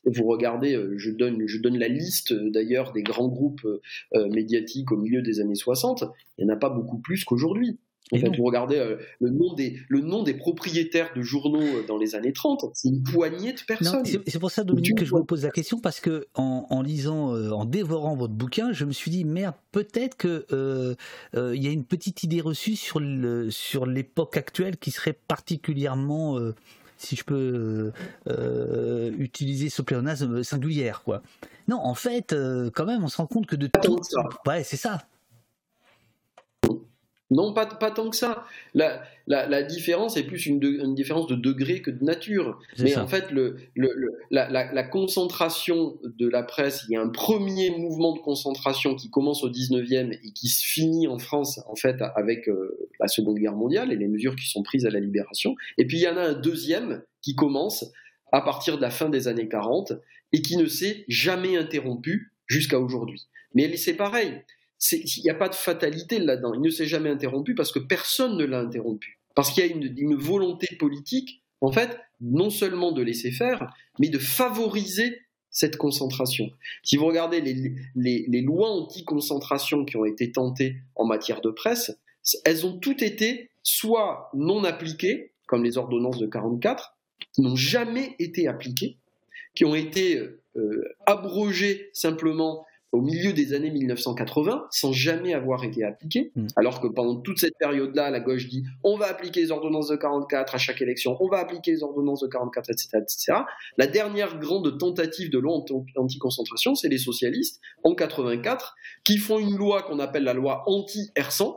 Vous regardez, euh, je donne la liste d'ailleurs des grands groupes médiatiques au milieu des années 60, il n'y en a pas beaucoup plus qu'aujourd'hui. En fait, vous regardez euh, le, nom des, le nom des propriétaires de journaux euh, dans les années 30, c'est une poignée de personnes. C'est pour ça, Dominique, que je vous pose la question, parce que en, lisant, euh, en dévorant votre bouquin, je me suis dit, merde, peut-être qu'il il y a une petite idée reçue sur l'époque actuelle qui serait particulièrement si je peux utiliser ce pléonasme singulière, quoi. Non, en fait, quand même, on se rend compte que de tout. Ouais, c'est ça. Non, pas, pas tant que ça. La, la, la différence est plus une, de- une différence de degré que de nature. Mais ça. en fait, le, le, le- la, la, la concentration de la presse, il y a un premier mouvement de concentration qui commence au 19e et qui se finit en France, en fait, avec euh, la Seconde Guerre mondiale et les mesures qui sont prises à la libération. Et puis, il y en a un deuxième qui commence à partir de la fin des années 40 et qui ne s'est jamais interrompu jusqu'à aujourd'hui. Mais c'est pareil. Il n'y a pas de fatalité là-dedans. Il ne s'est jamais interrompu parce que personne ne l'a interrompu. Parce qu'il y a une, volonté politique, en fait, non seulement de laisser faire, mais de favoriser cette concentration. Si vous regardez les, lois anti-concentration qui ont été tentées en matière de presse, elles ont toutes été soit non appliquées, comme les ordonnances de 44, qui n'ont jamais été appliquées, qui ont été euh, abrogées simplement au milieu des années 1980 sans jamais avoir été appliquées, alors que pendant toute cette période-là, la gauche dit on va appliquer les ordonnances de 44 à chaque élection, on va appliquer les ordonnances de 44, etc. etc. La dernière grande tentative de loi anti- anti-concentration, c'est les socialistes en 84 qui font une loi qu'on appelle la loi anti-Hersan,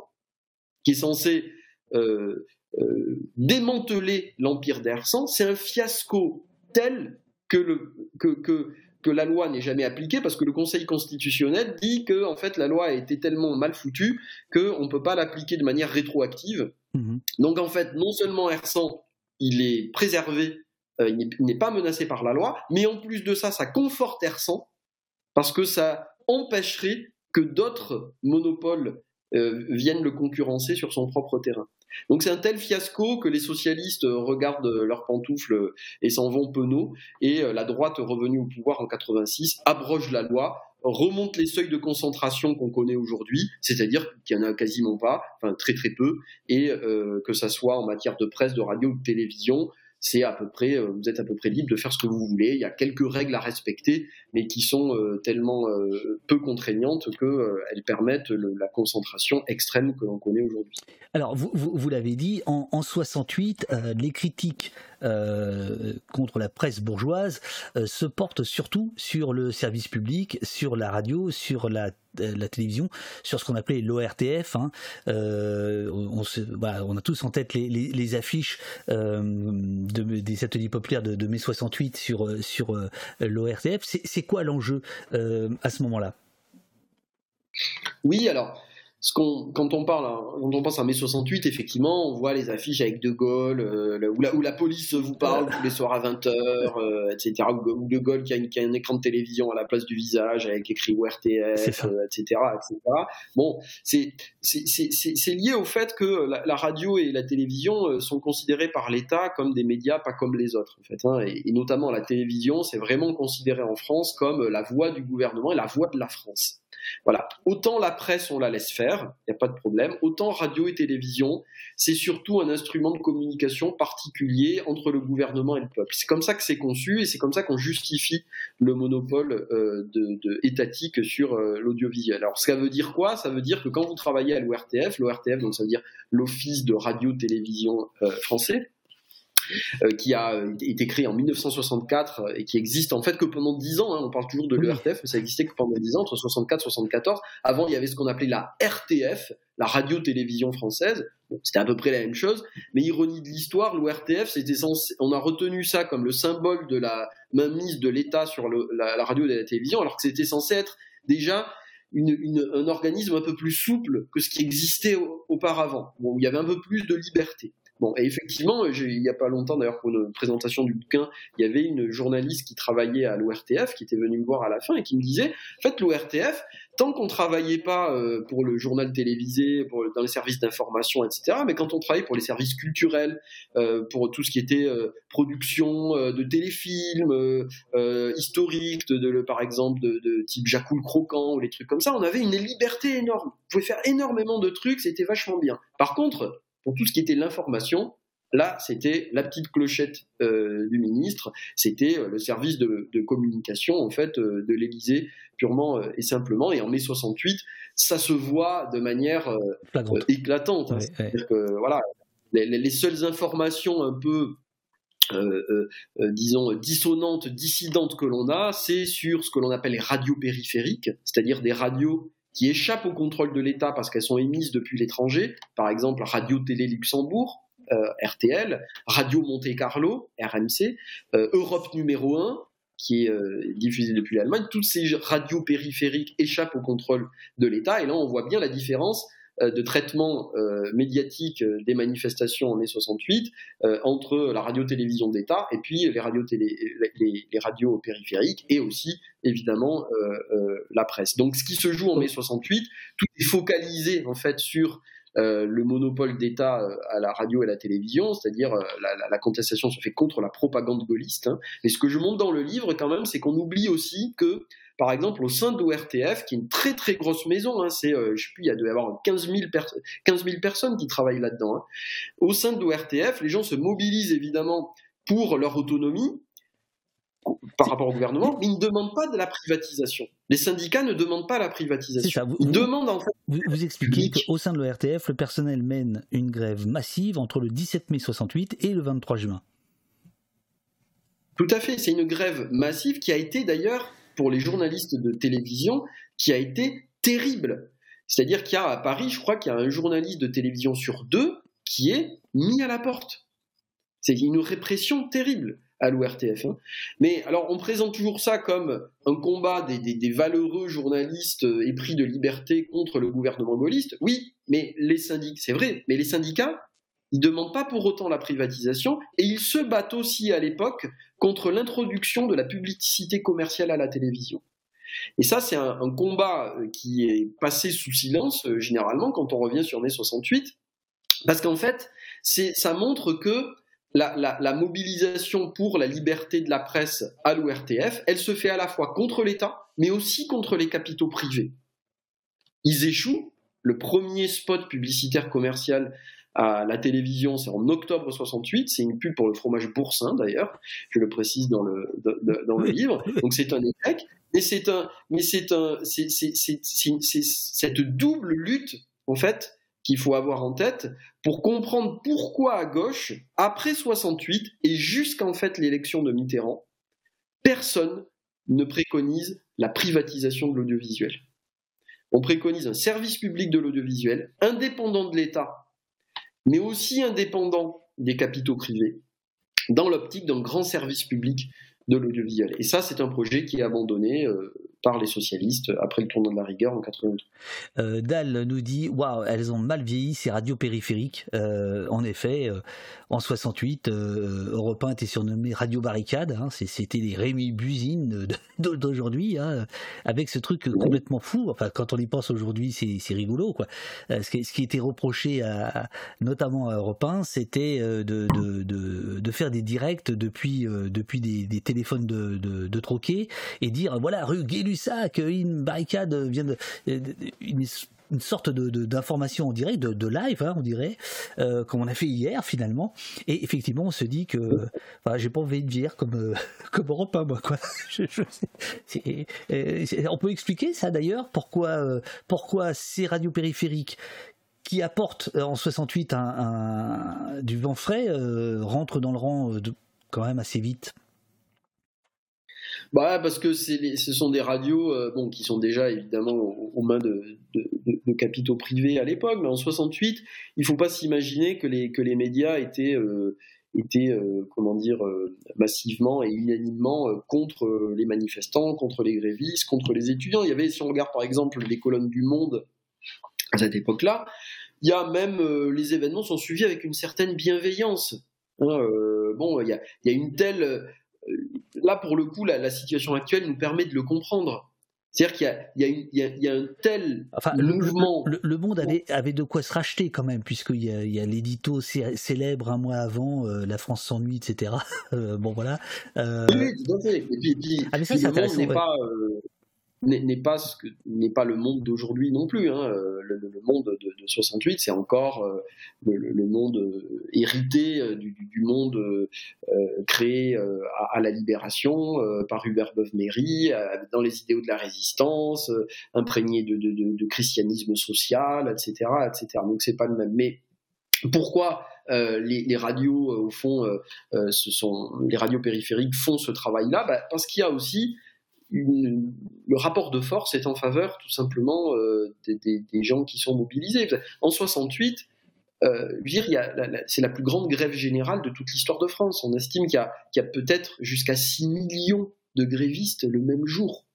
qui est censée euh, euh, démanteler l'empire d'Hersan. C'est un fiasco tel que, le, que, que, que la loi n'est jamais appliquée parce que le Conseil constitutionnel dit que en fait la loi a été tellement mal foutue qu'on ne peut pas l'appliquer de manière rétroactive. Donc en fait, non seulement Hersan, il est préservé, euh, il n'est- pas menacé par la loi, mais en plus de ça, ça conforte Hersan parce que ça empêcherait que d'autres monopoles euh, viennent le concurrencer sur son propre terrain. Donc c'est un tel fiasco que les socialistes euh, regardent euh, leurs pantoufles et s'en vont penauds, et euh, la droite revenue au pouvoir en 86 abroge la loi, remonte les seuils de concentration qu'on connaît aujourd'hui, c'est-à-dire qu'il n'y en a quasiment pas, enfin très très peu, et euh, que ça soit en matière de presse, de radio ou de télévision, c'est à peu près, euh, vous êtes à peu près libre de faire ce que vous voulez. Il y a quelques règles à respecter, mais qui sont euh, tellement euh, peu contraignantes qu'elles permettent la concentration extrême que l'on connaît aujourd'hui. Alors, vous, vous, l'avez dit, en, en 68, euh, les critiques contre la presse bourgeoise euh, se portent surtout sur le service public, sur la radio, sur la, euh, télévision, sur ce qu'on appelait l'ORTF. Hein. Euh, on, a tous en tête les, affiches euh, de, des ateliers populaires de, mai 68 sur, euh, sur euh, l'ORTF. C'est quoi l'enjeu euh, à ce moment-là? Oui, alors, ce qu'on, quand, on parle, hein, quand on pense à mai 68, effectivement, on voit les affiches avec De Gaulle, euh, où, la, où la police vous parle tous les soirs à 20h, etc. Ou, De Gaulle qui a, une- qui a un écran de télévision à la place du visage avec écrit ORTF, euh, etc., etc. Bon, c'est, c'est, c'est, c'est- c'est lié au fait que la, la radio et la télévision euh, sont considérées par l'État comme des médias pas comme les autres, en fait. hein. et, et notamment la télévision, c'est vraiment considéré en France comme la voix du gouvernement et la voix de la France. Voilà. Autant la presse, on la laisse faire, il n'y a pas de problème. Autant radio et télévision, c'est surtout un instrument de communication particulier entre le gouvernement et le peuple. C'est comme ça que c'est conçu et c'est comme ça qu'on justifie le monopole euh, de, étatique sur euh, l'audiovisuel. Alors, ça veut dire quoi? Ça veut dire que quand vous travaillez à l'ORTF, l'ORTF, donc ça veut dire l'Office de radio-télévision euh, français, qui a euh, été créé en 1964 euh, et qui existe en fait que pendant 10 ans. hein. on parle toujours de l'ERTF, mais ça existait que pendant 10 ans, entre 64 et 74. Avant, il y avait ce qu'on appelait la RTF, la radio-télévision française. Bon, c'était à peu près la même chose, mais ironie de l'histoire, l'ORTF, c'était censé, on a retenu ça comme le symbole de la mainmise de l'État sur le- la, la radio et la télévision, alors que c'était censé être déjà une- une- un organisme un peu plus souple que ce qui existait au- auparavant, bon, où il y avait un peu plus de liberté. Bon, et effectivement, j'ai- il n'y a pas longtemps, d'ailleurs, pour une présentation du bouquin, il y avait une journaliste qui travaillait à l'ORTF, qui était venue me voir à la fin et qui me disait, en fait, l'ORTF, tant qu'on travaillait pas euh, pour le journal télévisé, pour, dans les services d'information, etc., mais quand on travaillait pour les services culturels, euh, pour tout ce qui était euh, production euh, de téléfilms euh, euh, historiques, de, de- par exemple, de, de type Jacou le Croquant ou les trucs comme ça, on avait une liberté énorme. On pouvait faire énormément de trucs, c'était vachement bien. Par contre, pour tout ce qui était l'information, là, c'était la petite clochette euh, du ministre, c'était euh, le service de, de communication en fait euh, de l'Élysée purement et simplement. Et en mai 68, ça se voit de manière éclatante. hein. C'est-à-dire que voilà, les, les- les seules informations un peu disons dissonantes, dissidentes que l'on a, c'est sur ce que l'on appelle les radios périphériques, c'est-à-dire des radios qui échappent au contrôle de l'État parce qu'elles sont émises depuis l'étranger, par exemple Radio Télé Luxembourg, euh, RTL, Radio Monte Carlo, RMC, euh, Europe numéro 1, qui est euh, diffusée depuis l'Allemagne, toutes ces radios périphériques échappent au contrôle de l'État, et là on voit bien la différence de traitement euh, médiatique euh, des manifestations en mai 68 entre la radio-télévision d'État et puis les radios, télé, les, les radios périphériques et aussi évidemment la presse. Donc ce qui se joue en mai 68, tout est focalisé en fait sur euh, le monopole d'État à la radio et à la télévision, c'est-à-dire euh, la, contestation se fait contre la propagande gaulliste. Hein. Mais ce que je montre dans le livre quand même, c'est qu'on oublie aussi que par exemple, au sein de qui est une très très grosse maison, hein, c'est, euh, je sais plus, il y a de y avoir 15 000, 15 000 personnes qui travaillent là-dedans. Hein. Au sein de les gens se mobilisent évidemment pour leur autonomie par rapport au gouvernement, mais ils ne demandent pas de la privatisation. Les syndicats ne demandent pas la privatisation. Ça, vous, ils demandent en fait. Vous, vous expliquez qu'au sein de l'ORTF, le personnel mène une grève massive entre le 17 mai 68 et le 23 juin. Tout à fait, c'est une grève massive qui a été d'ailleurs pour les journalistes de télévision qui a été terrible. C'est-à-dire qu'il y a à Paris, je crois qu'il y a un journaliste de télévision sur deux qui est mis à la porte. C'est une répression terrible à l'ORTF. Hein. Mais alors, on présente toujours ça comme un combat des, valeureux journalistes épris de liberté contre le gouvernement gaulliste. Oui, mais les syndicats, c'est vrai, mais les syndicats, ils demandent pas pour autant la privatisation et ils se battent aussi à l'époque contre l'introduction de la publicité commerciale à la télévision. Et ça, c'est un, combat qui est passé sous silence euh, généralement quand on revient sur mai 68, parce qu'en fait, ça montre que la, la, la, mobilisation pour la liberté de la presse à l'ORTF, elle se fait à la fois contre l'État, mais aussi contre les capitaux privés. Ils échouent. Le premier spot publicitaire commercial à la télévision, c'est en octobre 68. C'est une pub pour le fromage boursin d'ailleurs, je le précise dans le dans le livre. Donc c'est un échec, mais c'est un mais c'est un c'est c'est cette double lutte en fait qu'il faut avoir en tête pour comprendre pourquoi à gauche, après 68 et jusqu'en fait l'élection de Mitterrand, personne ne préconise la privatisation de l'audiovisuel. On préconise un service public de l'audiovisuel indépendant de l'État, mais aussi indépendant des capitaux privés, dans l'optique d'un grand service public de l'audiovisuel. Et ça, c'est un projet qui est abandonné euh, par les socialistes après le tournoi de la rigueur en 82. Euh, Dal nous dit waouh, elles ont mal vieilli ces radios périphériques. Euh, en effet, euh, en 68, euh, Europe 1 était surnommé Radio Barricade. Hein, C'était les Rémi Buzine d'aujourd'hui, hein, avec ce truc complètement fou. Enfin, quand on y pense aujourd'hui, c'est rigolo. Quoi. Ce, qui, ce qui était reproché à, notamment à Europe 1, c'était de, de, de, de, faire des directs depuis, depuis des, des téléphones de, de, troquet et dire voilà, rue Gay ça, qu'une barricade vient de, une, une sorte de d'information en direct, de, de live, hein, on dirait, euh, comme on a fait hier finalement. Et effectivement, on se dit que, j'ai pas envie de dire comme euh, comme Europe 1, moi, quoi. On peut expliquer ça d'ailleurs, pourquoi euh, pourquoi ces radios périphériques qui apportent en 68 un, du vent frais rentrent dans le rang de, quand même assez vite? Bah parce que ce sont des radios euh, bon qui sont déjà évidemment aux, mains de, de, capitaux privés à l'époque, mais en 68, il faut pas s'imaginer que les que les médias étaient euh, étaient euh, comment dire massivement et unanimement contre les manifestants, contre les grévistes, contre les étudiants. Il y avait si on regarde par exemple les colonnes du Monde à cette époque-là, il y a même les événements sont suivis avec une certaine bienveillance. Hein, bon, il y a, y a une telle là, pour le coup, la, la, situation actuelle nous permet de le comprendre. C'est-à-dire qu'il y, y, y, y, a un tel enfin, mouvement. Le, le, le, monde avait, avait de quoi se racheter quand même, puisqu'il y a, l'édito célèbre un mois avant, euh, La France s'ennuie, etc. Euh, bon, voilà. Euh... Oui, oui, tout à fait. Et puis, et puis, ah, mais ça, puis le monde n'est ouais. pas. Euh, n'est pas ce n'est pas le monde d'aujourd'hui non plus. Hein. Le, le, monde de, de 68, c'est encore euh, le, monde euh, hérité euh, du, monde euh, créé euh, à, la libération euh, par Hubert Beuve-Méry, dans les idéaux de la résistance, imprégné de, christianisme social, etc., etc. Donc c'est pas le même. Mais pourquoi euh, les, radios, au fond, euh, ce sont les radios périphériques font ce travail-là? Bah, Parce qu'il y a aussi le rapport de force est en faveur tout simplement des, gens qui sont mobilisés. En 68, euh, c'est la plus grande grève générale de toute l'histoire de France. On estime qu'il y a, peut-être jusqu'à 6 millions de grévistes le même jour.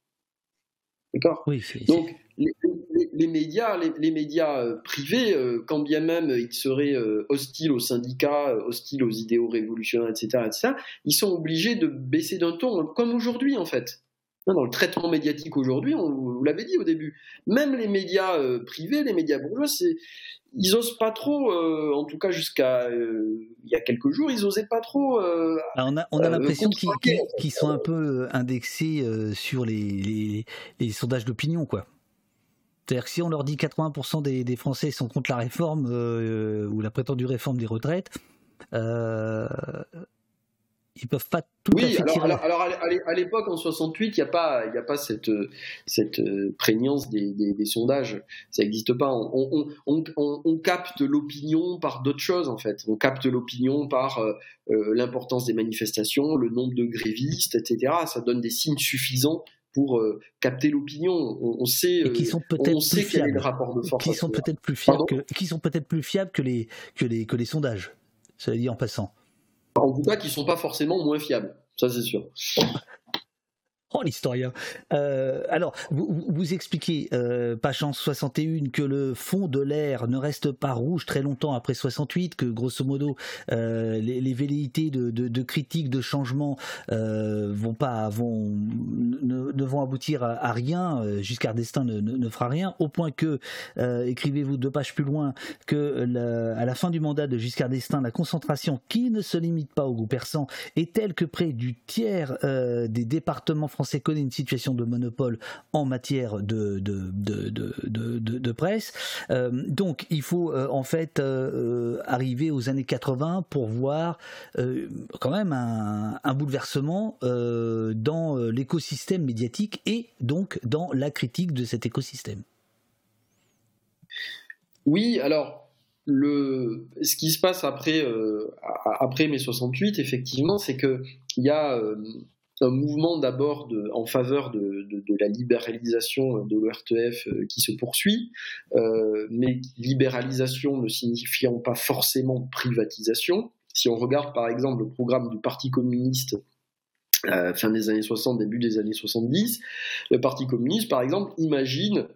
D'accord? Oui, Donc, les, médias, les, médias euh, privés, euh, quand bien même ils seraient hostiles aux syndicats, hostiles aux idéaux révolutionnaires, etc., etc., ils sont obligés de baisser d'un ton, comme aujourd'hui en fait. Dans le traitement médiatique aujourd'hui, on vous l'avez dit au début, même les médias privés, les médias bourgeois, ils osent pas trop, euh, en tout cas jusqu'à euh, il y a quelques jours, ils osaient pas trop. Euh, ah, on a, on a l'impression qu'ils sont un peu indexés sur les, les, sondages d'opinion, quoi. C'est-à-dire que si on leur dit 80% des, des, Français sont contre la réforme ou la prétendue réforme des retraites, ils peuvent pas tout oui, alors, alors, à l'époque, en 68, il n'y a pas, a pas cette, cette euh, prégnance des, des, sondages. Ça n'existe pas. On, on, on, on capte l'opinion par d'autres choses, en fait. On capte l'opinion par euh, euh, l'importance des manifestations, le nombre de grévistes, etc. Ça donne des signes suffisants pour capter l'opinion. On, sait, qui sont on sait quel est le rapport de force. Qui sont peut-être plus fiables que, qui sont peut-être plus fiables que les, que les, que les sondages. Ça dit en passant. En tout cas, qui sont pas forcément moins fiables. Ça, c'est sûr. Oh, l'historien. Euh, alors, vous, expliquez, euh, page 61, que le fond de l'air ne reste pas rouge très longtemps après 68, que grosso modo, euh, les, velléités de, de, de critiques, de changement euh, vont pas, vont, ne, vont aboutir à, rien. Giscard d'Estaing ne, fera rien, au point que, écrivez-vous deux pages plus loin, que à la fin du mandat de Giscard d'Estaing, la concentration, qui ne se limite pas au goût persan, est telle que près du tiers des départements français français connaît une situation de monopole en matière de, de, de, presse. Euh, donc il faut euh, en fait euh, arriver aux années 80 pour voir quand même un, bouleversement dans l'écosystème médiatique et donc dans la critique de cet écosystème. Oui, alors le, ce qui se passe après, après mai 68, effectivement, c'est qu'il y a un mouvement d'abord en faveur de, la libéralisation de l'ORTF euh, qui se poursuit, euh, mais libéralisation ne signifiant pas forcément privatisation. Si on regarde par exemple le programme du Parti communiste euh, fin des années 60, début des années 70, le Parti communiste par exemple imagine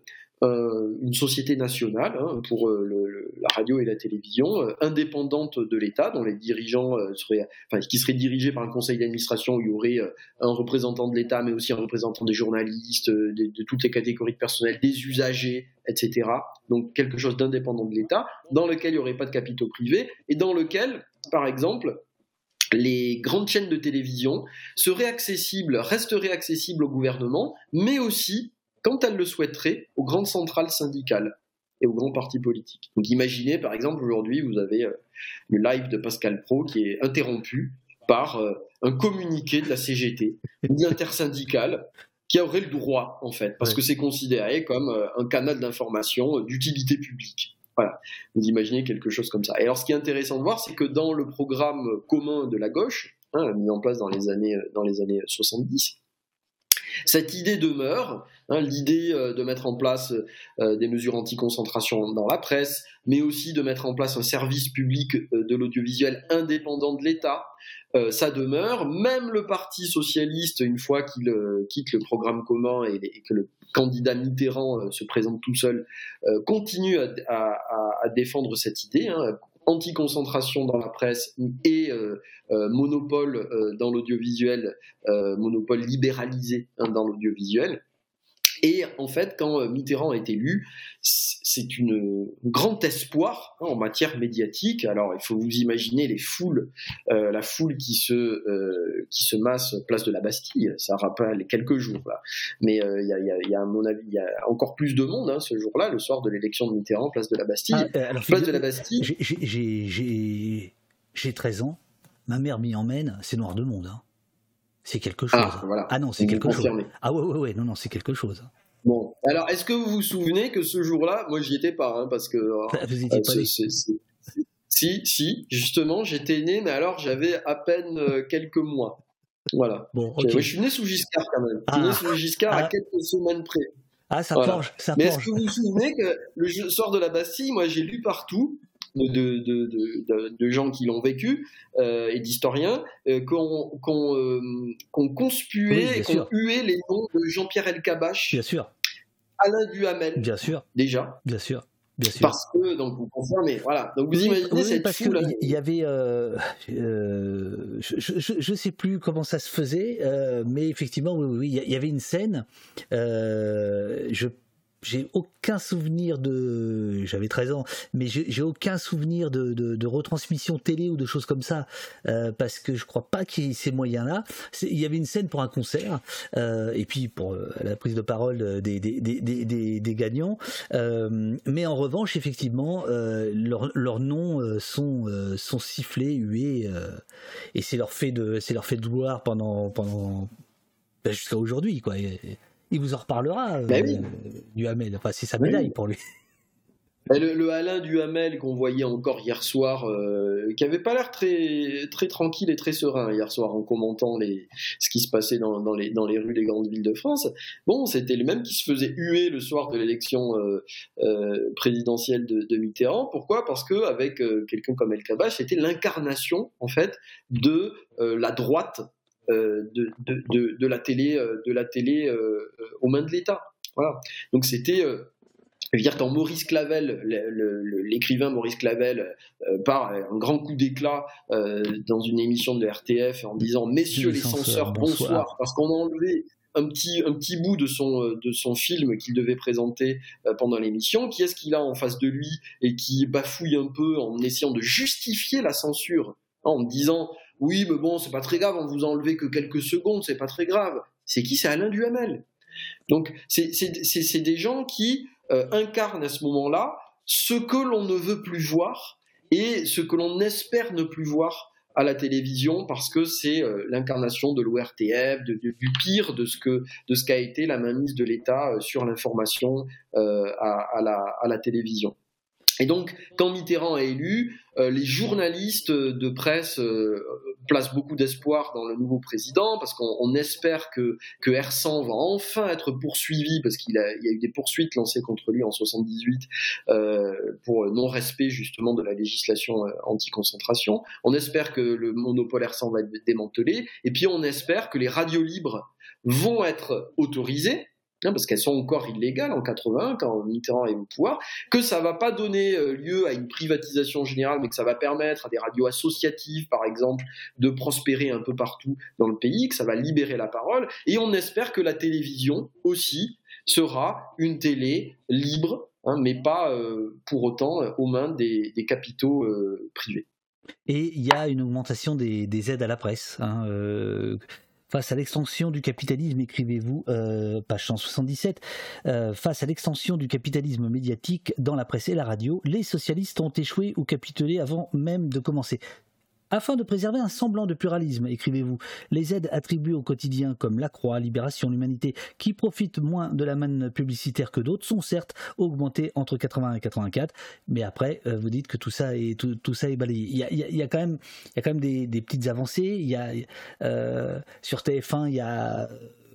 une société nationale hein, pour euh, la radio et la télévision, euh, indépendante de l'État, dont les dirigeants seraient, enfin, qui serait dirigée par un conseil d'administration où il y aurait un représentant de l'État, mais aussi un représentant des journalistes, de, de, toutes les catégories de personnel, des usagers, etc. Donc quelque chose d'indépendant de l'État, dans lequel il n'y aurait pas de capitaux privés, et dans lequel, par exemple, les grandes chaînes de télévision seraient accessibles, resteraient accessibles au gouvernement, mais aussi quand elle le souhaiterait, aux grandes centrales syndicales et aux grands partis politiques. Donc imaginez par exemple aujourd'hui vous avez euh, le live de Pascal Pro qui est interrompu par euh, un communiqué de la CGT, une intersyndicale qui aurait le droit en fait, parce que c'est considéré comme euh, un canal d'information d'utilité publique. Voilà, vous imaginez quelque chose comme ça. Et alors ce qui est intéressant de voir, c'est que dans le programme commun de la gauche, hein, mis en place dans les années, dans les années 70, cette idée demeure, hein, l'idée euh, de mettre en place euh, des mesures anti-concentration dans la presse, mais aussi de mettre en place un service public euh, de l'audiovisuel indépendant de l'État, ça demeure. Même le Parti socialiste, une fois qu'il quitte le programme commun et, que le candidat Mitterrand se présente tout seul, continue à, défendre cette idée. Hein, anti-concentration dans la presse et monopole dans l'audiovisuel, monopole libéralisé hein, dans l'audiovisuel. Et en fait, quand euh, Mitterrand est élu, c'est une grand espoir hein, en matière médiatique. Alors, il faut vous imaginer les foules, euh, la foule qui se euh, qui se masse place de la Bastille. Ça rappelle quelques jours là. Mais il y a, y, a, à mon avis, il y a encore plus de monde hein, ce jour-là, le soir de l'élection de Mitterrand, place de la Bastille. Ah, place de la Bastille. J'ai 13 ans. Ma mère m'y emmène. C'est noir de monde. Hein. C'est quelque chose. Ah, voilà. ah non, c'est quelque chose. Ah ouais, ouais, ouais, non, non, c'est quelque chose. Bon, alors est-ce que vous vous souvenez que ce jour-là, moi j'y étais pas, hein, parce que. Ah, vous étiez pas Si, si, justement, j'étais né, mais alors j'avais à peine euh, quelques mois. Voilà. Bon, ouais, je suis né sous Giscard quand même. Je suis Ah. né sous Giscard à Ah. quelques semaines près. Ah, ça Voilà. penche, ça Mais est-ce que vous vous souvenez que le soir de la Bastille, moi j'ai lu partout de, de, de, gens qui l'ont vécu euh, et d'historiens euh, qu'on qu'on euh, qu'on conspuait Oui, et qu'on huait les noms de Jean-Pierre Elkabach, Bien sûr, Alain Duhamel, bien sûr, déjà. bien sûr, bien sûr. Parce que, donc vous confirmez, voilà. Donc vous imaginez oui, cette parce il y avait, euh, euh, je, je sais plus comment ça se faisait, euh, mais effectivement, oui, oui, il y avait une scène. Je j'ai aucun souvenir de, j'avais 13 ans, mais j'ai aucun souvenir de, retransmission télé ou de choses comme ça, euh, parce que je crois pas qu'il y ait ces moyens-là. Il y avait une scène pour un concert, euh, et puis pour euh, la prise de parole des, gagnants. Mais en revanche, effectivement, leurs noms sont, sifflés, hués, et c'est leur fait de, gloire pendant, ben, jusqu'à aujourd'hui, quoi. Il vous en reparlera, Ben oui. du Hamel. Enfin, c'est sa Oui. médaille pour lui. Le, le Alain Duhamel qu'on voyait encore hier soir, euh, qui avait pas l'air très, très tranquille et très serein hier soir en commentant les, ce qui se passait dans, dans les, dans les rues des grandes villes de France. Bon, c'était le même qui se faisait huer le soir de l'élection euh, euh, présidentielle de, de Mitterrand. Pourquoi? Parce que avec quelqu'un comme El Kabach, c'était l'incarnation en fait de la droite de, de, de, de la télé, euh, de la télé euh, euh, aux mains de l'État. Voilà. Donc c'était euh, je veux dire, quand Maurice Clavel, l'écrivain Maurice Clavel, euh, part un grand coup d'éclat euh, dans une émission de RTF en disant Messieurs les Les censeurs, bonsoir, bonsoir. parce qu'on a enlevé un petit, un petit bout de son, euh, de son film qu'il devait présenter euh, pendant l'émission. Qui est-ce qu'il a en face de lui et qui bafouille un peu en essayant de justifier la censure en disant Oui, mais bon, c'est pas très grave, on vous a enlevé que quelques secondes, c'est pas très grave. C'est qui? C'est Alain Duhamel. Donc, c'est des gens qui euh, incarnent à ce moment-là ce que l'on ne veut plus voir et ce que l'on espère ne plus voir à la télévision parce que c'est euh, l'incarnation de l'ORTF, du pire de ce que de qu'a été la mainmise de l'État euh, sur l'information à la télévision. Et donc, quand Mitterrand est élu, euh, les journalistes de presse euh, placent beaucoup d'espoir dans le nouveau président parce qu'on on espère que, que R100 va enfin être poursuivi parce qu'il a, il y a eu des poursuites lancées contre lui en 78 euh, pour non-respect justement de la législation euh, anti-concentration. On espère que le monopole R100 va être démantelé et puis on espère que les radios libres vont être autorisées parce qu'elles sont encore illégales en 80 quand Mitterrand est au pouvoir, que ça va pas donner euh, lieu à une privatisation générale, mais que ça va permettre à des radios associatives, par exemple, de prospérer un peu partout dans le pays, que ça va libérer la parole, et on espère que la télévision aussi sera une télé libre, hein, mais pas euh, pour autant euh, aux mains des, capitaux privés. Et il y a une augmentation des, des aides à la presse. hein, Face à l'extension du capitalisme, écrivez-vous, euh, page 177, euh, face à l'extension du capitalisme médiatique dans la presse et la radio, les socialistes ont échoué ou capitulé avant même de commencer. Afin de préserver un semblant de pluralisme, écrivez-vous, les aides attribuées au quotidien comme La Croix, Libération, l'Humanité, qui profitent moins de la manne publicitaire que d'autres, sont certes augmentées entre 80 et 84, mais après, euh, vous dites que tout ça est, balayé. Il y a, quand même, des, petites avancées. Y a, euh, sur TF1, il y a,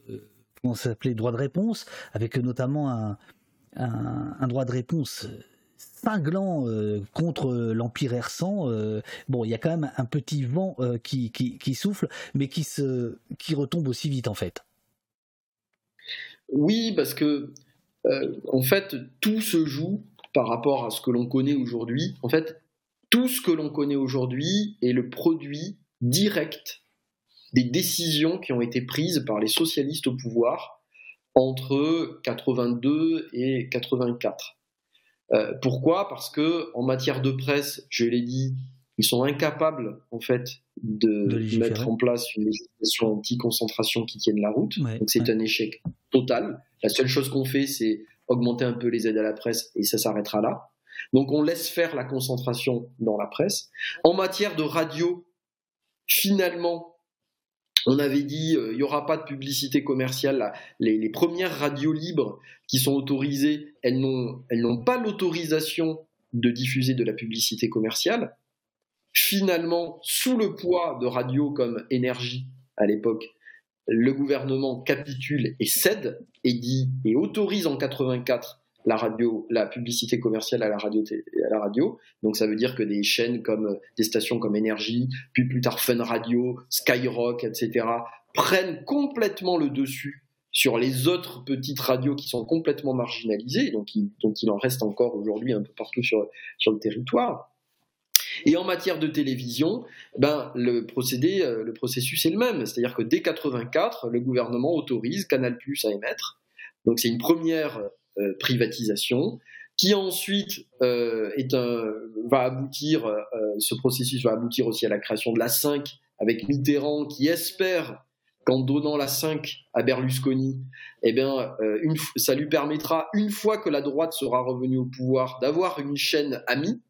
euh, comment ça s'appelait, droit de réponse, avec notamment un droit de réponse cinglant euh, contre l'Empire R100. euh, bon, il y a quand même un petit vent euh, qui, qui, qui souffle, mais qui, se, qui retombe aussi vite en fait. Oui, parce que euh, en fait, tout se joue par rapport à ce que l'on connaît aujourd'hui. En fait, tout ce que l'on connaît aujourd'hui est le produit direct des décisions qui ont été prises par les socialistes au pouvoir entre 82 et 84. Euh, pourquoi? Parce que en matière de presse, je l'ai dit, ils sont incapables en fait de, mettre en place une législation anti-concentration qui tienne la route. Ouais, Donc c'est ouais. un échec total. La seule chose qu'on fait, c'est augmenter un peu les aides à la presse et ça s'arrêtera là. Donc on laisse faire la concentration dans la presse. En matière de radio, finalement, on avait dit euh, il n'y aura pas de publicité commerciale. Les, les premières radios libres qui sont autorisées, elles n'ont pas l'autorisation de diffuser de la publicité commerciale. Finalement, sous le poids de radios comme Énergie à l'époque, le gouvernement capitule et cède et dit et autorise en 84 la radio, la publicité commerciale à la radio. Donc ça veut dire que des chaînes comme des stations comme Énergie, puis plus tard Fun Radio, Skyrock, etc. prennent complètement le dessus sur les autres petites radios qui sont complètement marginalisées, donc il, donc il en reste encore aujourd'hui un peu partout sur, sur le territoire. Et en matière de télévision, ben, le, procédé, euh, le processus est le même. C'est-à-dire que dès 84, le gouvernement autorise Canal Plus à émettre. Donc c'est une première euh, privatisation qui ensuite euh, va aboutir, euh, ce processus va aboutir aussi à la création de la 5 avec Mitterrand qui espère qu'en donnant la 5 à Berlusconi, eh bien, ça lui permettra, une fois que la droite sera revenue au pouvoir, d'avoir une chaîne amie,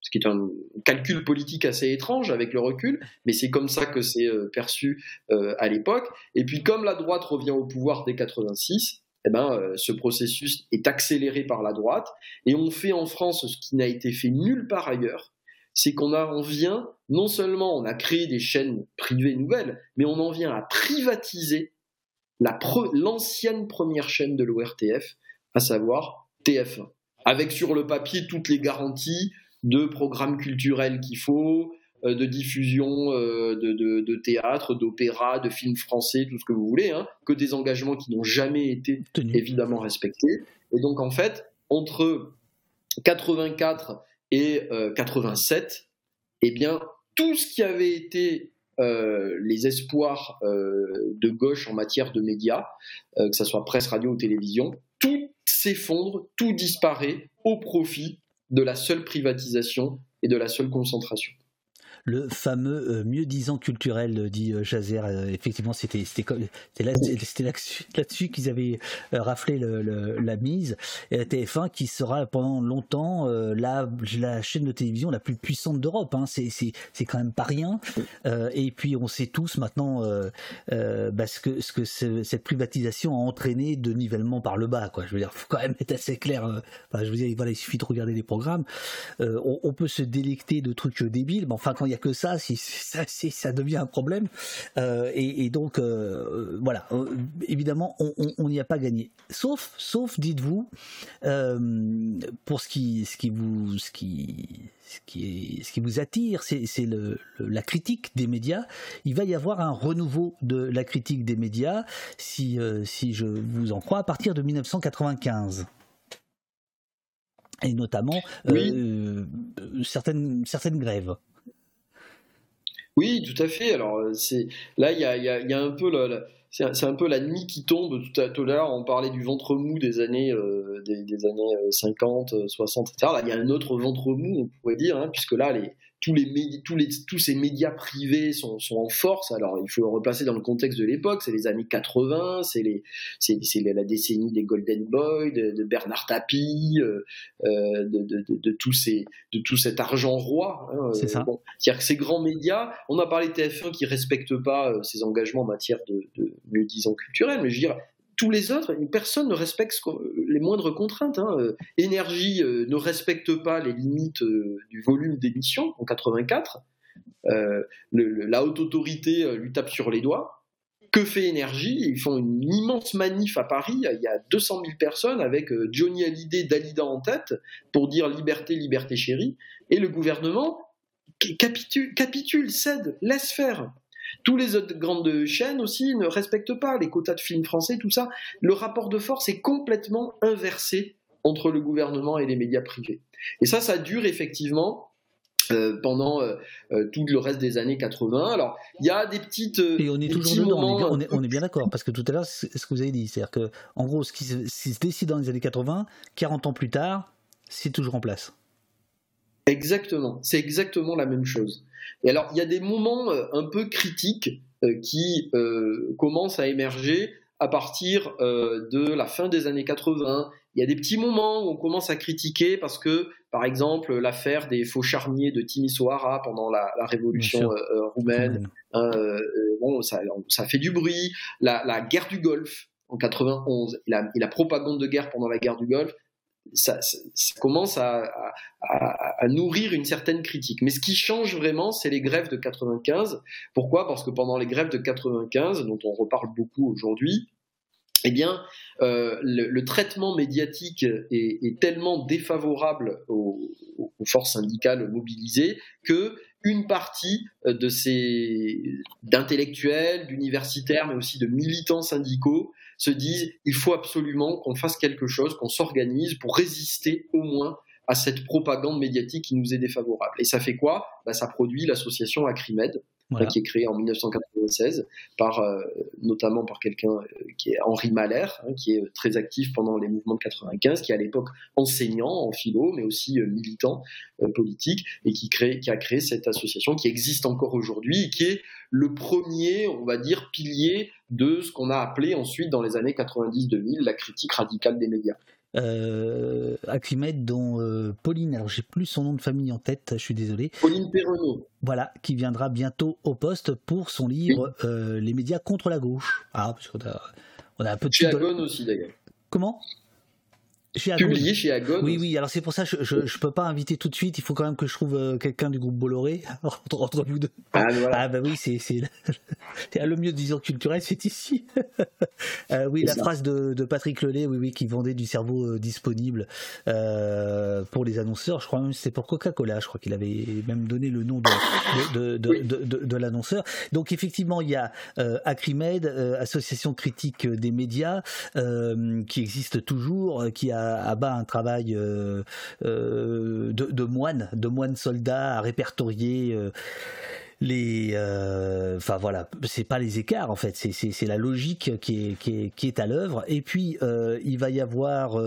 ce qui est un calcul politique assez étrange avec le recul, mais c'est comme ça que c'est perçu à l'époque. Et puis comme la droite revient au pouvoir dès 86, eh ben, euh, ce processus est accéléré par la droite. Et on fait en France ce qui n'a été fait nulle part ailleurs, c'est qu'on en vient, non seulement on a créé des chaînes privées nouvelles, mais on en vient à privatiser l'ancienne première chaîne de l'ORTF, à savoir TF1, avec sur le papier toutes les garanties de programmes culturels qu'il faut, de diffusion euh, de, théâtre, d'opéra, de films français, tout ce que vous voulez, hein, que des engagements qui n'ont jamais été évidemment respectés. Et donc en fait, entre 84 et 87, euh, eh bien tout ce qui avait été les espoirs de gauche en matière de médias, que ce soit presse, radio ou télévision, tout s'effondre, tout disparaît au profit de la seule privatisation et de la seule concentration le fameux euh, mieux-disant culturel, euh, dit euh, Jazer. effectivement, c'était là-dessus qu'ils avaient raflé la mise. Et la TF1 qui sera pendant longtemps la, chaîne de télévision la plus puissante d'Europe. Hein. C'est quand même pas rien. et puis on sait tous maintenant bah, ce que, ce que cette privatisation a entraîné de nivellement par le bas. Quoi. Je veux dire, faut quand même être assez clair. je il suffit de regarder les programmes. On, peut se délecter de trucs débiles, mais enfin que ça, si ça, ça devient un problème. Euh, et, donc, euh, voilà, euh, évidemment, on n'y a pas gagné. Sauf, sauf dites-vous, pour ce qui, ce qui vous, ce qui, ce qui, ce qui vous attire, c'est la critique des médias. Il va y avoir un renouveau de la critique des médias, si, si je vous en crois, à partir de 1995 et notamment certaines, certaines grèves. Oui, tout à fait. Alors, euh, c'est là, il y a, un peu la, c'est un peu la nuit qui tombe. Tout à, l'heure, on parlait du ventre mou des années, euh, des, des, années 50, 60, etc. Là, il y a un autre ventre mou, on pourrait dire, hein, puisque là, les, tous, les, tous, les, tous ces médias privés sont, sont, en force. Alors, il faut le replacer dans le contexte de l'époque. C'est les années 80, c'est la décennie des Golden Boys, de, Bernard Tapie, euh, euh, de, de, de, tous ces, de tout cet argent roi. Hein, c'est ça. Bon. C'est-à-dire que ces grands médias, on a parlé de TF1 qui respectent pas ses engagements en matière de, de mieux disant culturel, mais je veux dire, tous les autres, personne ne respecte les moindres contraintes. Hein. Euh, Énergie euh, ne respecte pas les limites euh, du volume d'émission en 84. la haute autorité lui tape sur les doigts. Que fait Énergie? Ils font une immense manif à Paris. Il y a 200 000 personnes avec Johnny Hallyday, Dalida en tête pour dire liberté, liberté chérie. Et le gouvernement capitule, capitule cède, laisse faire. Tous les autres grandes chaînes aussi ne respectent pas les quotas de films français, tout ça. Le rapport de force est complètement inversé entre le gouvernement et les médias privés. Et ça, ça dure effectivement euh, pendant euh, euh, tout le reste des années 80. Alors, il y a des petites. et on est toujours dedans, on, est, on, est, bien d'accord, parce que tout à l'heure, c'est ce que vous avez dit, c'est-à-dire que, en gros, ce qui se décide dans les années 80, 40 ans plus tard, c'est toujours en place. Exactement, c'est exactement la même chose. Et alors, il y a des moments euh, un peu critiques euh, qui euh, commencent à émerger à partir de la fin des années 80. Il y a des petits moments où on commence à critiquer parce que, par exemple, l'affaire des faux charniers de Timisoara pendant la, révolution roumaine, hein, bon, ça, ça, fait du bruit. La, guerre du Golfe en 91 et la, et la propagande de guerre pendant la guerre du Golfe, ça, commence à, nourrir une certaine critique. Mais ce qui change vraiment, c'est les grèves de 95. Pourquoi? Parce que pendant les grèves de 95, dont on reparle beaucoup aujourd'hui, eh bien, euh, le, traitement médiatique est, tellement défavorable aux, forces syndicales mobilisées que une partie de ces d'intellectuels, d'universitaires, mais aussi de militants syndicaux se disent il faut absolument qu'on fasse quelque chose, qu'on s'organise pour résister au moins à cette propagande médiatique qui nous est défavorable. Et ça fait quoi? Bah, Ça produit l'association Acrimed, qui est créé en 1996 par euh, notamment par quelqu'un euh, qui est Henri Mahler, hein, qui est très actif pendant les mouvements de 95, qui est à l'époque enseignant en philo, mais aussi euh, militant politique, et qui, crée, qui a créé cette association qui existe encore aujourd'hui qui est le premier, on va dire, pilier de ce qu'on a appelé ensuite dans les années 90-2000 la critique radicale des médias euh, dont euh, Pauline, alors j'ai plus son nom de famille en tête, je suis désolé. Pauline Perronneau. Voilà, qui viendra bientôt au poste pour son livre euh, Les médias contre la gauche. Ah, parce qu'on a, on a un peu de. Chez Agone aussi d'ailleurs. Comment? Publié chez Agon. Oui, oui, alors c'est pour ça que je, ne peux pas inviter tout de suite. Il faut quand même que je trouve euh, quelqu'un du groupe Bolloré entre, entre nous deux. Ah, voilà. ah bah oui, c'est le mieux disons culturel, c'est ici. euh, oui, la phrase de, de, Patrick Lelay, oui, oui, qui vendait du cerveau euh, disponible euh, pour les annonceurs. Je crois même que c'était pour Coca-Cola. Je crois qu'il avait même donné le nom de, de, de, de l'annonceur. Donc effectivement, il y a Acrimed, association critique des médias, qui existe toujours, qui a à, bas un travail euh, euh, de, de, moine, de moine soldat à répertorier euh, les enfin voilà c'est pas les écarts en fait c'est la logique qui est, à l'œuvre. Et puis il va y avoir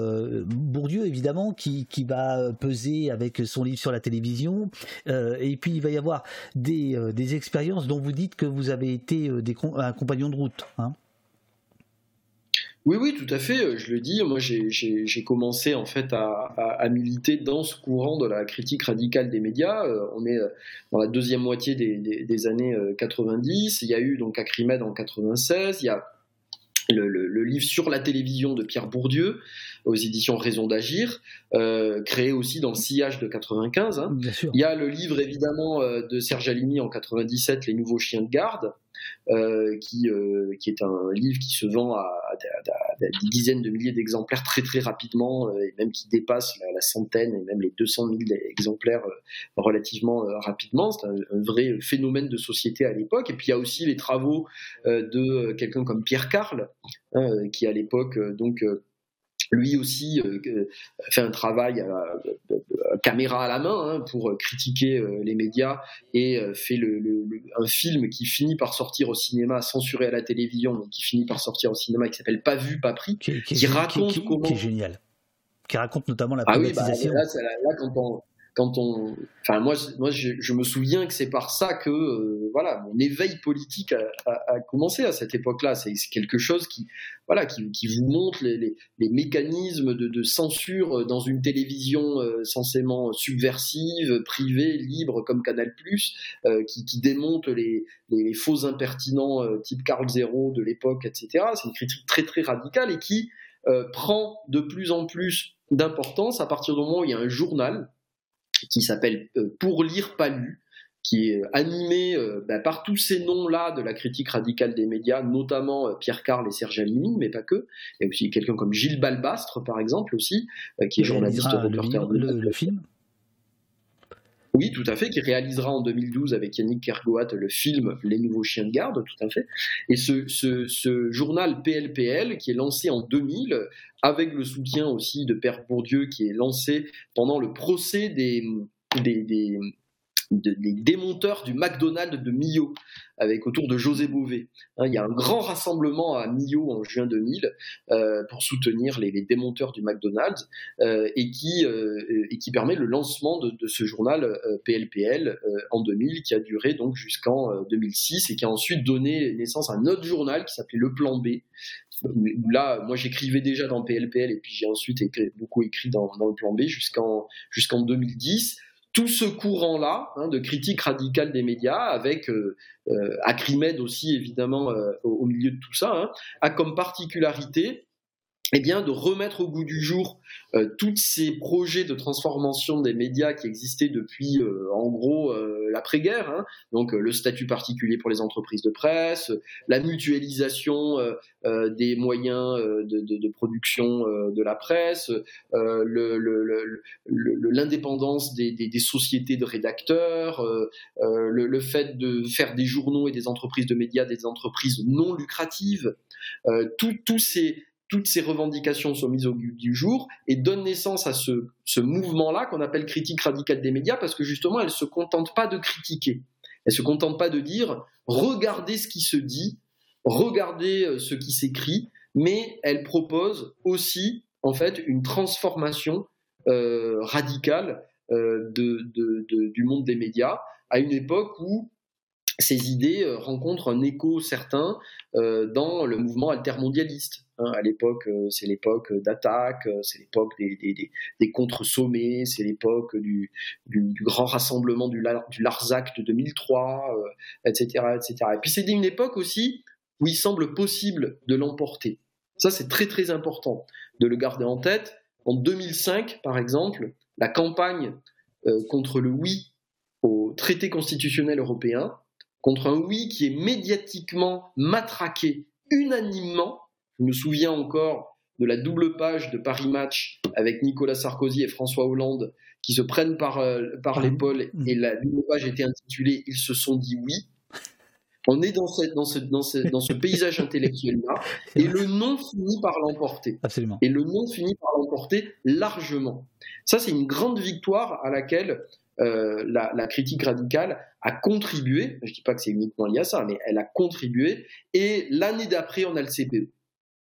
Bourdieu évidemment qui, va peser avec son livre sur la télévision. Et puis il va y avoir des, des expériences dont vous dites que vous avez été des, un compagnon de route hein oui, oui, tout à fait. Euh, je le dis. Moi, j'ai commencé en fait à, militer dans ce courant de la critique radicale des médias. Euh, on est euh, dans la deuxième moitié des, années 90. Il y a eu donc Acrimed en 96. Il y a le, livre sur la télévision de Pierre Bourdieu aux éditions Raison d'agir, créé aussi dans le sillage de 95. Hein. Il y a le livre évidemment de Serge Alimi en 97, Les nouveaux chiens de garde. Euh, qui, euh, qui est un livre qui se vend à, des dizaines de milliers d'exemplaires très très rapidement, euh, et même qui dépasse la, centaine et même les 200 000 exemplaires relativement rapidement. C'est un, vrai phénomène de société à l'époque. Et puis il y a aussi les travaux de quelqu'un comme Pierre Carl, hein, qui à l'époque donc lui aussi euh, fait un travail à, caméra à la main hein, pour critiquer euh, les médias et euh, fait le, un film qui finit par sortir au cinéma, censuré à la télévision, mais qui finit par sortir au cinéma, qui s'appelle Pas vu, pas pris, qui, raconte comment... Qui est génial. Qui raconte notamment la ah privatisation. Oui, bah, là, quand on, quand on, enfin moi, moi je, me souviens que c'est par ça que euh, voilà mon éveil politique a, commencé à cette époque-là. C'est quelque chose qui, voilà, qui, vous montre les, mécanismes de, censure dans une télévision euh, censément subversive, privée, libre comme Canal+, euh, qui, qui, démonte les, faux impertinents type Carl Zero de l'époque, etc. C'est une critique très très radicale et qui prend de plus en plus d'importance à partir du moment où il y a un journal qui s'appelle euh, Pour lire pas lu, qui est animé euh, bah, par tous ces noms-là de la critique radicale des médias, notamment euh, Pierre Carl et Serge Alimi, mais pas que. Il y a aussi quelqu'un comme Gilles Balbastre, par exemple, aussi, qui est journaliste reporter de le, le film oui, tout à fait, qui réalisera en 2012 avec Yannick Kergoat le film Les Nouveaux Chiens de Garde, tout à fait. Et ce, journal PLPL, qui est lancé en 2000, avec le soutien aussi de Père Bourdieu, qui est lancé pendant le procès des démonteurs du McDonald's de Millau, avec autour de José Bové. Hein, il y a un grand rassemblement à Millau en juin 2000 euh, pour soutenir les, démonteurs du McDonald's euh, et, qui, euh, et qui permet le lancement de, ce journal PLPL en 2000 qui a duré donc jusqu'en 2006 et qui a ensuite donné naissance à un autre journal qui s'appelait Le Plan B. Là, moi j'écrivais déjà dans PLPL et puis j'ai ensuite beaucoup écrit dans, dans, Le Plan B jusqu'en jusqu'en 2010 tout ce courant-là hein, de critique radicale des médias, avec euh, euh Acrimed aussi évidemment euh, au, milieu de tout ça, hein, a comme particularité eh bien, de remettre au goût du jour euh, tous ces projets de transformation des médias qui existaient depuis, euh, en gros, euh, l'après-guerre. Hein. donc, le statut particulier pour les entreprises de presse, la mutualisation des moyens de, production de la presse, l'indépendance des, des, sociétés de rédacteurs, le, fait de faire des journaux et des entreprises de médias des entreprises non lucratives. tous ces toutes ces revendications sont mises au jour et donnent naissance à ce, mouvement-là qu'on appelle critique radicale des médias parce que justement, elle ne se contente pas de critiquer. Elle ne se contente pas de dire regardez ce qui se dit, regardez euh, ce qui s'écrit, mais elle propose aussi en fait une transformation euh, radicale euh, du monde des médias à une époque où ces idées euh, rencontrent un écho certain euh, dans le mouvement altermondialiste. Hein. à l'époque, euh, c'est l'époque d'attaque, c'est l'époque des, contre-sommets, c'est l'époque du, grand rassemblement du, Larzac de 2003, etc., etc. Et puis c'est une époque aussi où il semble possible de l'emporter. Ça, c'est très très important de le garder en tête. En 2005, par exemple, la campagne contre le oui au traité constitutionnel européen contre un oui qui est médiatiquement matraqué unanimement. Je me souviens encore de la double page de Paris Match avec Nicolas Sarkozy et François Hollande qui se prennent par, euh, par l'épaule et la double page était intitulée Ils se sont dit oui. On est dans, cette, dans, ce, dans, ce, dans ce paysage intellectuel-là et le non finit par l'emporter. Absolument. Et le non finit par l'emporter largement. Ça, c'est une grande victoire à laquelle euh, la, critique radicale contribué, je ne dis pas que c'est uniquement lié à ça, mais elle a contribué, et l'année d'après, on a le CPE.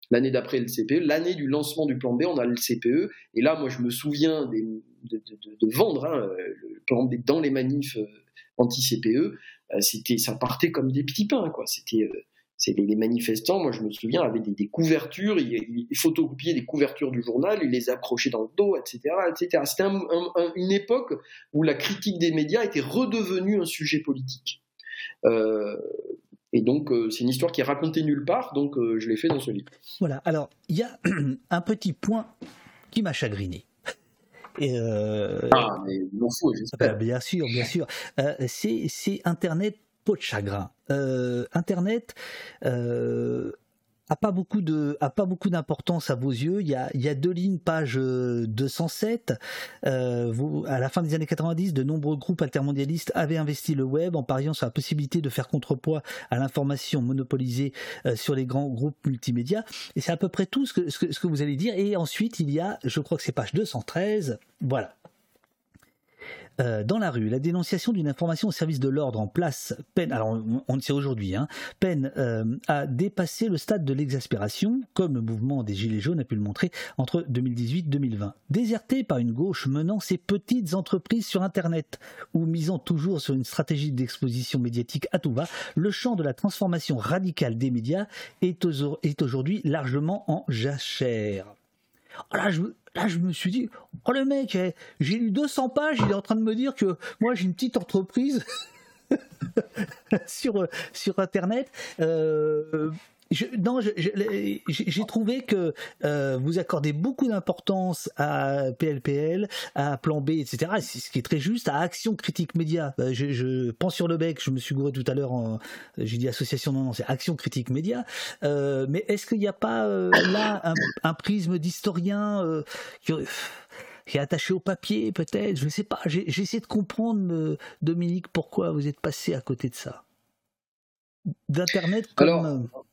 L'année d'après, le CPE, l'année du lancement du plan B, on a le CPE, et là, moi, je me souviens de, vendre hein, le plan B dans les manifs euh, anti-CPE, euh, c'était, ça partait comme des petits pains, quoi. C'était c'est les, manifestants, moi je me souviens, avaient des, couvertures, ils, photocopiaient des couvertures du journal, ils les accrochaient dans le dos, etc. etc. C'était une époque où la critique des médias était redevenue un sujet politique. Euh, et donc, euh, c'est une histoire qui est racontée nulle part, donc euh, je l'ai fait dans ce livre. Voilà, alors, il y a un petit point qui m'a chagriné. Et ah, mais m'en fous, j'espère. bien sûr, bien sûr. c'est Internet de chagrin. Euh, Internet euh, a pas beaucoup pas beaucoup d'importance à vos yeux. Il y a, deux lignes, page 207. Euh, à la fin des années 90, de nombreux groupes altermondialistes avaient investi le web en pariant sur la possibilité de faire contrepoids à l'information monopolisée sur les grands groupes multimédia. Et c'est à peu près tout ce que, ce que vous allez dire. Et ensuite, il y a, je crois que c'est page 213. Voilà. Euh, dans la rue, la dénonciation d'une information au service de l'ordre en place peine, alors on le sait aujourd'hui, hein, peine euh, à dépasser le stade de l'exaspération, comme le mouvement des Gilets jaunes a pu le montrer entre 2018-2020. Déserté par une gauche menant ses petites entreprises sur Internet, ou misant toujours sur une stratégie d'exposition médiatique à tout va, le champ de la transformation radicale des médias est, aujourd'hui largement en jachère. Là, je, Là, je me suis dit, oh le mec, eh, j'ai lu 200 pages, il est en train de me dire que moi j'ai une petite entreprise sur, sur Internet. Euh, non, j'ai trouvé que euh, vous accordez beaucoup d'importance à PLPL, à Plan B, etc. Ce qui est très juste, à Action Critique Média. Euh, je, pense sur le bec, je me suis gouré tout à l'heure, j'ai dit association, non, non, c'est Action Critique Média. Euh, mais est-ce qu'il n'y a pas là un, prisme d'historien qui, est attaché au papier, peut-être? Je ne sais pas. J'ai essayé de comprendre, Dominique, pourquoi vous êtes passé à côté de ça. D'Internet comme... Alors,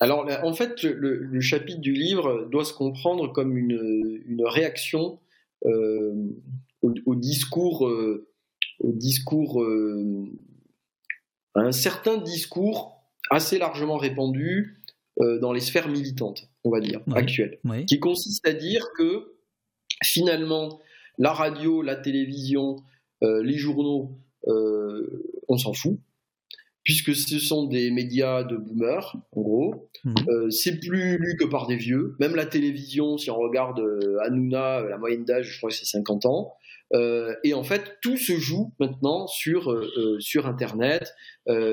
en fait, le, chapitre du livre doit se comprendre comme une, réaction euh, au, discours, au discours, euh, euh, un certain discours assez largement répandu dans les sphères militantes, on va dire, actuelles, qui consiste à dire que finalement, la radio, la télévision, les journaux, on s'en fout puisque ce sont des médias de boomers, en gros. Mhm. Euh, c'est plus lu que par des vieux. Même la télévision, si on regarde euh, Hanouna, la moyenne d'âge, je crois que c'est 50 ans. Euh, et en fait, tout se joue maintenant sur, euh, euh, sur Internet,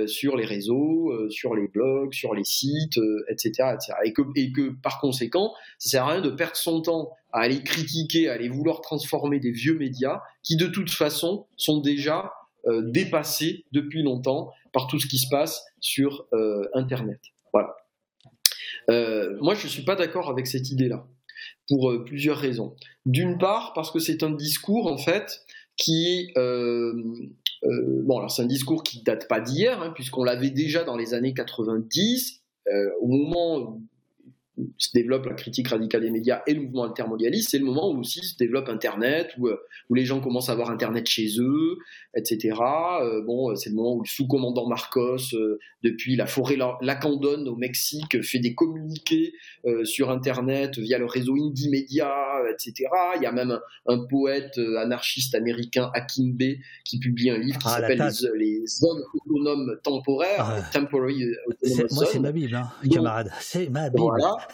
sur les réseaux, sur les blogs, sur les sites, etc., etc. Et que, et que par conséquent, ça sert à rien de perdre son temps à aller critiquer, à aller vouloir transformer des vieux médias qui, de toute façon, sont déjà dépassés depuis longtemps par tout ce qui se passe sur Internet. Voilà. moi, je ne suis pas d'accord avec cette idée-là pour euh, plusieurs raisons. D'une part, parce que c'est un discours, en fait, qui... Euh, euh, bon, alors c'est un discours qui date pas d'hier, hein, puisqu'on l'avait déjà dans les années 90, au moment se développe la critique radicale des médias et le mouvement altermondialiste, c'est le moment où aussi se développe Internet, où, euh, où les gens commencent à avoir Internet chez eux, etc. Euh, bon, c'est le moment où le sous-commandant Marcos, euh, depuis la forêt Lacandone au Mexique, fait des communiqués sur Internet via le réseau Indie Media, etc. Il y a même un, poète anarchiste américain, Akimbe, qui publie un livre qui ah, s'appelle les, zones autonomes temporaires, ah. Temporary Moi, c'est ma Bible, hein, camarade. C'est ma Bible. Voilà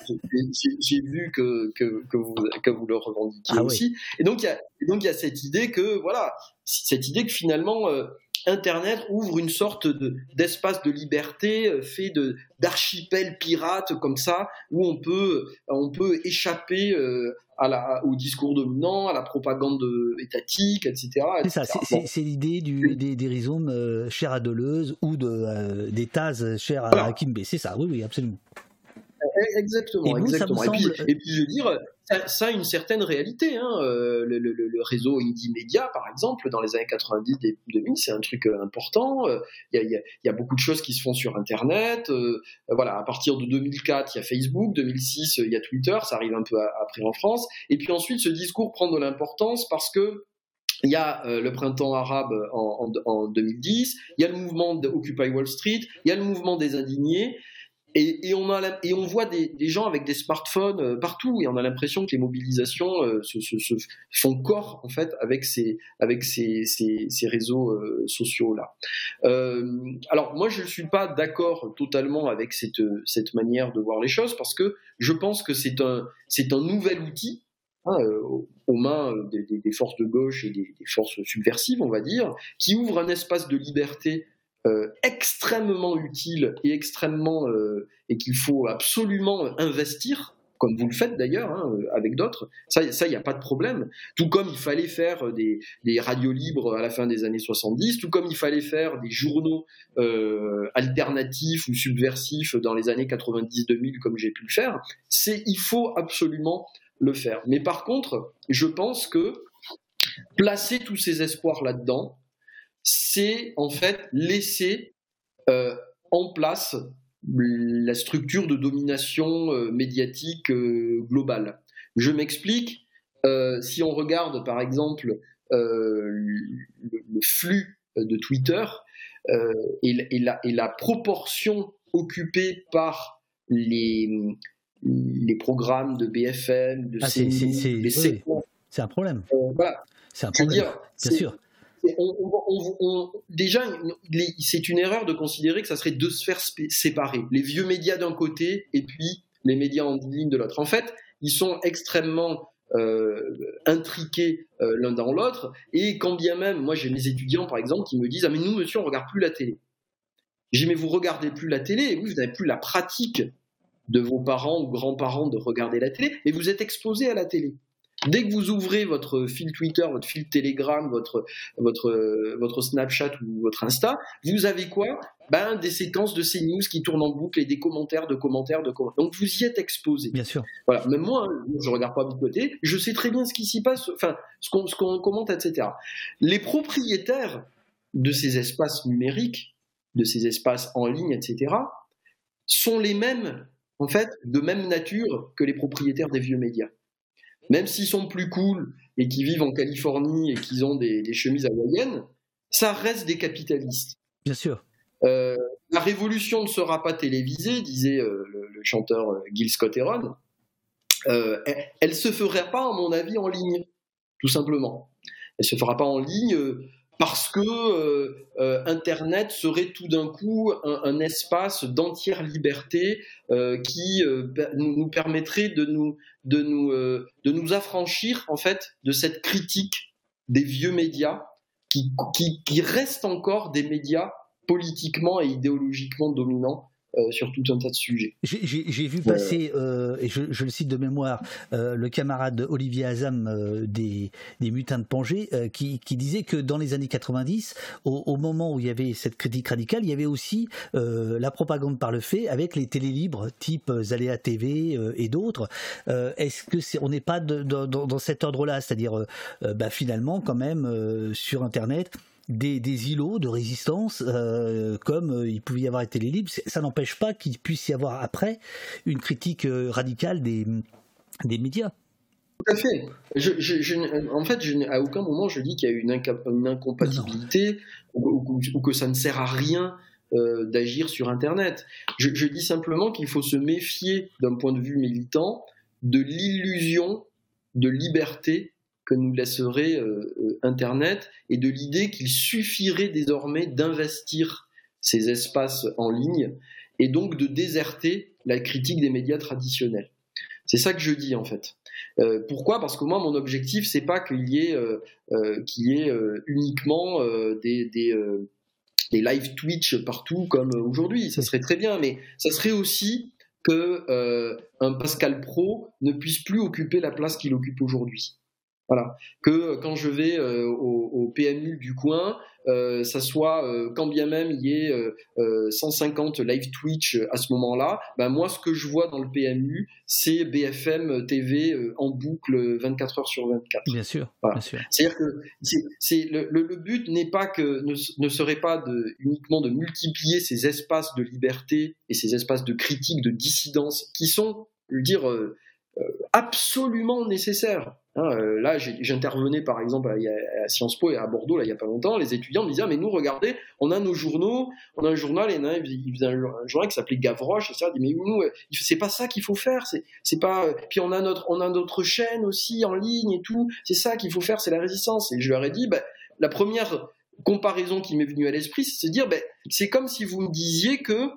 j'ai vu que, que, que, vous, que vous le revendiquiez ah aussi. Et donc, il y a, donc, il y a cette idée que, voilà, cette idée que finalement, euh, Internet ouvre une sorte d'espace de, liberté euh, fait d'archipels pirates comme ça, où on peut, on peut échapper euh, à la, au discours dominant, à la propagande étatique, etc. C'est ça, c'est l'idée des, des rhizomes chers à Deleuze ou de, des TAS chers à Kimbe. C'est ça, oui, oui, absolument. Eh, exactement, et exactement. Et, puis, je veux dire, ça, a une certaine réalité. Hein. Euh, le, réseau Indie Media, par exemple, dans les années 90 et 2000, c'est un truc euh, important. Euh, il y, a, beaucoup de choses qui se font sur Internet. voilà, à partir de 2004, il y a Facebook. 2006, il y a Twitter. Ça arrive un peu après en France. Et puis ensuite, ce discours prend de l'importance parce que il y a le printemps arabe en, en, 2010, il y a le mouvement d'Occupy Wall Street, il y a le mouvement des indignés, et, on a, et on voit des, gens avec des smartphones euh, partout et on a l'impression que les mobilisations euh, se, font corps en fait avec ces, avec ces, ces, réseaux euh, sociaux là. alors moi je ne suis pas d'accord totalement avec cette, cette manière de voir les choses parce que je pense que c'est un, c'est un nouvel outil hein, aux mains des, forces de gauche et des, forces subversives, on va dire, qui ouvre un espace de liberté euh, extrêmement utile et extrêmement euh, et qu'il faut absolument investir comme vous le faites d'ailleurs hein, avec d'autres, ça, il n'y a pas de problème. Tout comme il fallait faire des, des, radios libres à la fin des années 70, tout comme il fallait faire des journaux euh, alternatifs ou subversifs dans les années 90-2000, comme j'ai pu le faire, c'est il faut absolument le faire. Mais par contre, je pense que placer tous ces espoirs là-dedans, c'est en fait laisser euh, en place la structure de domination euh, médiatique euh, globale. Je m'explique. si on regarde par exemple le, flux de Twitter et, la, proportion occupée par les, les programmes de BFM, de ah, c'est un problème. voilà. C'est un problème. bien sûr déjà, c'est une erreur de considérer que ça serait deux sphères séparées. Les vieux médias d'un côté et puis les médias en ligne de l'autre. En fait, ils sont extrêmement euh, intriqués euh, l'un dans l'autre. Et quand bien même, moi j'ai mes étudiants par exemple qui me disent Ah, mais nous, monsieur, on regarde plus la télé. J'ai mais vous regardez plus la télé, et vous, vous n'avez plus la pratique de vos parents ou grands-parents de regarder la télé, et vous êtes exposé à la télé. Dès que vous ouvrez votre fil Twitter, votre fil Telegram, votre, votre, votre Snapchat ou votre Insta, vous avez quoi? Ben, Des séquences de CNews qui tournent en boucle et des commentaires de commentaires de commentaires. Donc vous y êtes exposé. Bien sûr. Voilà. Même moi, hein, je regarde pas de côté, je sais très bien ce qui s'y passe, enfin, ce qu'on, ce qu'on commente, etc. Les propriétaires de ces espaces numériques, de ces espaces en ligne, etc., sont les mêmes, en fait, de même nature que les propriétaires des vieux médias même s'ils sont plus cool et qu'ils vivent en Californie et qu'ils ont des, chemises hawaïennes, ça reste des capitalistes. Bien sûr. Euh, la révolution ne sera pas télévisée, disait euh, le, chanteur euh, Gil Scott Heron. elle, ne se ferait pas, à mon avis, en ligne, tout simplement. Elle se fera pas en ligne parce que euh, euh, Internet serait tout d'un coup un, espace d'entière liberté euh, qui nous, permettrait de nous, de, nous, de nous affranchir en fait de cette critique des vieux médias qui, qui, qui restent encore des médias politiquement et idéologiquement dominants. euh, sur tout un tas de sujets. J'ai vu passer, euh, et je, je, le cite de mémoire, euh, le camarade Olivier Azam euh, des, des, Mutins de Pangée, euh, qui, qui, disait que dans les années 90, au, au, moment où il y avait cette critique radicale, il y avait aussi la propagande par le fait avec les télés libres type Zaléa TV et d'autres. Est-ce que est, on n'est pas de, de, dans, dans, cet ordre-là, c'est-à-dire bah, finalement quand même sur Internet des, des, îlots de résistance, euh, comme euh, il pouvait y avoir été les libres. Ça n'empêche pas qu'il puisse y avoir après une critique euh, radicale des, des médias. Tout à fait. Je, je, je, en fait, à aucun moment je dis qu'il y a une, une incompatibilité ou, ou, ou, que ça ne sert à rien euh, d'agir sur Internet. Je, dis simplement qu'il faut se méfier d'un point de vue militant de l'illusion de liberté que nous laisserait euh, euh, Internet et de l'idée qu'il suffirait désormais d'investir ces espaces en ligne et donc de déserter la critique des médias traditionnels. C'est ça que je dis en fait. Euh, pourquoi? Parce que moi, mon objectif, c'est pas qu'il y ait, y ait uniquement des, des, des, live Twitch partout comme aujourd'hui. Ça serait très bien, mais ça serait aussi que un Pascal Pro ne puisse plus occuper la place qu'il occupe aujourd'hui. Voilà. Que quand je vais euh, au, au, PMU du coin, euh, ça soit euh, quand bien même il y ait 150 live Twitch à ce moment-là, ben moi ce que je vois dans le PMU, c'est BFM TV en boucle 24 heures sur 24. Bien sûr. Voilà. sûr. C'est-à-dire que c'est, le, le, le, but n'est pas que ne, ne serait pas de, uniquement de multiplier ces espaces de liberté et ces espaces de critique, de dissidence qui sont, je veux dire, absolument nécessaires. Hein, euh, là, j'intervenais par exemple à, à, Sciences Po et à Bordeaux là, il y a pas longtemps. Les étudiants me disaient ah, mais nous regardez, on a nos journaux, on a un journal, et il faisait un, journal qui s'appelait Gavroche, et ça. dit mais nous, euh, c'est pas ça qu'il faut faire. C'est, pas. Euh, puis on a notre, on a notre chaîne aussi en ligne et tout. C'est ça qu'il faut faire, c'est la résistance. Et je leur ai dit, bah, la première comparaison qui m'est venue à l'esprit, c'est de dire, bah, c'est comme si vous me disiez que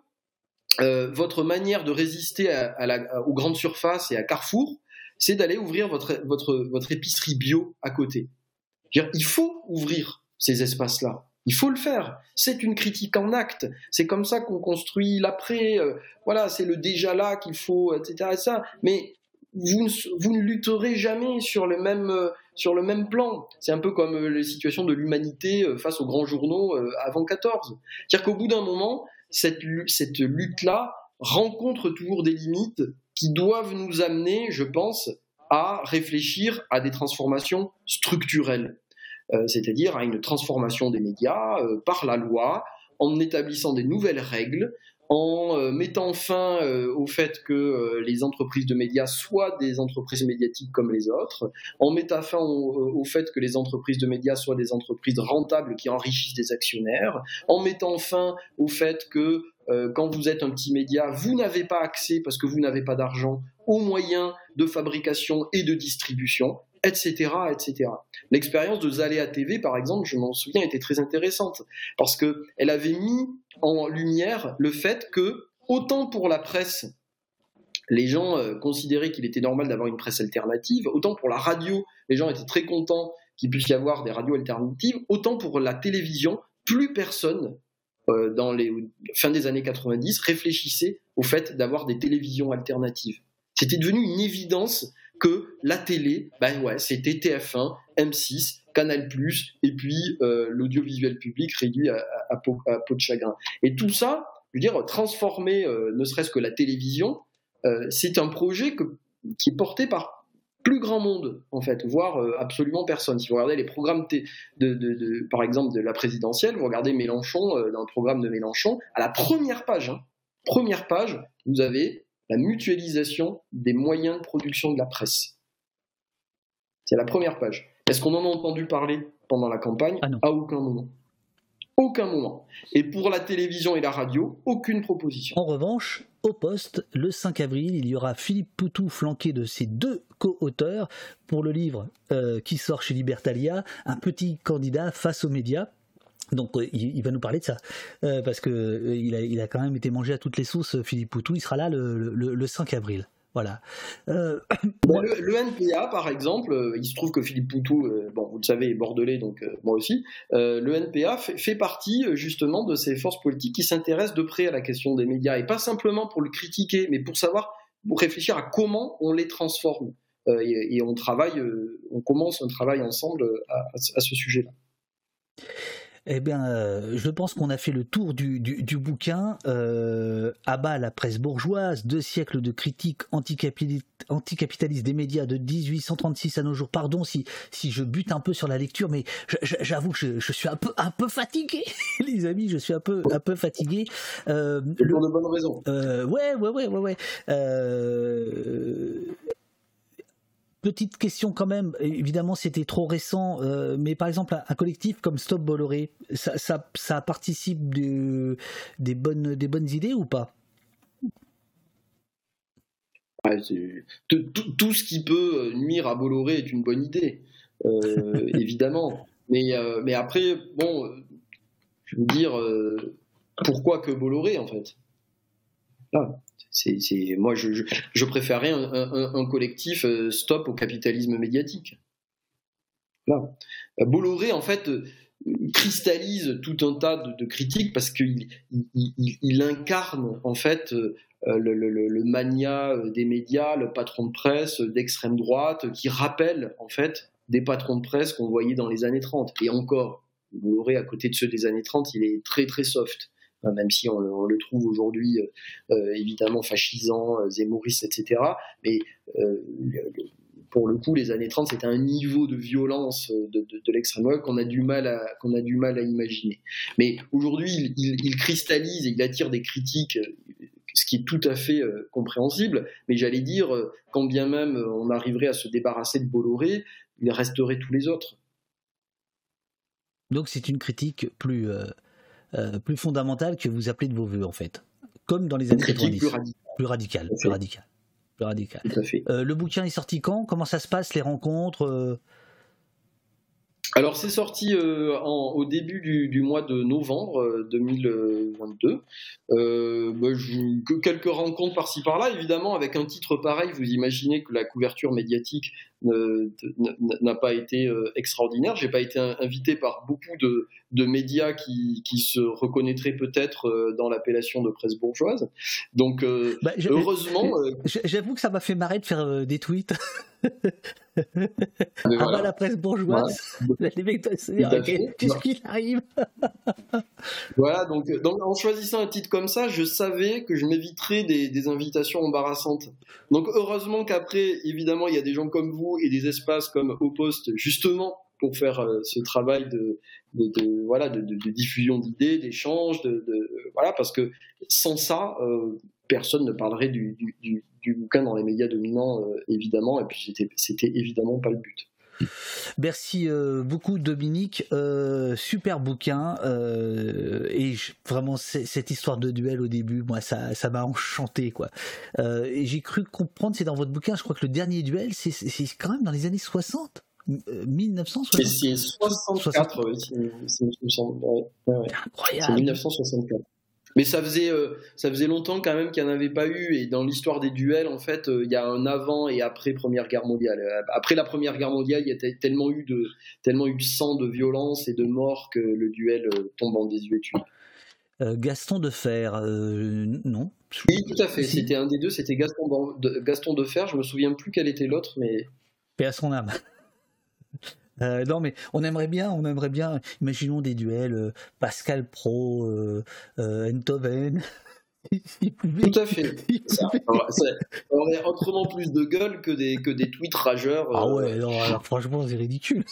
euh, votre manière de résister à la, aux grandes surfaces et à Carrefour, c'est d'aller ouvrir votre, votre, votre épicerie bio à côté. Il faut ouvrir ces espaces-là. Il faut le faire. C'est une critique en acte. C'est comme ça qu'on construit l'après. Euh, voilà, c'est le déjà là qu'il faut, etc. Mais vous ne, vous ne lutterez jamais sur le même, euh, sur le même plan. C'est un peu comme euh, les situations de l'humanité face aux grands journaux avant 14. C'est-à-dire qu'au bout d'un moment, cette, cette lutte-là rencontre toujours des limites qui doivent nous amener, je pense, à réfléchir à des transformations structurelles, euh, c'est-à-dire à une transformation des médias euh, par la loi, en établissant des nouvelles règles, en euh, mettant fin euh, au fait que euh, les entreprises de médias soient des entreprises médiatiques comme les autres, en mettant fin au, au, fait que les entreprises de médias soient des entreprises rentables qui enrichissent des actionnaires, en mettant fin au fait que quand vous êtes un petit média, vous n'avez pas accès, parce que vous n'avez pas d'argent, aux moyens de fabrication et de distribution, etc., etc. L'expérience de Zaléa TV, par exemple, je m'en souviens, était très intéressante parce que elle avait mis en lumière le fait que autant pour la presse, les gens euh, considéraient qu'il était normal d'avoir une presse alternative, autant pour la radio, les gens étaient très contents qu'il puisse y avoir des radios alternatives, autant pour la télévision, plus personne euh, dans les fin des années 90 réfléchissait au fait d'avoir des télévisions alternatives. C'était devenu une évidence que la télé, ben ouais, c'était TF1, M6, Canal+, et puis euh, l'audiovisuel public réduit à, peau, de chagrin. Et tout ça, je veux dire, transformer euh, ne serait-ce que la télévision, euh, c'est un projet qui est porté par plus grand monde, en fait, voire euh, absolument personne. Si vous regardez les programmes, de, de, de, par exemple, de la présidentielle, vous regardez Mélenchon, euh, dans le programme de Mélenchon, à la première page, hein, première page, vous avez la mutualisation des moyens de production de la presse. C'est la première page. Est-ce qu'on en a entendu parler pendant la campagne? Ah À aucun moment. Aucun moment. Et pour la télévision et la radio, aucune proposition. En revanche, au poste, le 5 avril, il y aura Philippe Poutou flanqué de ses deux co-auteurs pour le livre euh, qui sort chez Libertalia, Un petit candidat face aux médias. Donc euh, il, va nous parler de ça euh, parce que il, a, quand même été mangé à toutes les sauces. Philippe Poutou, il sera là le 5 avril. Voilà. Euh, Bon, le, le NPA, par exemple, euh, il se trouve que Philippe Poutou, euh, bon, vous le savez, est bordelais, donc euh, moi aussi. euh, le NPA fait, fait partie justement de ces forces politiques qui s'intéressent de près à la question des médias et pas simplement pour le critiquer, mais pour savoir, pour réfléchir à comment on les transforme. Euh, et, et on travaille, euh, on commence un travail ensemble à ce sujet-là. Eh bien, euh, je pense qu'on a fait le tour du, du, du bouquin. Euh, à bas la presse bourgeoise, deux siècles de critique anticapitali- anticapitaliste des médias de 1836 à nos jours. Pardon si, si je bute un peu sur la lecture, mais j'avoue que je, je suis un peu, un peu fatigué, les amis, je suis un peu, un peu fatigué. Euh, pour de bonnes raisons. euh, ouais, ouais, ouais, ouais, ouais. Euh, Petite question quand même, évidemment c'était trop récent, euh, mais par exemple un, un collectif comme Stop Bolloré, ça, ça, ça participe de- des, bonnes, des bonnes idées ou pas? Ouais, tout, tout- tout ce qui peut nuire à Bolloré est une bonne idée, euh, évidemment. Mais, euh, mais après, bon, euh, je veux dire, euh, pourquoi que Bolloré en fait? Là, moi, je, préférerais un, collectif euh, stop au capitalisme médiatique. Là. Euh, Bolloré, en fait, euh, cristallise tout un tas de, critiques parce qu'il il, il- il incarne, en fait, le, le- mania des médias, le patron de presse d'extrême droite, qui rappelle, en fait, des patrons de presse qu'on voyait dans les années 30. Et encore, Bolloré, à côté de ceux des années 30, il est très, très soft. Même si on, le- trouve aujourd'hui euh, euh, évidemment fascisant, euh, zémouriste, etc. Mais pour le coup, les années 30, c'était un niveau de violence de, l'extrême droite qu'on a du mal à qu'on a du mal à imaginer. Mais aujourd'hui, il, cristallise et il attire des critiques, ce qui est tout à fait compréhensible. Mais j'allais dire, quand bien même on arriverait à se débarrasser de Bolloré, il resterait tous les autres. Donc c'est une critique plus, euh, plus fondamentale que vous appelez de vos voeux en fait. Comme dans les années critique 90. plus radicale. Plus radical, plus radical. Plus radical. Tout à fait. Euh, le bouquin est sorti quand? Comment ça se passe, les rencontres euh? Alors c'est sorti euh, en- au début du, du mois de novembre euh, 2022. Euh, bah, je- que quelques rencontres par-ci par-là, évidemment, avec un titre pareil, vous imaginez que la couverture médiatique n'a pas été euh, extraordinaire. J'ai pas été in- invité par beaucoup de, de médias qui, qui se reconnaîtraient peut-être euh, dans l'appellation de presse bourgeoise. Donc euh, Bah, heureusement, J'avoue que ça m'a fait marrer de faire des tweets. mais Ah bah, voilà. la presse bourgeoise, les mecs doivent se dire Tout à ok, fait. qu'est-ce qui arrive Voilà, donc, donc en choisissant un titre comme ça, je savais que je m'éviterais des, des invitations embarrassantes. Donc heureusement qu'après, évidemment, il y a des gens comme vous et des espaces comme Au Poste, justement, pour faire euh, ce travail de, diffusion d'idées, d'échanges, de, voilà, parce que sans ça, euh, personne ne parlerait du, bouquin dans les médias dominants, euh, évidemment, et puis c'était évidemment pas le but. Merci euh, beaucoup Dominique, Euh, super bouquin euh, et je- vraiment cette histoire de duel au début, moi ça ça m'a enchanté quoi. Et j'ai cru comprendre, c'est dans votre bouquin, je crois que le dernier duel c'est quand même dans les années 60, euh, 1960. Et c'est 64, oui, c'est- c'est- il me semble, ouais, ouais, ouais. Incroyable. C'est 1964. Mais ça faisait, euh, ça faisait longtemps quand même qu'il n'y en avait pas eu. Et dans l'histoire des duels, en fait, euh, il y a un avant et après Première Guerre mondiale. Euh, Après la Première Guerre mondiale, il y a te- tellement eu de, tellement eu de sang, de violence et de mort que le duel euh, tombe en désuétude. Gaston de Fer, non? Oui, tout à fait. Si. C'était un des deux. C'était Gaston, de, Gaston Defer. Je me souviens plus quel était l'autre, mais Paix à son âme. Euh, non mais on aimerait bien, on aimerait bien. Imaginons des duels euh, Pascal Pro, euh, euh, Enthoven. tout à fait. Ça, ça aurait autrement plus de gueule que des, que des tweets rageurs. Ah ouais, non, alors franchement c'est ridicule.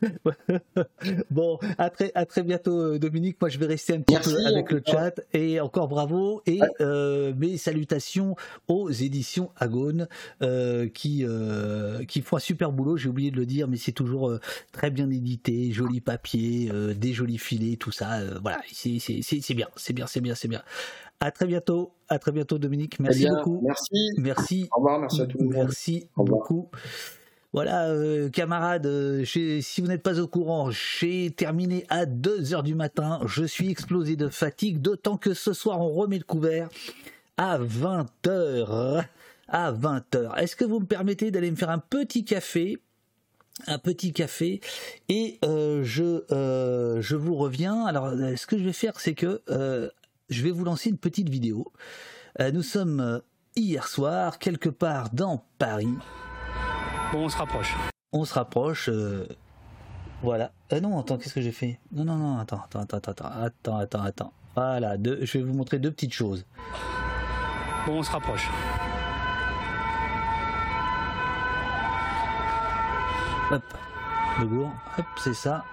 bon, à très, à très bientôt euh, Dominique. Moi je vais rester un petit Merci, peu avec le chat et encore bravo et euh, mes salutations aux éditions Agone euh, qui euh, qui font un super boulot. J'ai oublié de le dire, mais c'est toujours très bien édité, joli papier, des jolis filets, tout ça. voilà, c'est bien, c'est bien, c'est bien, c'est bien. À très bientôt, à très bientôt Dominique. Merci bien, beaucoup. merci. Merci. Au revoir, merci à monde. Merci beaucoup. Voilà, euh, camarades, euh, si vous n'êtes pas au courant, j'ai terminé à 2h du matin. Je suis explosé de fatigue, d'autant que ce soir, on remet le couvert à 20h. à 20h. Est-ce que vous me permettez d'aller me faire un petit café? Un petit café et euh, je, vous reviens. Alors, ce que je vais faire, c'est que je vais vous lancer une petite vidéo. Nous sommes hier soir, quelque part dans Paris. Bon, on se rapproche. On se rapproche. euh, voilà. Euh, non, attends, qu'est-ce que j'ai fait? Non, non, non, attends, attends, attends, attends, attends, attends, attends. Voilà, deux, je vais vous montrer deux petites choses. Bon, on se rapproche. Hop, le gour, hop, c'est ça.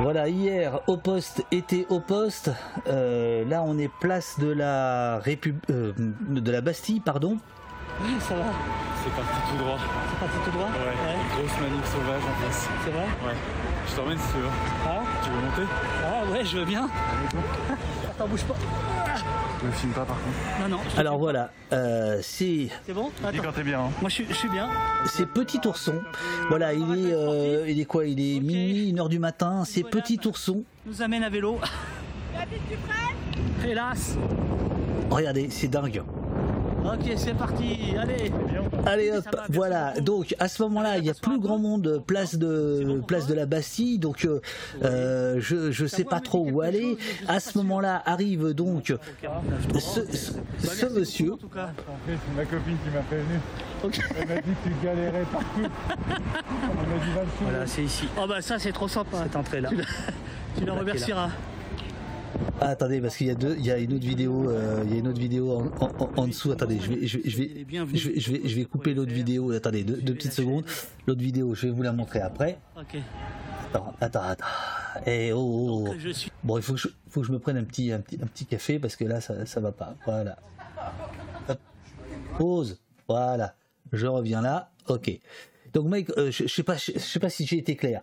Voilà, hier au poste était au poste. Euh, là, on est place de la Répu- euh, de la Bastille, pardon. Oui, ça va. C'est parti tout droit. C'est parti tout droit Ouais, grosse manif sauvage en face. C'est vrai Ouais. Je t'emmène si tu veux. Ah Tu veux monter Ah ouais, je veux bien. Attends, bouge pas. Je me filme pas par contre. Non, non. Alors voilà, euh, c'est. C'est bon Dis Attends. quand t'es bien. hein. Moi, je suis, je suis bien. c'est Petit Ourson. Voilà, il est, euh, il est quoi? Il est minuit, une heure du matin. C'est Petit Ourson. Nous amène à vélo. Hélas. Regardez, c'est dingue. Ok, c'est parti. Allez. Allez hop, voilà. Donc à ce moment-là, il y a plus grand monde place de place de la Bastille, donc euh, euh, je je sais pas trop où aller. À ce moment-là arrive donc ce, ce- ce monsieur. En tout cas. Après, c'est ma copine qui m'a prévenu. Ok. Elle m'a dit que tu galérais partout. Elle m'a dit va le. Voilà, c'est ici. Oh bah ça, c'est trop sympa. Cette entrée-là. Tu, la- tu la remercieras. Ah, attendez, parce qu'il y a deux, il y a une autre vidéo, euh, il y a une autre vidéo en, en- en dessous. Attendez, je vais je vais je vais je vais, je vais, je vais couper l'autre vidéo. Attendez, deux, deux petites secondes. L'autre vidéo, je vais vous la montrer après. Ok. Attends, attends, attends. Eh, oh, oh, oh. Bon, il faut que, je, faut que je me prenne un petit, un petit, un petit café parce que là, ça, ça va pas. Voilà. Hop. Pause. Voilà. Je reviens là. Ok. Donc, mec, euh, je, je sais pas, je, je sais pas si j'ai été clair.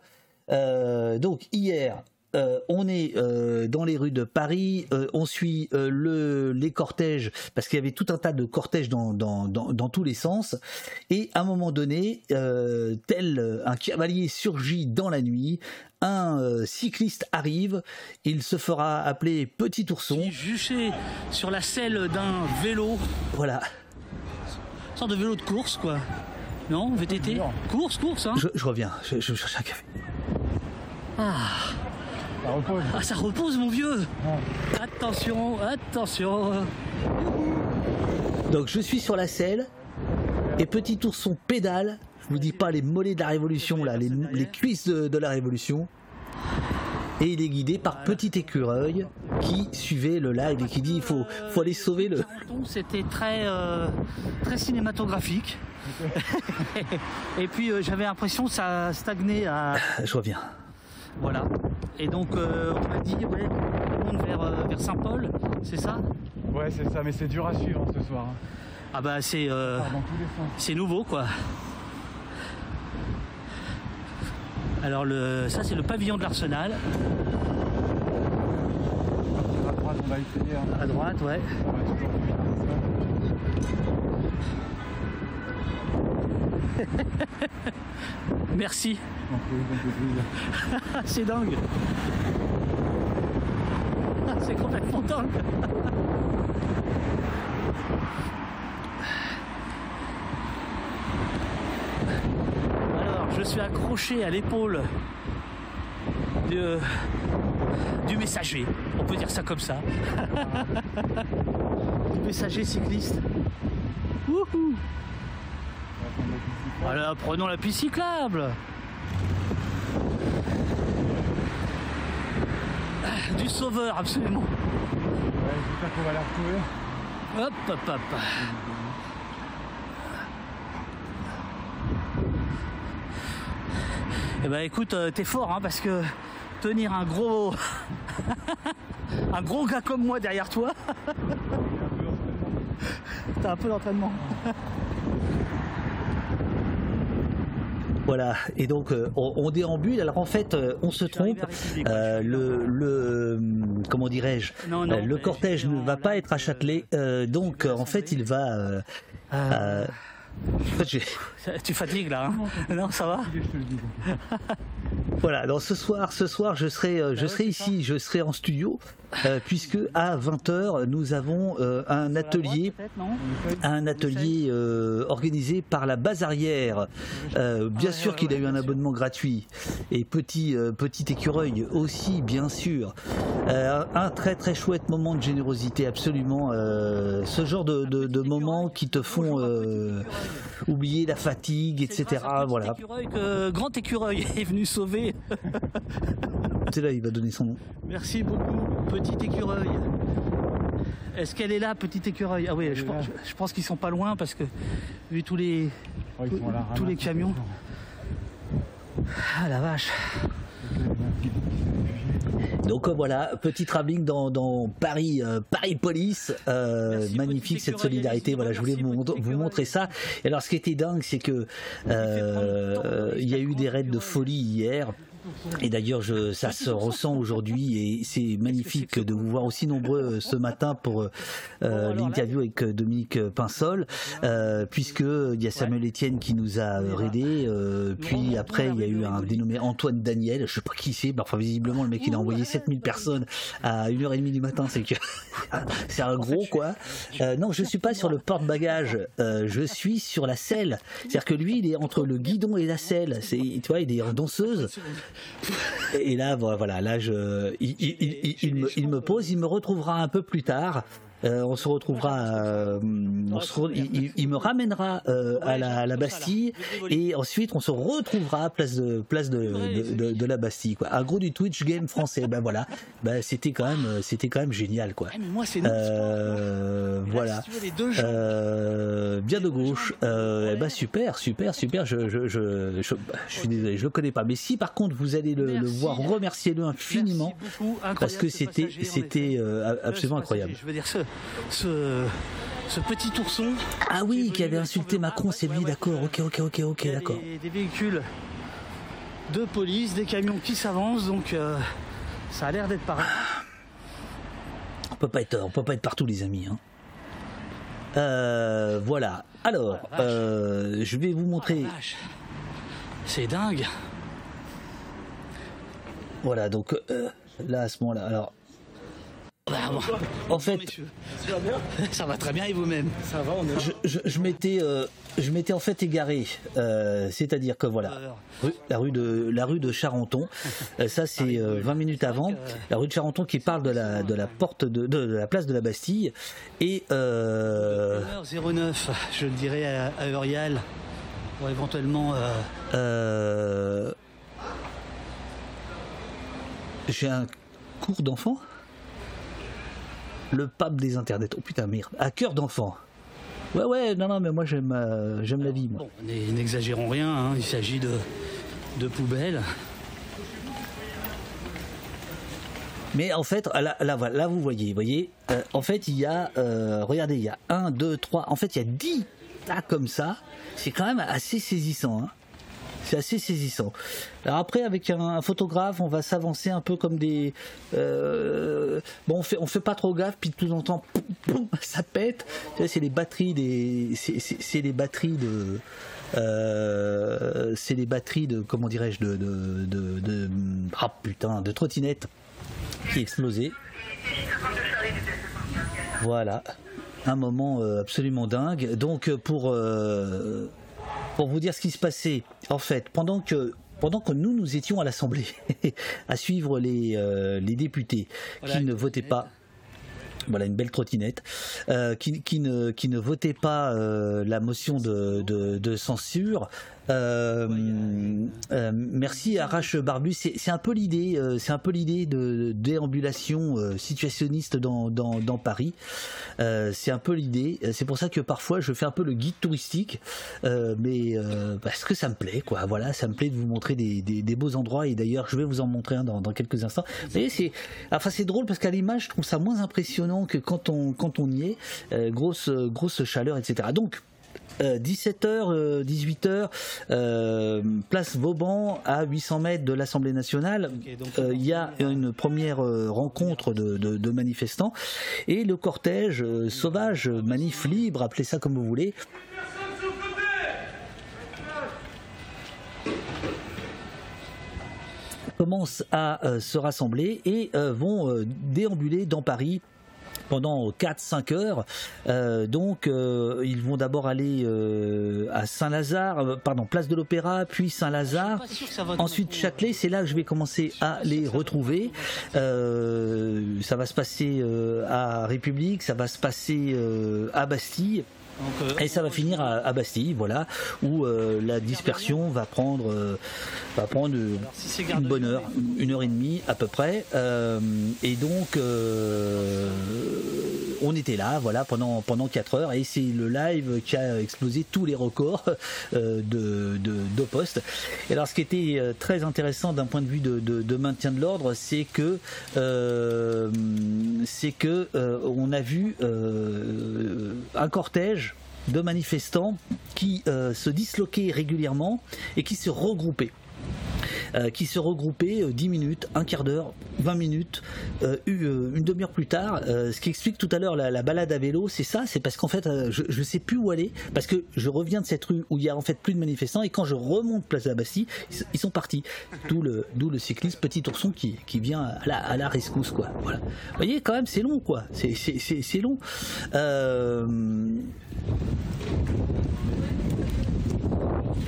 Euh, donc hier. Euh, on est euh, dans les rues de Paris, euh, on suit euh, le, les cortèges, parce qu'il y avait tout un tas de cortèges dans, dans, dans, dans tous les sens, et à un moment donné, euh, tel un cavalier surgit dans la nuit, un euh, cycliste arrive, il se fera appeler Petit Ourson. Juché sur la selle d'un vélo. Voilà. Une sorte de vélo de course, quoi. Non, VTT Course, course, hein Je, je reviens, je, je cherche un café. Ah. Ça repose. Ah, ça repose, mon vieux Attention, attention Donc je suis sur la selle, et Petit Ourson pédale, je vous dis pas les mollets de la Révolution, là, les, les cuisses de, de la Révolution. Et il est guidé par Petit Écureuil qui suivait le live et qui dit il faut, faut aller sauver le. C'était très, euh, très cinématographique. Et puis euh, j'avais l'impression que ça stagnait à. Je reviens. Voilà. Et donc euh, on m'a dit, ouais, on monte vers, euh, vers Saint-Paul, c'est ça? Ouais, c'est ça, mais c'est dur à suivre hein, ce soir. hein. Ah bah c'est euh, c'est nouveau quoi. Alors le, ça c'est le pavillon de l'Arsenal. À droite, on va essayer. hein. À droite, ouais. On va toujours plus vite comme Merci. C'est dingue. c'est complètement dingue. Alors, je suis accroché à l'épaule de- du messager, on peut dire ça comme ça. du messager cycliste. Wouhou Alors, prenons la piste cyclable. Du sauveur, absolument. Ouais, j'espère qu'on va la retrouver. Hop, hop, hop. Eh ben écoute, euh, t'es fort, hein, parce que tenir un gros... un gros gars comme moi derrière toi... T'as un peu d'entraînement. Voilà, et donc euh, on, on déambule. Alors en fait, euh, on se trompe. Euh, le, le comment dirais-je Non, non, Le cortège ne va pas être à Châtelet. euh, donc en fait, il va. euh, euh, Tu fatigues là, hein Non, ça va. Voilà, donc ce soir, ce soir, je serai, je serai ici, je serai en studio. Euh, puisque à 20h nous avons euh, un atelier, un atelier euh, organisé par la base arrière. Euh, bien sûr qu'il a eu un abonnement gratuit et petit petit écureuil aussi, bien sûr. Un très très chouette moment de générosité, absolument. ce genre de, de, de moments qui te font oublier la fatigue, etc. Voilà. Écureuil que Grand Écureuil est venu sauver. C'est là, il va donner son nom. Merci beaucoup, petit écureuil. Est-ce qu'elle est là, petit écureuil? Ah oui, je pense, je pense qu'ils sont pas loin parce que vu tous les tous les camions. Ah la vache. Donc euh, voilà, petit travelling dans, dans Paris, euh, Paris Police, euh, magnifique cette solidarité. Voilà, je voulais vous, mont- vous montrer ça. Et alors, ce qui était dingue, c'est que euh, il y a eu des raids de folie hier. Et d'ailleurs, je, ça se ressent aujourd'hui et c'est magnifique de vous voir aussi nombreux euh, ce matin pour euh, euh, l'interview avec Dominique Pinsol, euh, puisque il y a Samuel Etienne qui nous a raidé, euh, puis après il y a eu un dénommé Antoine Daniel, je sais pas qui c'est, mais enfin visiblement le mec il a envoyé 7000 personnes à 1h30 du matin, c'est que c'est un gros quoi. Euh, non, je suis pas sur le porte-bagages, euh, je suis sur la selle. C'est-à-dire que lui il est entre le guidon et la selle, c'est tu vois, il est en danseuse. Et là, là, il me pose, il me retrouvera un peu plus tard. Euh, on se retrouvera, euh, on se re- il, il- me ramènera euh, à, la, à la Bastille et ensuite on se retrouvera à place de place de, de, de- de la Bastille. Quoi. Un gros du Twitch game français. Ben voilà, ben, c'était quand même, c'était quand même génial quoi. Euh, voilà, Euh, bien de gauche. Euh, eh ben super, super, super. Je, je, je, je, je suis désolé, je le connais pas. Mais si par contre vous allez le, le voir, remerciez-le infiniment parce que c'était, c'était euh, absolument incroyable. passager, Je veux dire, ce, ce, ce petit ourson. Ah oui, qui avait insulté Macron, c'est lui, d'accord. Ok, ok, ok, ok, d'accord. Des, véhicules de police, des camions qui s'avancent, donc euh, ça a l'air d'être pareil. On peut pas être, on peut pas être partout, les amis. hein. Euh, voilà. Alors, euh, je vais vous montrer. C'est dingue. Voilà, donc là à ce moment-là, alors. Bah, En fait, ça va très bien et vous-même Ça va, on est je, je- je m'étais, euh, je m'étais en fait égaré. Euh, c'est-à-dire que voilà, rue- la rue de la rue de Charenton. euh, ça c'est euh, 20 minutes avant. La rue de Charenton qui parle de la de la porte de, de- de la place de la Bastille et euh, 09, je le dirais à, à Uriel, pour éventuellement. j'ai un cours d'enfant? Le pape des internets. Oh putain merde. À cœur d'enfant. Ouais ouais non non mais moi j'aime euh, j'aime la vie moi. Bon, n'exagérons rien, hein, il s'agit de, de poubelles. Mais en fait, là, là, là, vous voyez, vous voyez, euh, en fait, il y a, euh, regardez, il y a 1, 2, 3, en fait, il y a 10 tas comme ça. C'est quand même assez saisissant. hein. C'est assez saisissant. Alors après, avec un, photographe, on va s'avancer un peu comme des... euh, bon, on fait, on fait pas trop gaffe, puis de temps en temps, ça pète. C'est les batteries des... C'est les batteries de... euh, c'est les batteries de... Comment dirais-je de, de, de, Ah putain, de trottinettes qui explosait. Voilà, un moment euh, absolument dingue. Donc pour pour vous dire ce qui se passait, en fait, pendant que pendant que nous nous étions à l'Assemblée à suivre les euh, les députés qui ne votaient pas. Voilà une belle trottinette euh, qui, qui ne qui ne votait pas euh, la motion de, de, de censure. Euh, euh, merci à Rache Barbu. C'est un peu l'idée, euh, c'est un peu l'idée de déambulation situationniste dans, dans, dans Paris. C'est un peu l'idée. C'est pour ça que parfois je fais un peu le guide touristique, mais parce que ça me plaît, quoi. Voilà, ça me plaît de vous montrer des, des, des beaux endroits. Et d'ailleurs, je vais vous en montrer un dans, dans quelques instants. Vous c'est, enfin, c'est drôle parce qu'à l'image, je trouve ça moins impressionnant que quand on quand on y est. Grosse grosse chaleur, etc. Donc 17h, 18h, euh, place Vauban, à 800 mètres de l'Assemblée nationale. Euh, Il y a une première euh, rencontre de, de- de manifestants et le cortège euh, sauvage, manif libre, appelez ça comme vous voulez. commencent à euh, se rassembler et euh, vont euh, déambuler dans Paris pendant 4-5 heures. Euh, donc, euh, ils vont d'abord aller euh, à Saint-Lazare, pardon, place de l'Opéra, puis Saint-Lazare, ensuite Châtelet. C'est là que je vais commencer à les retrouver. Ça va se passer à République, ça va se passer à Bastille. Et ça va finir à, à Bastille, voilà, où euh, la dispersion va prendre, euh, va prendre euh, une bonne heure, une heure et demie à peu près. Euh, et donc, euh, on était là, voilà, pendant pendant quatre heures, et c'est le live qui a explosé tous les records euh, de de, de poste. Et alors, ce qui était euh, très intéressant d'un point de vue de, maintien de l'ordre, c'est que euh, c'est que on a vu un cortège de manifestants qui se disloquaient régulièrement et qui se regroupaient. Euh, qui se regroupaient euh, 10 minutes, un quart d'heure, 20 minutes, euh, eu- euh, une demi-heure plus tard. Euh, ce qui explique tout à l'heure la, la balade à vélo, c'est ça, c'est parce qu'en fait, euh, je ne sais plus où aller, parce que je reviens de cette rue où il y a en fait plus de manifestants, et quand je remonte place de la Bastille, ils, sont partis. D'où le, cycliste Petit Ourson qui, vient à la, rescousse, quoi. Vous voyez, quand même, c'est long, quoi. C'est, long. Euh,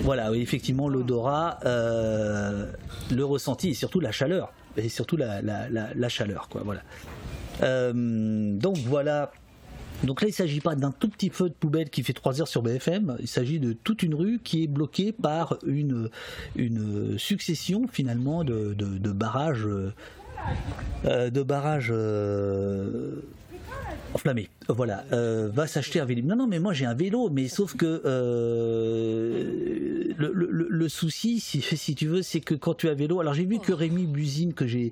voilà, effectivement, l'odorat, euh, le ressenti et surtout la chaleur. Et surtout la, chaleur, quoi. Voilà. Euh, donc voilà. Donc là, il ne s'agit pas d'un tout petit feu de poubelle qui fait 3 heures sur BFM. Il s'agit de toute une rue qui est bloquée par une, succession finalement de, barrages, de barrages euh, enflammé. Voilà, euh, va s'acheter un vélo. Non, non, mais moi j'ai un vélo, mais sauf que euh, le souci, si, si tu veux, c'est que quand tu as vélo, alors j'ai vu que Rémi Buzine que j'ai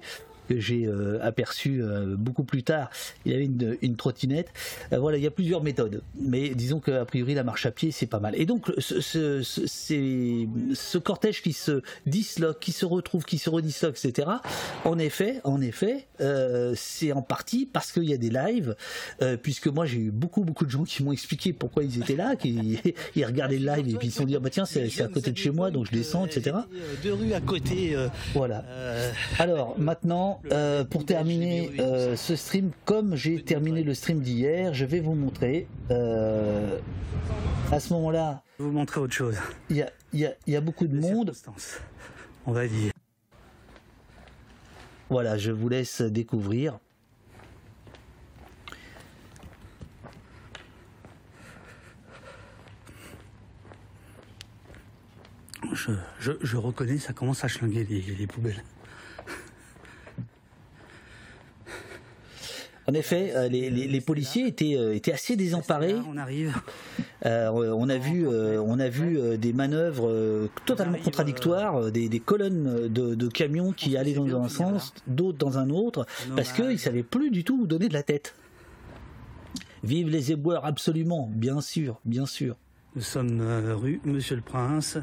que j'ai euh, aperçu euh, beaucoup plus tard, il avait une, une trottinette. Euh, voilà, il y a plusieurs méthodes, mais disons qu'a priori la marche à pied c'est pas mal. Et donc ce, ce, ce- c'est- ce cortège qui se disloque, qui se retrouve, qui se redisloque, etc. En effet, en effet, c'est en partie parce qu'il y a des lives, puisque moi j'ai eu beaucoup beaucoup de gens qui m'ont expliqué pourquoi ils étaient là, qui ils regardaient le live et puis ils se sont dit ah bah tiens c'est à côté de chez moi donc je descends, etc. Deux rues à côté. Voilà. Alors maintenant, euh, pour terminer euh, ce stream, comme j'ai terminé le stream d'hier, je vais vous montrer. euh, à ce moment-là, Je vais vous montrer autre chose. il y a, il y a- il y a beaucoup de monde. On va dire. Voilà, je vous laisse découvrir. Je, je, je reconnais, ça commence à schlinguer les, les poubelles. En effet, euh, les, les- les policiers étaient, euh, étaient assez désemparés. On arrive. Euh, on a vu, euh, on a vu euh, des manœuvres totalement contradictoires, des, des colonnes de, de camions qui allaient dans un sens, d'autres dans un autre, parce qu'ils ne savaient plus du tout où donner de la tête. Vive les éboueurs, absolument, bien sûr, bien sûr. Nous sommes rue Monsieur le Prince.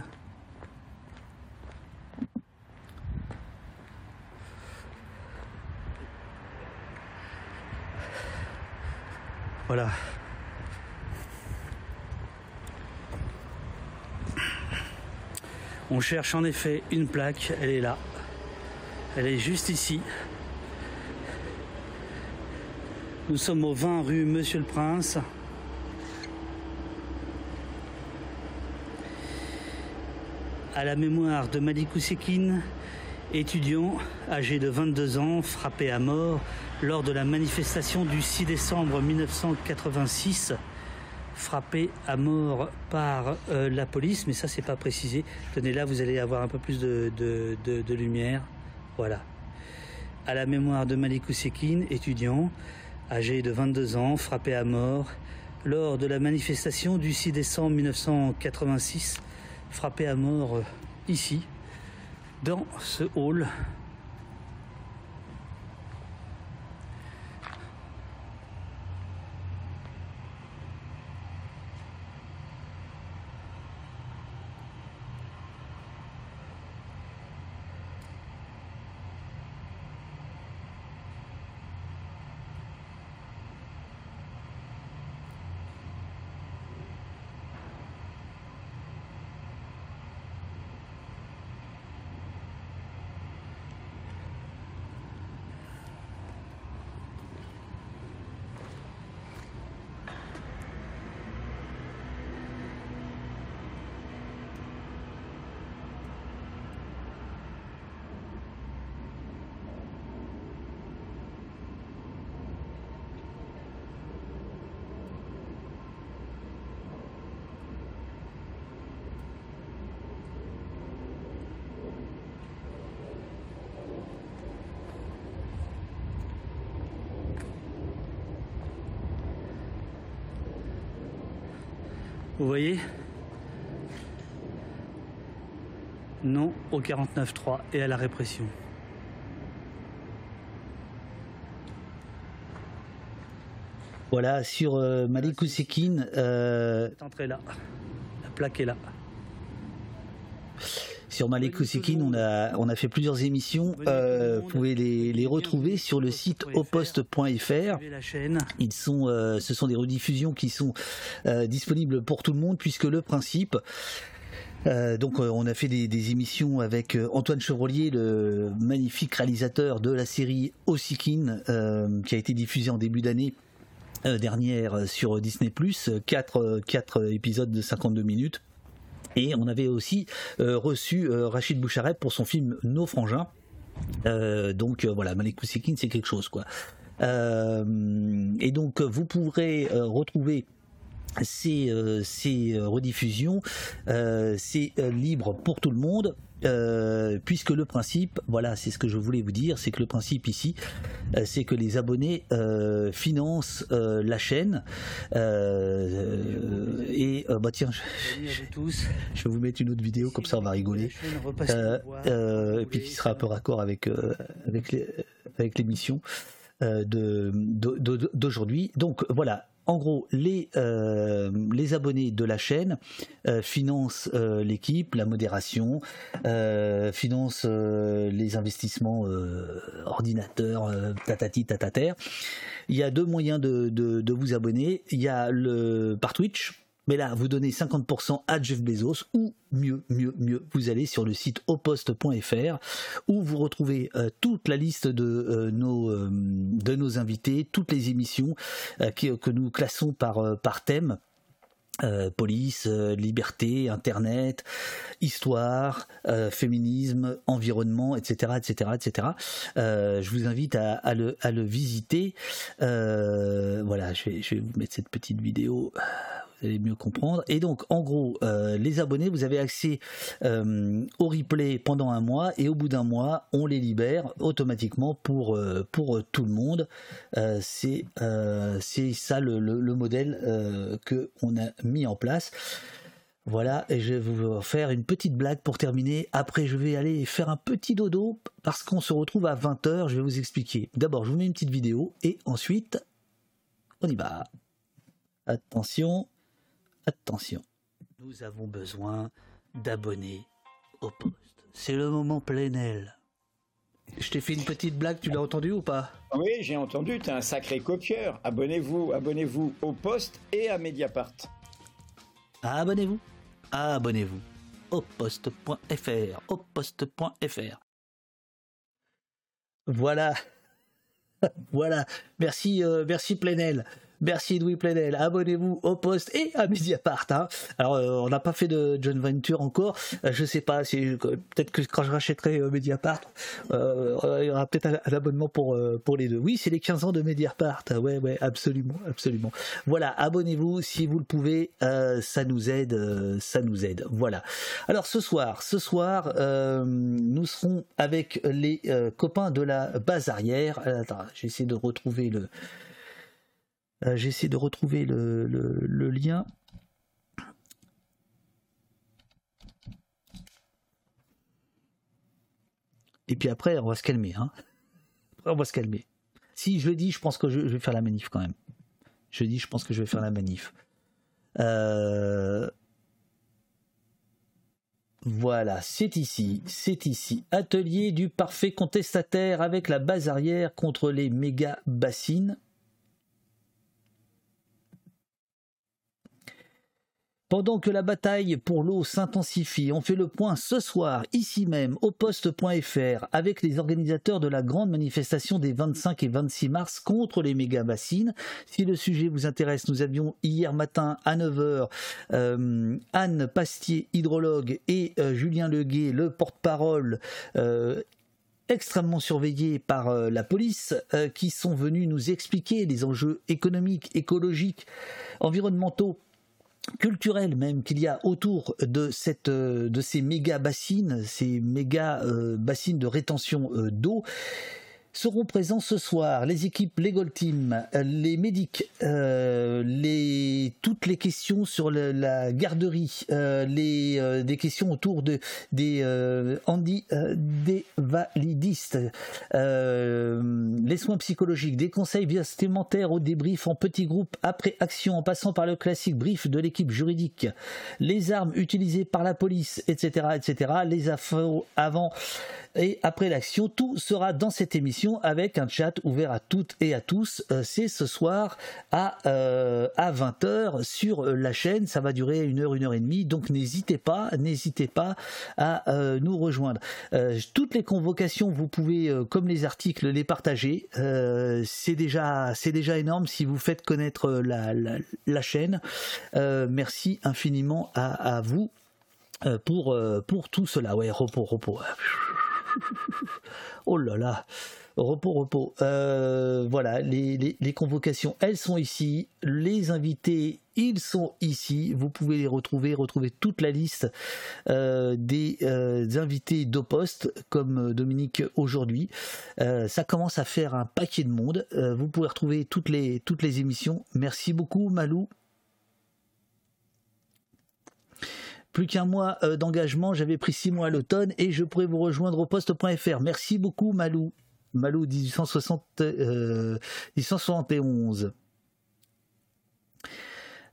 Voilà. On cherche en effet une plaque, elle est là. Elle est juste ici. Nous sommes au 20 rue Monsieur le Prince. à la mémoire de Malikou Sekine, étudiant âgé de 22 ans, frappé à mort lors de la manifestation du 6 décembre 1986, frappé à mort par euh, la police, mais ça c'est pas précisé. Tenez là, vous allez avoir un peu plus de, lumière. Voilà. À la mémoire de Malikou Sekine, étudiant, âgé de 22 ans, frappé à mort lors de la manifestation du 6 décembre 1986, frappé à mort euh, ici, dans ce hall. Vous voyez Non au 49.3 et à la répression. Voilà, sur euh, Malik euh, Cette entrée-là. La plaque est là. Sur Malik Ousekine, on a, on a fait plusieurs émissions. Euh, vous pouvez les, les retrouver sur le site oposte.fr. Ils sont, euh, ce sont des rediffusions qui sont euh, disponibles pour tout le monde, puisque le principe. euh, donc euh, on a fait des, des émissions avec euh, Antoine Chevrolier, le magnifique réalisateur de la série Ossikin, qui a été diffusée en début d'année dernière sur Disney+, 4, quatre épisodes de 52 minutes. Et on avait aussi euh, reçu euh, Rachid Boucharet pour son film Nos frangins. Euh, donc voilà, Malik Ousekine, c'est quelque chose quoi. Et donc vous pourrez retrouver ces, rediffusions, c'est libre pour tout le monde. Euh, puisque le principe, voilà, c'est ce que je voulais vous dire, c'est que le principe ici, euh, c'est que les abonnés euh, financent la chaîne. Et bah tiens, je, vais vous mettre une autre vidéo comme ça on va rigoler. Et puis qui sera un peu raccord avec avec l'émission d'aujourd'hui. Donc voilà. En gros, les, euh, les abonnés de la chaîne euh, financent euh, l'équipe, la modération, financent les investissements ordinateurs, tatati tatater. Il y a deux moyens de vous abonner. Il y a le par Twitch, mais là, vous donnez 50% à Jeff Bezos, ou mieux, mieux, mieux, vous allez sur le site oposte.fr, où vous retrouvez euh, toute la liste de, euh, nos, euh, de nos invités, toutes les émissions que nous classons par, par thème. Police, liberté, internet, histoire, féminisme, environnement, etc., etc., etc. Je vous invite à, à le, à le visiter. Voilà, je vais, je vais vous mettre cette petite vidéo. Vous allez mieux comprendre. Et donc, en gros, euh, les abonnés, vous avez accès euh, au replay pendant un mois, et au bout d'un mois, on les libère automatiquement pour, euh, pour tout le monde. C'est ça le, le- le modèle que on a mis en place. Voilà, et je vais vous faire une petite blague pour terminer. Après, je vais aller faire un petit dodo parce qu'on se retrouve à 20h. Je vais vous expliquer. D'abord, je vous mets une petite vidéo et ensuite, on y va. Attention, attention. Nous avons besoin d'abonnés au poste. C'est le moment plénel. Je t'ai fait une petite blague, tu l'as entendu ou pas? Oui, j'ai entendu, t'es un sacré copieur. Abonnez-vous, abonnez-vous au Poste et à Mediapart. Ah, abonnez-vous? Ah, abonnez-vous. Au poste.fr. Au poste.fr. Voilà. voilà. Merci, euh, merci Plenel. Merci Edoui Plenel. Abonnez-vous au poste et à Mediapart. hein. Alors, euh, on n'a pas fait de John Venture encore. Euh, je sais pas. si- Peut-être que quand je rachèterai euh, Mediapart, euh, il y aura peut-être un, un abonnement pour, euh, pour les deux. Oui, c'est les 15 ans de Mediapart. Ouais, ouais, absolument, absolument. Voilà, abonnez-vous si vous le pouvez. euh, ça nous aide, euh, ça nous aide. Voilà. Alors ce soir, ce soir, euh, nous serons avec les euh, copains de la base arrière. Euh, Attends, j'essaie de retrouver le. Euh, j'essaie de retrouver le, lien. Et puis après, on va se calmer. Hein. On va se calmer. Si je le dis, je pense que je, vais faire la manif quand même. Je dis, je pense que je vais faire la manif. Voilà, c'est ici, c'est ici. Atelier du parfait contestataire avec la base arrière contre les méga bassines. Pendant que la bataille pour l'eau s'intensifie, on fait le point ce soir, ici même, au poste.fr, avec les organisateurs de la grande manifestation des 25 et 26 mars contre les méga-bassines. Si le sujet vous intéresse, nous avions hier matin à 9h euh, Anne Pastier, hydrologue, et euh, Julien Leguet, le porte-parole. euh, extrêmement surveillés par la police qui sont venus nous expliquer les enjeux économiques, écologiques, environnementaux culturel même qu'il y a autour de cette euh, de ces méga bassines, ces méga euh, bassines de rétention euh, d'eau. Seront présents ce soir les équipes Legal Team, euh, les médics, euh, les, toutes les questions sur la garderie, euh, les, des questions autour de, des euh, des les soins psychologiques, des conseils vestimentaires au débrief en petits groupes après action en passant par le classique brief de l'équipe juridique, les armes utilisées par la police, etc., etc., les infos avant et après l'action, tout sera dans cette émission avec un chat ouvert à toutes et à tous. Euh, C'est ce soir à, euh, à 20h sur euh, la chaîne. Ça va durer une heure, une heure et demie. Donc n'hésitez pas, n'hésitez pas à nous rejoindre. Toutes les convocations, vous pouvez, comme les articles, les partager. C'est déjà, déjà énorme si vous faites connaître la, la, la chaîne. Merci infiniment à, à vous pour, pour tout cela. Ouais, repos, repos. Oh là là, repos, repos. Euh, voilà, les, convocations, elles sont ici. Les invités, ils sont ici. Vous pouvez les retrouver, retrouver toute la liste euh, des euh, invités d'Opost, comme Dominique aujourd'hui. Ça commence à faire un paquet de monde. Vous pouvez retrouver toutes les émissions. Merci beaucoup, Malou. Plus qu'un mois euh, d'engagement, j'avais pris six mois à l'automne et je pourrais vous rejoindre au poste.fr. Merci beaucoup Malou. Malou 1860, euh, 1871.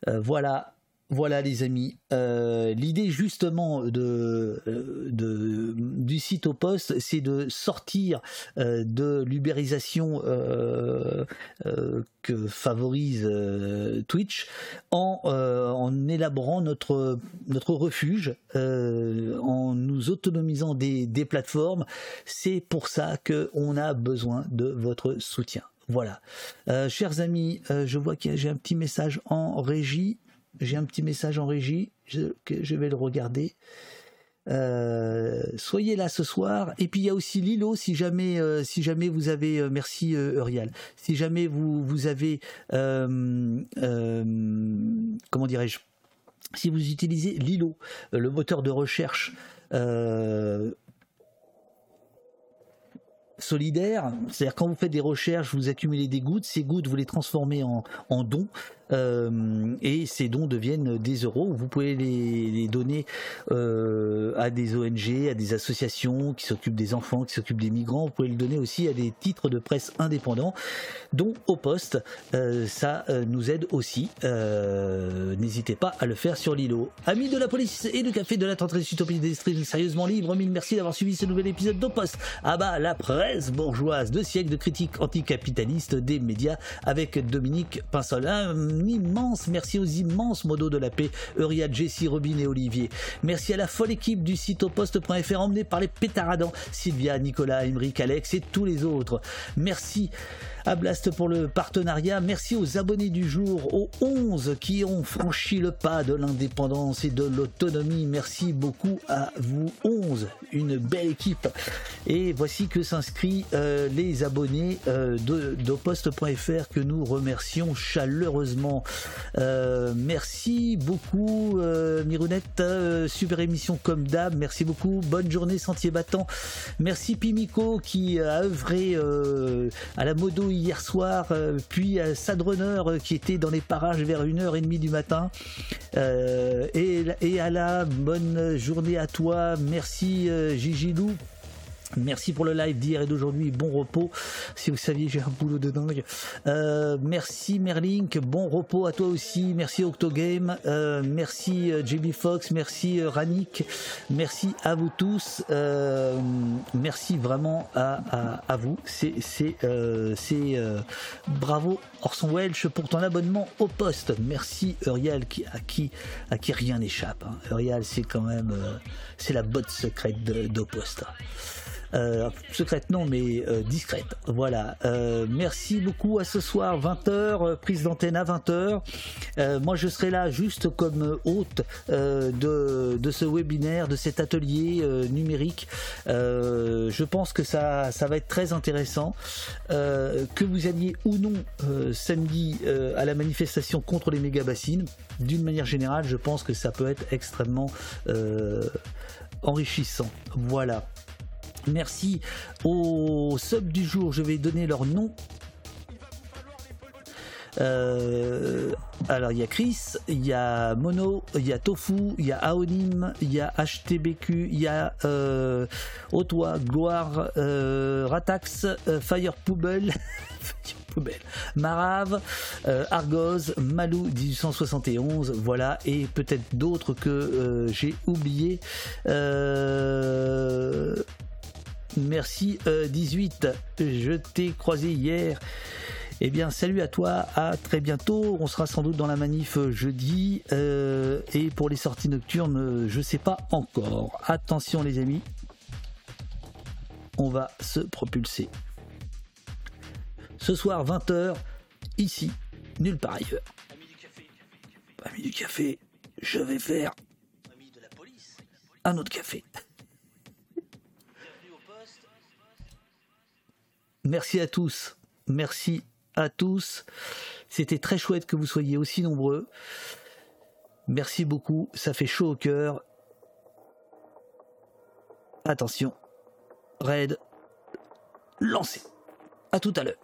Euh, voilà, voilà les amis. Euh, L'idée justement euh, du site au poste, c'est de sortir euh, de l'ubérisation que favorise Twitch en, élaborant notre, refuge, en nous autonomisant des, des plateformes. C'est pour ça qu'on a besoin de votre soutien. Voilà. Chers amis, je vois que j'ai un petit message en régie. J'ai un petit message en régie. Je, que je vais le regarder. Euh, soyez là ce soir. Et puis il y a aussi Lilo, si jamais, euh, si jamais vous avez, euh, merci Eurial, si jamais vous, vous avez, comment dirais-je, si vous utilisez Lilo, le moteur de recherche solidaire, c'est-à-dire quand vous faites des recherches, vous accumulez des gouttes, ces gouttes vous les transformez en, en dons et ces dons deviennent des euros. Vous pouvez les, donner euh, à des ONG, à des associations qui s'occupent des enfants, qui s'occupent des migrants. Vous pouvez le donner aussi à des titres de presse indépendants, dont au poste. Euh, ça euh, nous aide aussi. Euh, N'hésitez pas à le faire sur Lilo. Amis de la police et du café de la tenterie utopie des streams sérieusement libre, mille merci d'avoir suivi ce nouvel épisode d'Opost. Ah bah, la presse bourgeoise, deux siècles de critiques anticapitalistes des médias avec Dominique Pinsol. Un immense merci aux immenses modos de la paix, Euria, Jessie, Robin et Olivier. Merci à la folle équipe du site oposte.fr emmenée par les pétaradants Sylvia, Nicolas, Emeric, Alex et tous les autres. Merci à Blast pour le partenariat. Merci aux abonnés du jour, aux 11 qui ont franchi le pas de l'indépendance et de l'autonomie. Merci beaucoup à vous 11, une belle équipe. Et voici que s'inscrit euh, les abonnés euh, de que nous remercions chaleureusement. Euh, merci beaucoup euh, Mirounette, euh, super émission comme d'hab. Merci beaucoup, bonne journée Sentier Battant. Merci Pimico qui a œuvré euh, à la modo hier soir, euh, puis à Sadrunner euh, qui était dans les parages vers 1h30 du matin. Euh, et, à la bonne journée à toi. Merci Gigi Lou. Merci pour le live d'hier et d'aujourd'hui. Bon repos. Si vous saviez, j'ai un boulot de dingue. Euh, merci Merlink. Bon repos à toi aussi. Merci Octogame. Euh, merci euh, JB Fox. Merci Ranik. Merci à vous tous. Merci vraiment à, à, vous. C'est c'est c'est bravo Orson Welch pour ton abonnement au poste. Merci Uriel qui à qui à qui rien n'échappe. Hein. Uriel c'est quand même c'est la botte secrète de- d'Opost. Euh, secrète non mais euh, discrète. Voilà. Euh, merci beaucoup à ce soir 20h prise d'antenne à 20h Euh, moi je serai là juste comme hôte euh, de, de ce webinaire de cet atelier euh, numérique. Euh, je pense que ça, ça va être très intéressant. Euh, que vous alliez ou non euh, samedi euh, à la manifestation contre les méga bassines d'une manière générale je pense que ça peut être extrêmement euh, enrichissant. Voilà Merci aux subs du jour. Je vais donner leur nom. Euh, alors il y a Chris, il y a Mono, il y a Tofu, il y a Aonim, il y a HTBQ, il y a euh, Otoa, Gloire, euh, Ratax, euh, Fire Poubelle. Marave, Argos, Malou 1871, voilà, et peut-être d'autres que j'ai oublié. Euh, Merci euh, 18, je t'ai croisé hier. Eh bien, salut à toi, à très bientôt. On sera sans doute dans la manif euh, jeudi. euh, et pour les sorties nocturnes, euh, je sais pas encore. Attention les amis, on va se propulser. Ce soir, 20h, ici, nulle part ailleurs. Ami du café, je vais faire un autre café. Merci à tous. Merci à tous. C'était très chouette que vous soyez aussi nombreux. Merci beaucoup. Ça fait chaud au cœur. Attention. Raid. Lancé. À tout à l'heure.